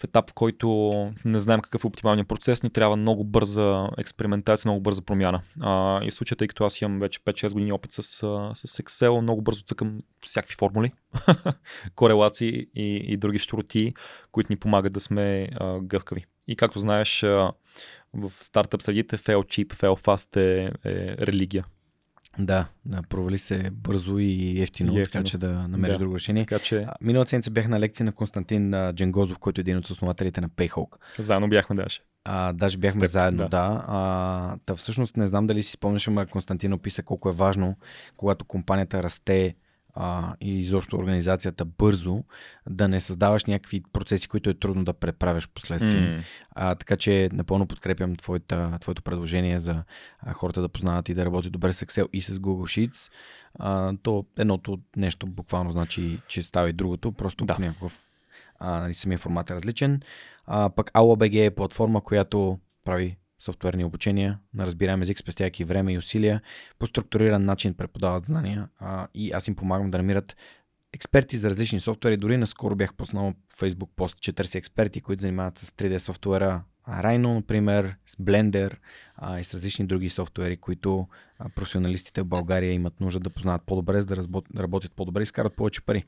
S2: в етап, в който не знаем какъв е оптималният процес, ни трябва много бърза експериментация, много бърза промяна. А, и в случая, тъй като аз имам вече 5-6 години опит с, с Excel, много бързо цъкам всякакви формули, корелации и, и други щуроти, които ни помагат да сме а, гъвкави. И както знаеш, а, в стартъп средите fail cheap, fail fast е, е религия.
S1: Да, да, провали се бързо и ефтино, и ефтино. така че да намериш да. друго решение.
S2: Така, че...
S1: Миналата седмица бях на лекция на Константин Дженгозов, който е един от основателите на Payhawk.
S2: Заедно бяхме даже.
S1: А, даже бяхме Степ, заедно, да. да. А, та всъщност не знам дали си спомняш, ама Константин описа колко е важно, когато компанията расте, а, и изобщо организацията бързо, да не създаваш някакви процеси, които е трудно да преправяш последствие. Mm. А, така че напълно подкрепям твоята, твоето предложение за а, хората да познават и да работят добре с Excel и с Google Sheets. А, то едното нещо буквално значи, че става и другото, просто да. някакъв а, нали, самия формат е различен. А, пък AllaBG е платформа, която прави софтуерни обучения на разбираем език, спестяйки време и усилия, по структуриран начин преподават знания а, и аз им помагам да намират експерти за различни софтуери. Дори наскоро бях поснал Facebook пост, че търся експерти, които занимават с 3D софтуера. Rhino, например, с Blender а, и с различни други софтуери, които професионалистите в България имат нужда да познават по-добре, за да работят по-добре и изкарат повече пари.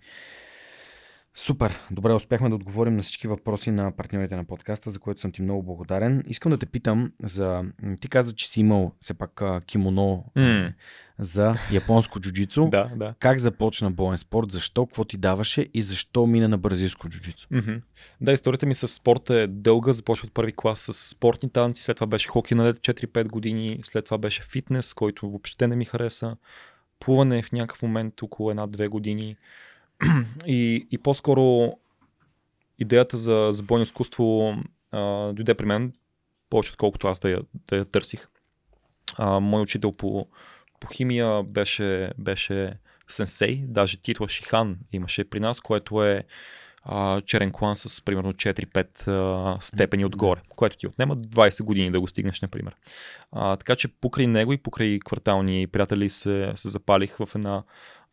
S1: Супер! Добре, успяхме да отговорим на всички въпроси на партньорите на подкаста, за което съм ти много благодарен. Искам да те питам за... Ти каза, че си имал все пак кимоно mm. за японско джуджицу.
S2: да, да.
S1: Как започна боен спорт? Защо? Какво ти даваше? И защо мина на бразилско джуджицу?
S2: Mm-hmm. Да, историята ми с спорта е дълга. Започва от първи клас с спортни танци, след това беше хоки на лед 4-5 години, след това беше фитнес, който въобще не ми хареса. Плуване в някакъв момент около една-две години и, и по-скоро идеята за, за бойно изкуство а, дойде при мен повече отколкото аз да я, да я търсих. А, мой учител по, по химия беше, беше сенсей, даже титла Шихан имаше при нас, което е а, черен клан с примерно 4-5 а, степени отгоре, което ти отнема 20 години да го стигнеш, например. А, така че покрай него и покрай квартални приятели се, се запалих в една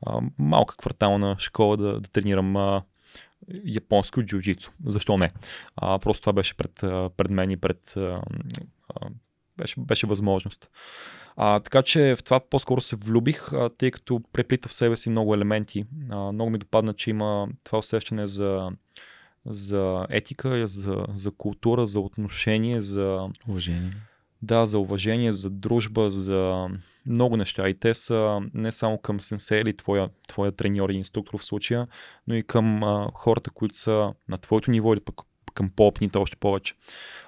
S2: а, малка квартална школа да, да тренирам а, японско джиу-джитсу. Защо не? А, просто това беше пред, пред мен и пред... А, беше, беше възможност. А, така че в това по-скоро се влюбих, а, тъй като преплита в себе си много елементи. А, много ми допадна, че има това усещане за, за етика, за, за култура, за отношение, за...
S1: Уважение.
S2: Да, за уважение, за дружба, за много неща. И те са не само към сенсе или твоя, твоя треньор и инструктор в случая, но и към а, хората, които са на твоето ниво или пък към по-опните още повече.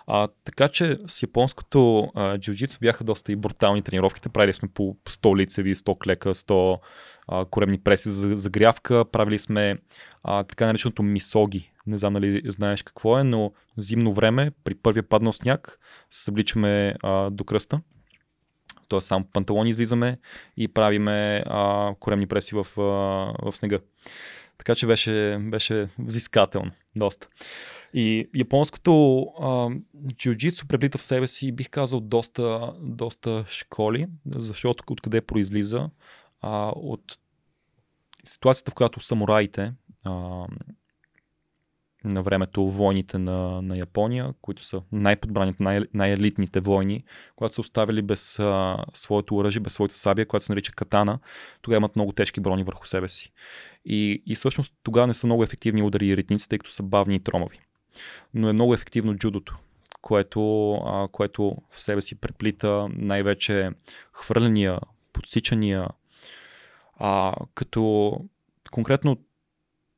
S2: А, така че с японското а, джиу-джитсу бяха доста и брутални тренировките. Правили сме по 100 лицеви, 100 клека, 100 а, коремни преси за загрявка. Правили сме а, така нареченото мисоги. Не знам дали знаеш какво е, но зимно време, при първия паднал сняг, събличаме а, до кръста. Тоест само панталони излизаме и правиме а, коремни преси в, а, в снега. Така че беше, беше взискателно, доста. И японското а, джиу-джитсу преплита в себе си, бих казал, доста, доста школи, защото откъде произлиза а, от ситуацията, в която самураите а, на времето войните на, на Япония, които са най-подбраните, най- най-елитните войни, когато са оставили без а, своето оръжие, без своята сабия, която се нарича катана, тогава имат много тежки брони върху себе си. И, и всъщност тогава не са много ефективни удари и ритници, тъй като са бавни и тромави. Но е много ефективно джудото, което, а, което в себе си преплита най-вече хвърляния, подсичания, а, като конкретно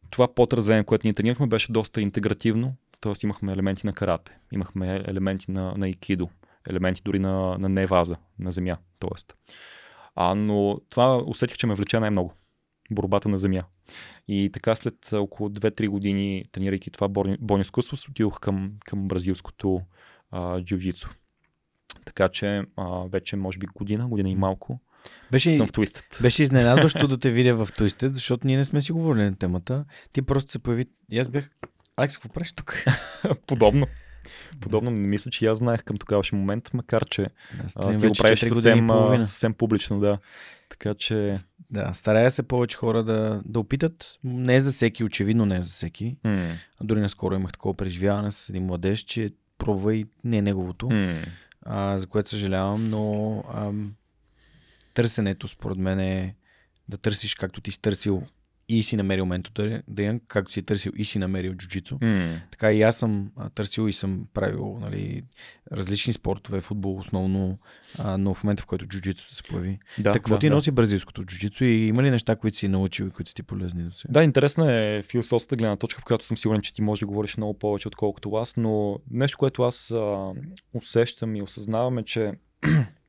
S2: това подразделение, което ние тренирахме, беше доста интегративно, т.е. имахме елементи на карате, имахме елементи на, на икидо, елементи дори на, на неваза, на земя. Тоест. А, но това усетих, че ме влече най-много. Борбата на земя. И така след около 2-3 години, тренирайки това бойно изкуство, отидох към, към бразилското а, джиу-джитсу. Така че а, вече може би година, година и малко беше, съм в Twisted.
S1: Беше изненадващо да те видя в Twisted, защото ние не сме си говорили на темата. Ти просто се появи. И аз бях. Алекс, какво правиш тук?
S2: Подобно. Подобно не мисля, че аз знаех към тогавашния момент, макар че а, ти го правиш съвсем, съвсем публично, да. Така че...
S1: Да, старая се повече хора да, да опитат. Не за всеки, очевидно не за всеки.
S2: Mm.
S1: Дори наскоро имах такова преживяване с един младеж, че пробва и не е неговото,
S2: mm.
S1: а, за което съжалявам, но ам, търсенето, според мен е да търсиш както ти си търсил и си намерил ментора, да както си търсил и си намерил джуджицу.
S2: Mm.
S1: Така и аз съм търсил и съм правил нали, различни спортове, футбол основно, а, но в момента в който джуджицу се появи.
S2: Да,
S1: так, какво
S2: да,
S1: ти
S2: да.
S1: носи бразилското джуджицу и има ли неща, които си научил и които си ти полезни до сега?
S2: Да, интересна е философската гледна точка, в която съм сигурен, че ти може да говориш много повече, отколкото аз, но нещо, което аз а, усещам и осъзнавам е, че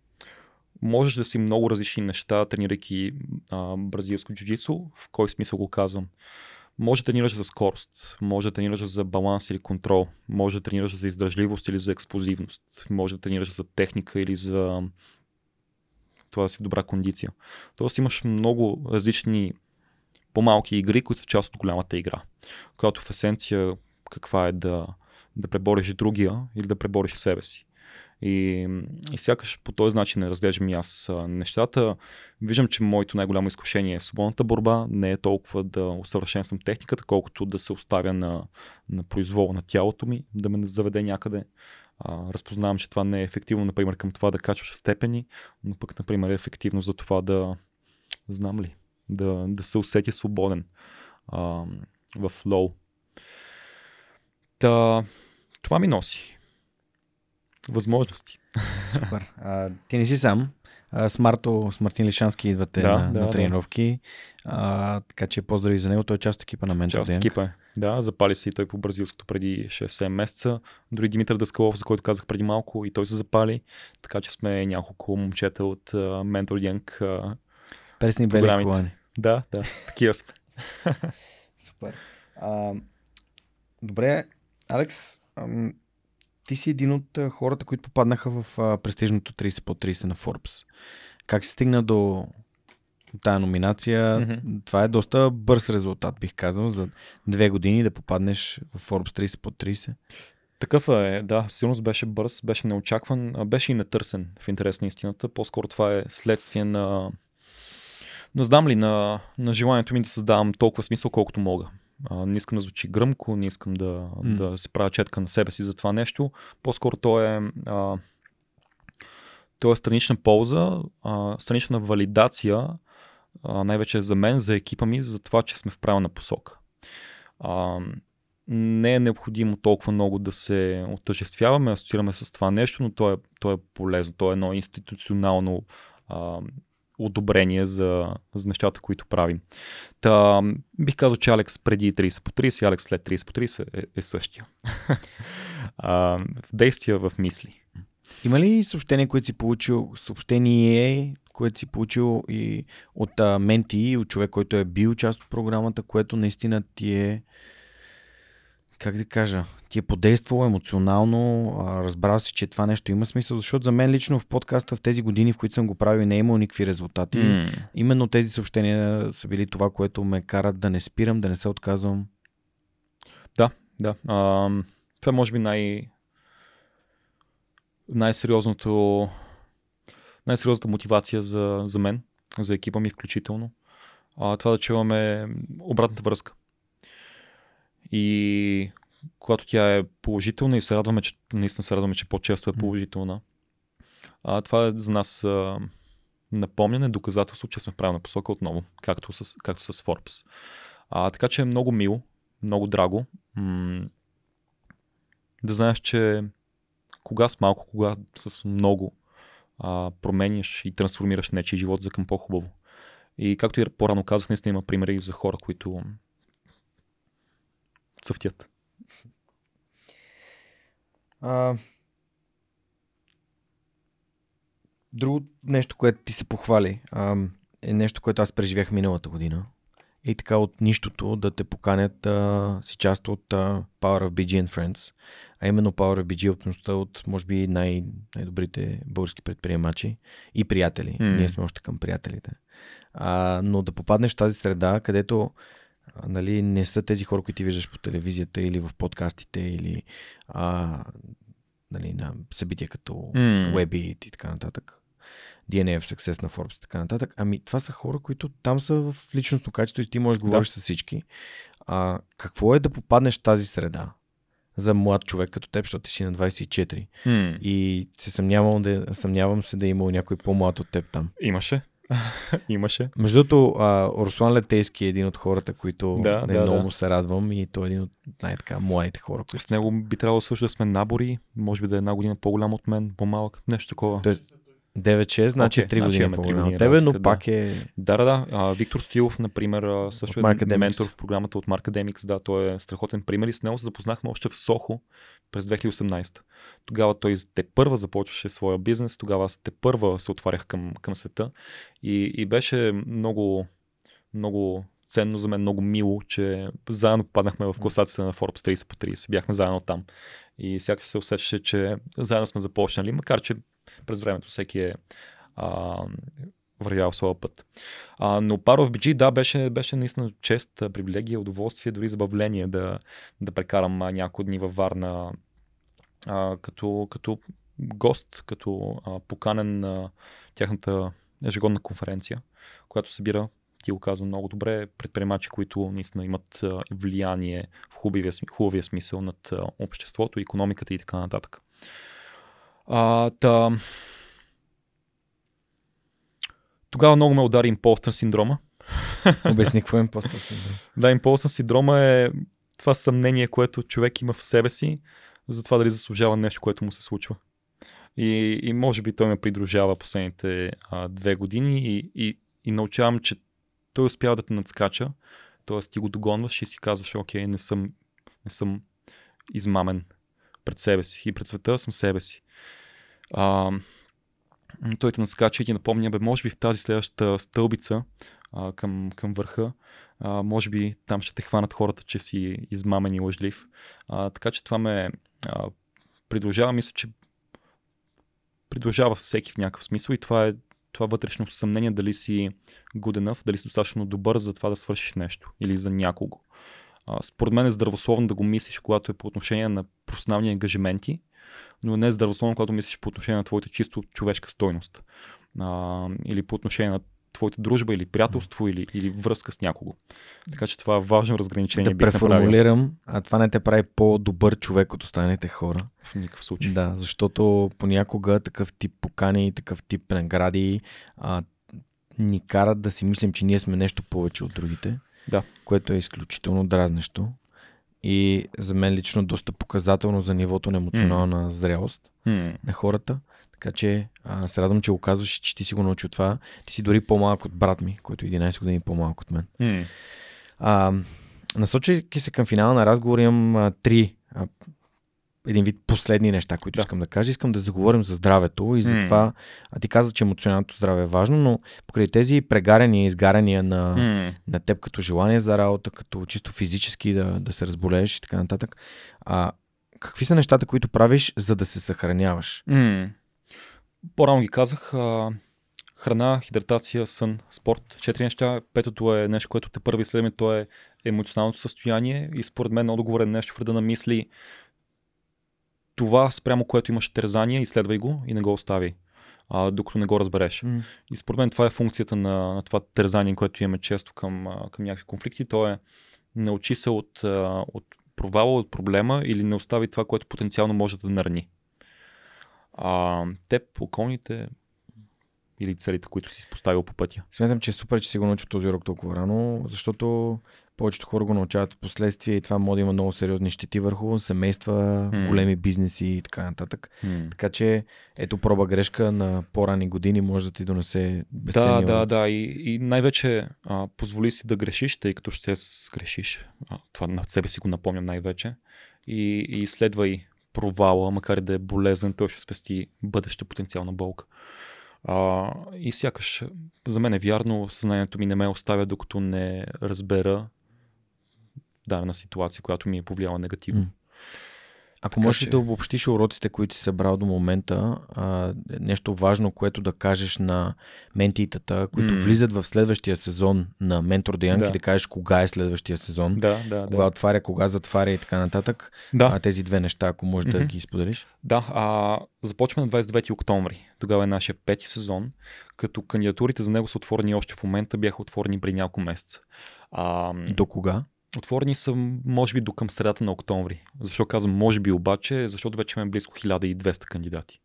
S2: можеш да си много различни неща, тренирайки а, бразилско джуджицу. В кой смисъл го казвам? Може да тренираш за скорост, може да тренираш за баланс или контрол, може да тренираш за издържливост или за експлозивност, може да тренираш за техника или за това да си в добра кондиция. Тоест имаш много различни по-малки игри, които са част от голямата игра, която в есенция каква е да, да пребориш другия или да пребориш себе си. И, и сякаш по този начин не разглеждам и аз нещата. Виждам, че моето най-голямо изкушение е свободната борба. Не е толкова да усъвършенствам техниката, колкото да се оставя на, на произвол на тялото ми, да ме заведе някъде. А, разпознавам, че това не е ефективно, например, към това да качваш степени, но пък, например, е ефективно за това да, знам ли, да, да се усети свободен а, в лоу. Та, това ми носи възможности.
S1: Супер. А, ти не си сам. А, с Марто, с Мартин Лишански идвате
S2: Да,
S1: на,
S2: да,
S1: на
S2: да.
S1: тренировки. А, така че поздрави за него. Той е част от екипа на Ментор
S2: Част от екипа е. Да, запали се и той по бразилското преди 6-7 месеца. Дори Димитър Даскалов, за който казах преди малко, и той се запали. Така че сме няколко момчета от uh, Mentor Gang. Uh,
S1: Пресни бели колани.
S2: да, да, такива сме.
S1: Супер. А, добре, Алекс, ам, ти си един от хората, които попаднаха в престижното 30 по 30 на Forbes. Как се стигна до тая номинация?
S2: Мгм.
S1: Това е доста бърз резултат, бих казал, за две години да попаднеш в Forbes 30 по 30.
S2: Такъв е, да, силност беше бърз, беше неочакван, беше и нетърсен в интерес на истината. По-скоро това е следствие на, не знам ли, на, на желанието ми да създавам толкова смисъл, колкото мога. А, не искам да звучи гръмко, не искам да,
S1: М.
S2: да се правя четка на себе си за това нещо. По-скоро то е, а, то е странична полза, а, странична валидация, а, най-вече за мен, за екипа ми, за това, че сме в правилна посока. А, не е необходимо толкова много да се отъжествяваме, асоциираме с това нещо, но то е, то е полезно. То е едно институционално а, одобрение за, за нещата, които правим. Та, бих казал, че Алекс преди 30 по 30 и Алекс след 30 по 30 е, е същия. а, в действия, в мисли.
S1: Има ли съобщение, което си получил, съобщение, което си получил и от а, менти, от човек, който е бил част от програмата, което наистина ти е как да кажа, ти е подействало емоционално, разбрал си, че това нещо има смисъл, защото за мен лично в подкаста в тези години, в които съм го правил, не е имал никакви резултати.
S2: М,
S1: Именно тези съобщения са били това, което ме карат да не спирам, да не се отказвам.
S2: Да. А, това е може би най- най-сериозното най-сериозната мотивация за, за мен, за екипа ми включително. А, това да чуваме обратната връзка. И когато тя е положителна и се радваме, че наистина се радваме, че по-често е положителна. А, това е за нас а, напомняне, доказателство, че сме в правилна посока отново, както с, както с Forbes. А, така че е много мило, много драго. М- да знаеш, че кога с малко, кога с много а, променяш и трансформираш нечи живот за към по-хубаво. И както и по-рано казах, наистина има примери за хора, които цъфтят.
S1: А... Друго нещо, което ти се похвали, а, е нещо, което аз преживях миналата година. И така от нищото да те поканят да си част от а, Power of BG and Friends. А именно Power of BG е общността от, може би, най- най-добрите български предприемачи и приятели. Mm. Ние сме още към приятелите. А, но да попаднеш в тази среда, където а, нали, не са тези хора, които ти виждаш по телевизията или в подкастите или а, нали, на събития като mm. Webit и така нататък. DNA в Success на Forbes и така нататък. Ами това са хора, които там са в личностно качество и ти можеш да говориш да. с всички. А, какво е да попаднеш в тази среда? за млад човек като теб, защото ти си на 24. Mm. И се съмнявам, да, съмнявам се да е имал някой по-млад от теб там.
S2: Имаше. Имаше.
S1: Между другото, Руслан Летейски е един от хората, които да, да, много да. се радвам и той е един от най-така младите хора.
S2: Които... С него би трябвало също да сме набори, може би да е една година по-голям от мен, по-малък, нещо такова.
S1: Той, 9-6, значи okay, 3 значи години по-голям от тебе, но да. пак е...
S2: Да, да, да. А, Виктор Стилов, например, също е ментор в програмата от Markademics. Да, той е страхотен пример и с него се запознахме още в Сохо през 2018. Тогава той те първа започваше своя бизнес, тогава аз те първа се отварях към, към света и, и беше много, много ценно за мен, много мило, че заедно попаднахме в класацията на Forbes 30 по 30. Бяхме заедно там. И сякаш се усещаше, че заедно сме започнали, макар че през времето всеки е а, вървял своя път. А, но of BG, да, беше, беше наистина чест, привилегия, удоволствие, дори забавление да, да прекарам няколко дни във Варна а, като, като гост, като а, поканен на тяхната ежегодна конференция, която събира, ти го каза много добре, предприемачи, които наистина имат влияние в хубавия, хубавия смисъл над обществото, економиката и така нататък. А, та... Тогава много ме удари импостър синдрома.
S1: Обясни какво е импостър синдром.
S2: да, импостър синдрома е това съмнение, което човек има в себе си, за това дали заслужава нещо, което му се случва. И, и може би той ме придружава последните а, две години и, и, и научавам, че той успява да те надскача, т.е. ти го догонваш и си казваш, окей, не съм, не съм измамен пред себе си и пред света съм себе си. А, той те наскача и ти напомня, бе, може би в тази следващата стълбица а, към, към върха, а, може би там ще те хванат хората, че си измамен и лъжлив. А, така че това ме а, придружава, мисля, че придружава всеки в някакъв смисъл и това е това вътрешно съмнение дали си good enough, дали си достатъчно добър за това да свършиш нещо или за някого. А, според мен е здравословно да го мислиш, когато е по отношение на професионални ангажименти, но не здравословно, когато мислиш по отношение на твоята чисто човешка стойност. А, или по отношение на твоята дружба или приятелство или, или връзка с някого. Така че това е важно разграничение.
S1: Да преформулирам, а това не те прави по-добър човек от останалите хора.
S2: В никакъв случай.
S1: Да, защото понякога такъв тип покани, такъв тип награди а, ни карат да си мислим, че ние сме нещо повече от другите.
S2: Да.
S1: Което е изключително дразнещо. И за мен лично доста показателно за нивото на емоционална mm. зрелост mm. на хората. Така че а, се радвам, че го казваш, че ти си го научил това. Ти си дори по-малък от брат ми, който е 11 години по-малък от мен. Mm. А, насочайки се към финала на разговор, имам а, три а, един вид последни неща, които да. искам да кажа. Искам да заговорим за здравето и за mm. това, а ти каза, че емоционалното здраве е важно, но покрай тези прегаряния и изгаряния на, mm. на теб като желание за работа, като чисто физически да, да се разболееш и така нататък, а, какви са нещата, които правиш, за да се съхраняваш?
S2: Mm. По-рано ги казах, а, храна, хидратация, сън, спорт. Четири неща. Петото е нещо, което те първи следваме, то е емоционалното състояние и според мен отговор е нещо в на мисли, това спрямо което имаш тързание, изследвай го и не го остави, а, докато не го разбереш. Mm. И според мен това е функцията на, на това тързание, което имаме често към, към някакви конфликти. То е научи се от, от провала от проблема или не остави това, което потенциално може да нарани. А, теб, околните или целите, които си поставил по пътя?
S1: Смятам, че е супер, че си го научил този урок толкова рано, защото повечето хора го научават в последствие и това може да има много сериозни щети върху семейства, mm. големи бизнеси и така нататък. Mm. Така че ето проба грешка на по-рани години може да ти донесе безценни
S2: Да, да, да. И, и най-вече а, позволи си да грешиш, тъй като ще грешиш. А, това над себе си го напомням най-вече. И, и следвай провала, макар и да е болезнен, той ще спести бъдеща потенциална болка. А, и сякаш за мен е вярно, съзнанието ми не ме оставя, докато не разбера дадена ситуация, която ми е повлияла негативно. Mm.
S1: Ако можеш че... да обобщиш уроците, които си събрал до момента, а, нещо важно, което да кажеш на ментитата, които mm. влизат в следващия сезон на Ментор Деянки, да. да кажеш кога е следващия сезон,
S2: да, да,
S1: кога
S2: да.
S1: отваря, кога затваря и така нататък. Да. А, тези две неща, ако можеш mm-hmm. да ги споделиш.
S2: Да, а, започваме на 29 октомври. Тогава е нашия пети сезон, като кандидатурите за него са отворени още в момента, бяха отворени при няколко месеца. А,
S1: До кога?
S2: Отворени са, може би, до към средата на октомври. Защо казвам може би обаче? Защото вече имаме близко 1200 кандидати.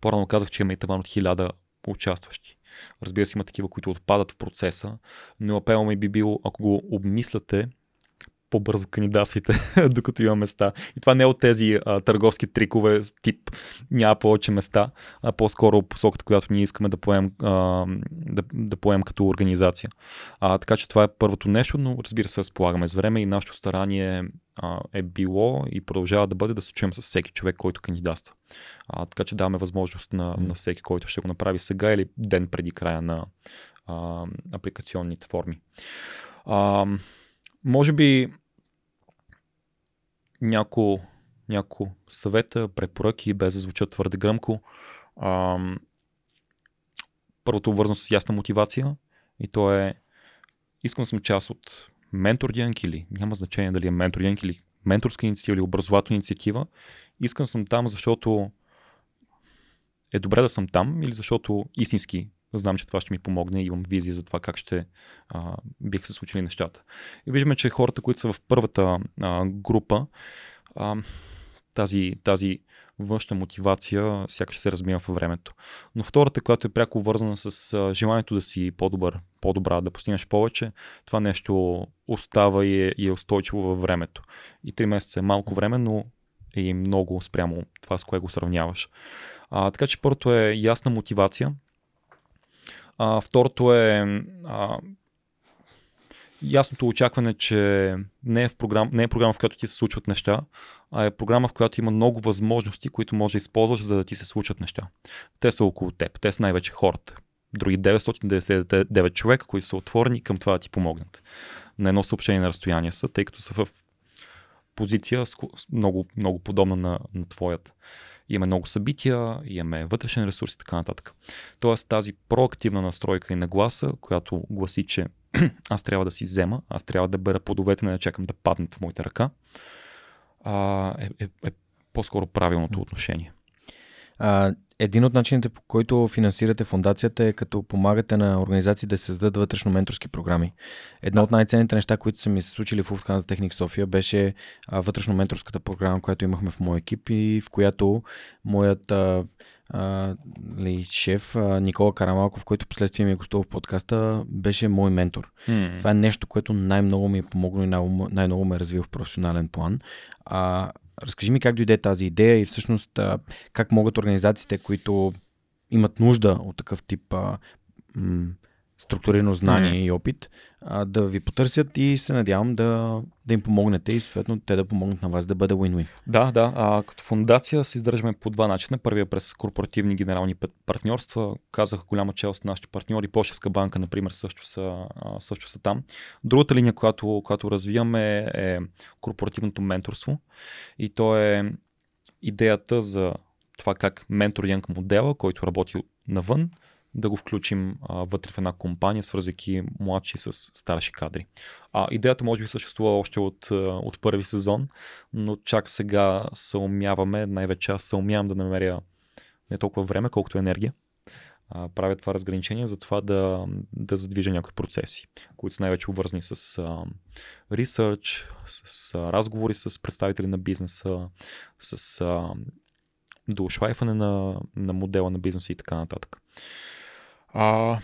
S2: По-рано казах, че имаме и таван от 1000 участващи. Разбира се, има такива, които отпадат в процеса, но апела ми би бил, ако го обмисляте, по-бързо кандидатствите, докато има места. И това не е от тези а, търговски трикове тип няма повече места, а по-скоро посоката, която ние искаме да поем, а, да, да поем като организация. А, така че това е първото нещо, но разбира се, разполагаме с време и нашето старание а, е било и продължава да бъде да се чуем с всеки човек, който кандидатства. А, така че даваме възможност на, на всеки, който ще го направи сега или ден преди края на а, апликационните форми. А, може би няко, няко съвета, препоръки, без да звучат твърде гръмко. Ам, първото вързано с ясна мотивация и то е искам да съм част от ментор или няма значение дали е ментор или менторска инициатива или образователна инициатива. Искам да съм там, защото е добре да съм там или защото истински знам, че това ще ми помогне и имам визия за това как ще а, бих се случили нещата. И виждаме, че хората, които са в първата а, група, а, тази, тази външна мотивация сякаш се размива във времето. Но втората, която е пряко вързана с а, желанието да си по-добър, по-добра, да постигнеш повече, това нещо остава и е, и е устойчиво във времето. И три месеца е малко време, но е и много спрямо това, с кое го сравняваш. А, така че първото е ясна мотивация, а, второто е а, ясното очакване, че не е, в програм, не е програма, в която ти се случват неща, а е програма, в която има много възможности, които можеш да използваш, за да ти се случат неща. Те са около теб, те са най-вече хората. Други 999 човека, които са отворени към това да ти помогнат. На едно съобщение на разстояние са, тъй като са в позиция много, много подобна на, на твоята. Имаме много събития, имаме вътрешен ресурс и така нататък. Тоест тази проактивна настройка и нагласа, която гласи, че аз трябва да си взема, аз трябва да бъда плодовете, не да чакам да паднат в моята ръка, а, е, е, е по-скоро правилното отношение.
S1: А, един от начините, по който финансирате фундацията е като помагате на организации да създадат вътрешно менторски програми. Едно от най-ценните неща, които са ми се случили в Lufthansa Техник София, беше вътрешно менторската програма, която имахме в моя екип и в която моят а, а, ли, шеф а, Никола Карамалков, който последствие ми е гостувал в подкаста, беше мой ментор. Mm. Това е нещо, което най-много ми е помогнало и най- най-много ме е развил в професионален план. А, Разкажи ми как дойде тази идея и всъщност как могат организациите, които имат нужда от такъв тип а, м- структурирано знание mm. и опит, а, да ви потърсят и се надявам да, да им помогнете и съответно те да помогнат на вас да бъде win-win.
S2: Да, да. А, като фундация се издържаме по два начина. Първия през корпоративни генерални партньорства. Казах голяма част от нашите партньори. Пощенска банка, например, също са, също са там. Другата линия, която, която развиваме е корпоративното менторство. И то е идеята за това как менторинг модела, който работи навън, да го включим а, вътре в една компания, свързвайки младши с старши кадри. А, идеята може би съществува още от, от първи сезон, но чак сега се умяваме, най-вече аз се умявам да намеря не толкова време, колкото енергия, а, правя това разграничение за това да, да задвижа някои процеси, които са най-вече обвързани с а, ресърч, с а, разговори с представители на бизнеса, с а, дошлайфане на, на модела на бизнеса и така нататък. А,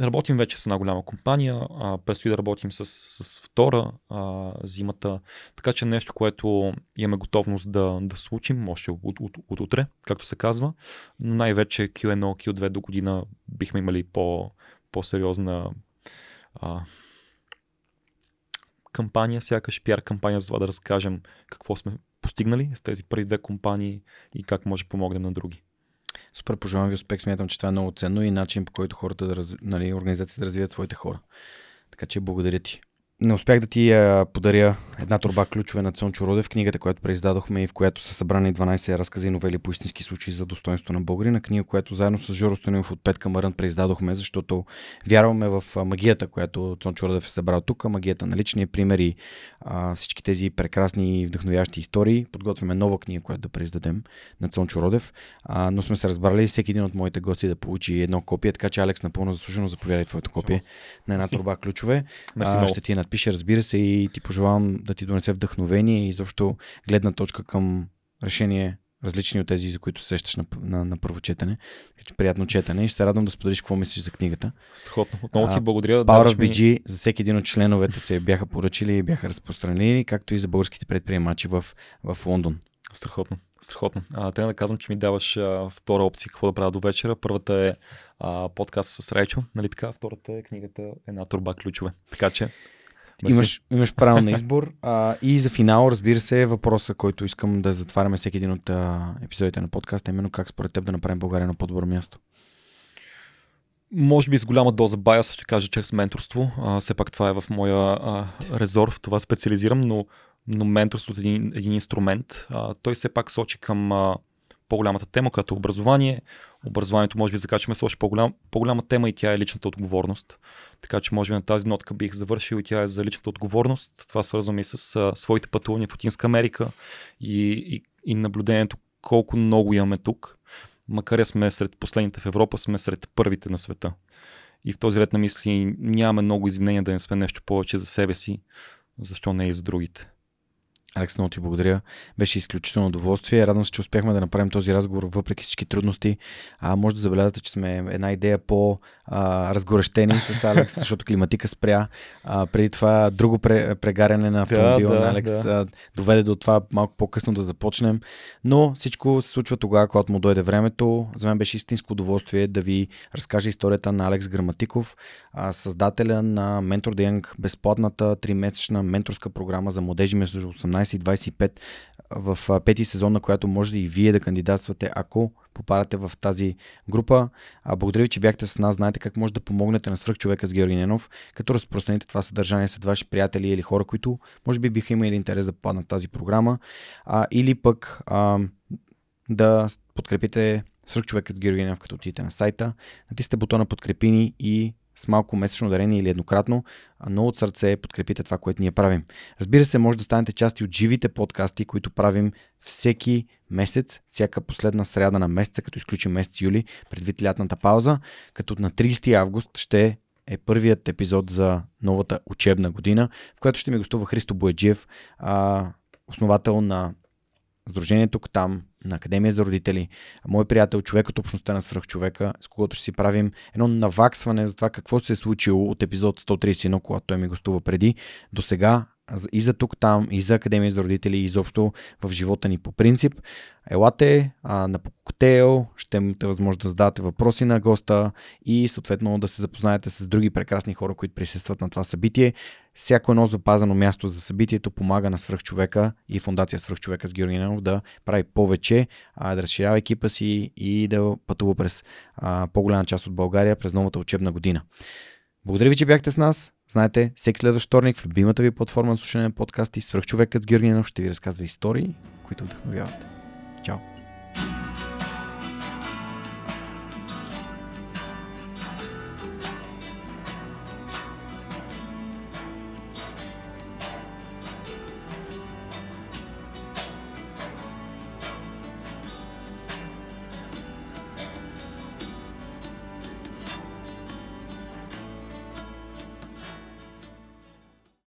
S2: Работим вече с една голяма компания, а, предстои да работим с, с втора а, зимата, така че нещо, което имаме готовност да, да случим, още от, от, от, утре, както се казва, но най-вече Q1, Q2 до година бихме имали по, по-сериозна а, кампания, сякаш пиар кампания, за това да разкажем какво сме постигнали с тези първи две компании и как може да помогнем на други.
S1: Супер, пожелавам ви успех. Смятам, че това е много ценно и начин по който хората да нали, организацията да развият своите хора. Така че благодаря ти. Не успях да ти а, подаря една турба ключове на Цончо Родев, книгата, която преиздадохме и в която са събрани 12 разкази и новели по истински случаи за достоинство на българина. Книга, която заедно с Жоро Станилов от Петка Мърън преиздадохме, защото вярваме в магията, която Цончо Родев е събрал тук, магията на личния пример и а, всички тези прекрасни и вдъхновящи истории. Подготвяме нова книга, която да преиздадем на Цончо Родев, а, но сме се разбрали всеки един от моите гости да получи едно копие, така че Алекс напълно заслужено заповядай твоето копие на една турба ключове. А, ще ти надпише, разбира се, и ти пожелавам да ти донесе вдъхновение и изобщо гледна точка към решение различни от тези, за които се сещаш на, на, на първо четене. Така че приятно четене и ще се радвам да споделиш какво мислиш за книгата.
S2: Страхотно. Отново ти благодаря.
S1: Power of BG ми... за всеки един от членовете се бяха поръчили и бяха разпространени, както и за българските предприемачи в, в Лондон.
S2: Страхотно. Страхотно. А, трябва да казвам, че ми даваш а, втора опция какво да правя до вечера. Първата е а, подкаст с Райчо, нали така? Втората е книгата Една турба ключове. Така че
S1: Имаш, имаш право на избор. А, и за финал, разбира се, е въпроса, който искам да затваряме всеки един от а, епизодите на подкаста, именно как според теб да направим България на по-добро място.
S2: Може би с голяма доза байас ще кажа чрез менторство. А, все пак това е в моя а, резор, в това специализирам, но, но менторството е един, един инструмент. А, той все пак сочи към а, по-голямата тема, която е образование. Образованието може би закачаме с още по-голям, по-голяма тема и тя е личната отговорност. Така че може би на тази нотка бих завършил и тя е за личната отговорност. Това свързваме и с а, своите пътувания в Латинска Америка и, и, и наблюдението колко много имаме тук. Макар и сме сред последните в Европа, сме сред първите на света. И в този ред на мисли нямаме много извинения да не сме нещо повече за себе си, защо не и за другите.
S1: Алекс, много ти благодаря. Беше изключително удоволствие. Радвам се, че успяхме да направим този разговор въпреки всички трудности. А, може да забелязате, че сме една идея по разгорещени с Алекс, защото климатика спря. А, преди това друго прегаряне на автомобила да, на Алекс да. доведе до това малко по-късно да започнем. Но всичко се случва тогава, когато му дойде времето. За мен беше истинско удоволствие да ви разкажа историята на Алекс Граматиков, създателя на Mentor Young, безплатната 3-месечна менторска програма за младежи между 18 18-25 в пети сезон, на която може и вие да кандидатствате, ако попадате в тази група. А, благодаря ви, че бяхте с нас. Знаете как може да помогнете на свръхчовека с Георги Ненов, като разпространите това съдържание сред ваши приятели или хора, които може би биха имали интерес да попаднат тази програма. А, или пък а, да подкрепите свръхчовекът с Георги Ненов, като отидете на сайта, натиснете бутона подкрепини и с малко месечно дарение или еднократно, но от сърце подкрепите това, което ние правим. Разбира се, може да станете части от живите подкасти, които правим всеки месец, всяка последна сряда на месеца, като изключим месец юли, предвид лятната пауза, като на 30 август ще е първият епизод за новата учебна година, в която ще ми гостува Христо Боеджиев, основател на Сдружение тук там, на Академия за родители, мой приятел, човек от общността на свръхчовека, с когото ще си правим едно наваксване за това какво се е случило от епизод 131, когато той ми гостува преди, до сега и за тук там, и за Академия за родители, и изобщо в живота ни по принцип. Елате а, на коктейл, ще имате възможност да задавате въпроси на госта и съответно да се запознаете с други прекрасни хора, които присъстват на това събитие. Всяко едно запазено място за събитието помага на свръхчовека и фундация свръхчовека с Георги Ненов да прави повече, а, да разширява екипа си и да пътува през а, по-голяма част от България през новата учебна година. Благодаря ви, че бяхте с нас. Знаете, всеки следващ вторник в любимата ви платформа на слушане на подкасти Свръхчовекът с Георги ще ви разказва истории, които вдъхновяват.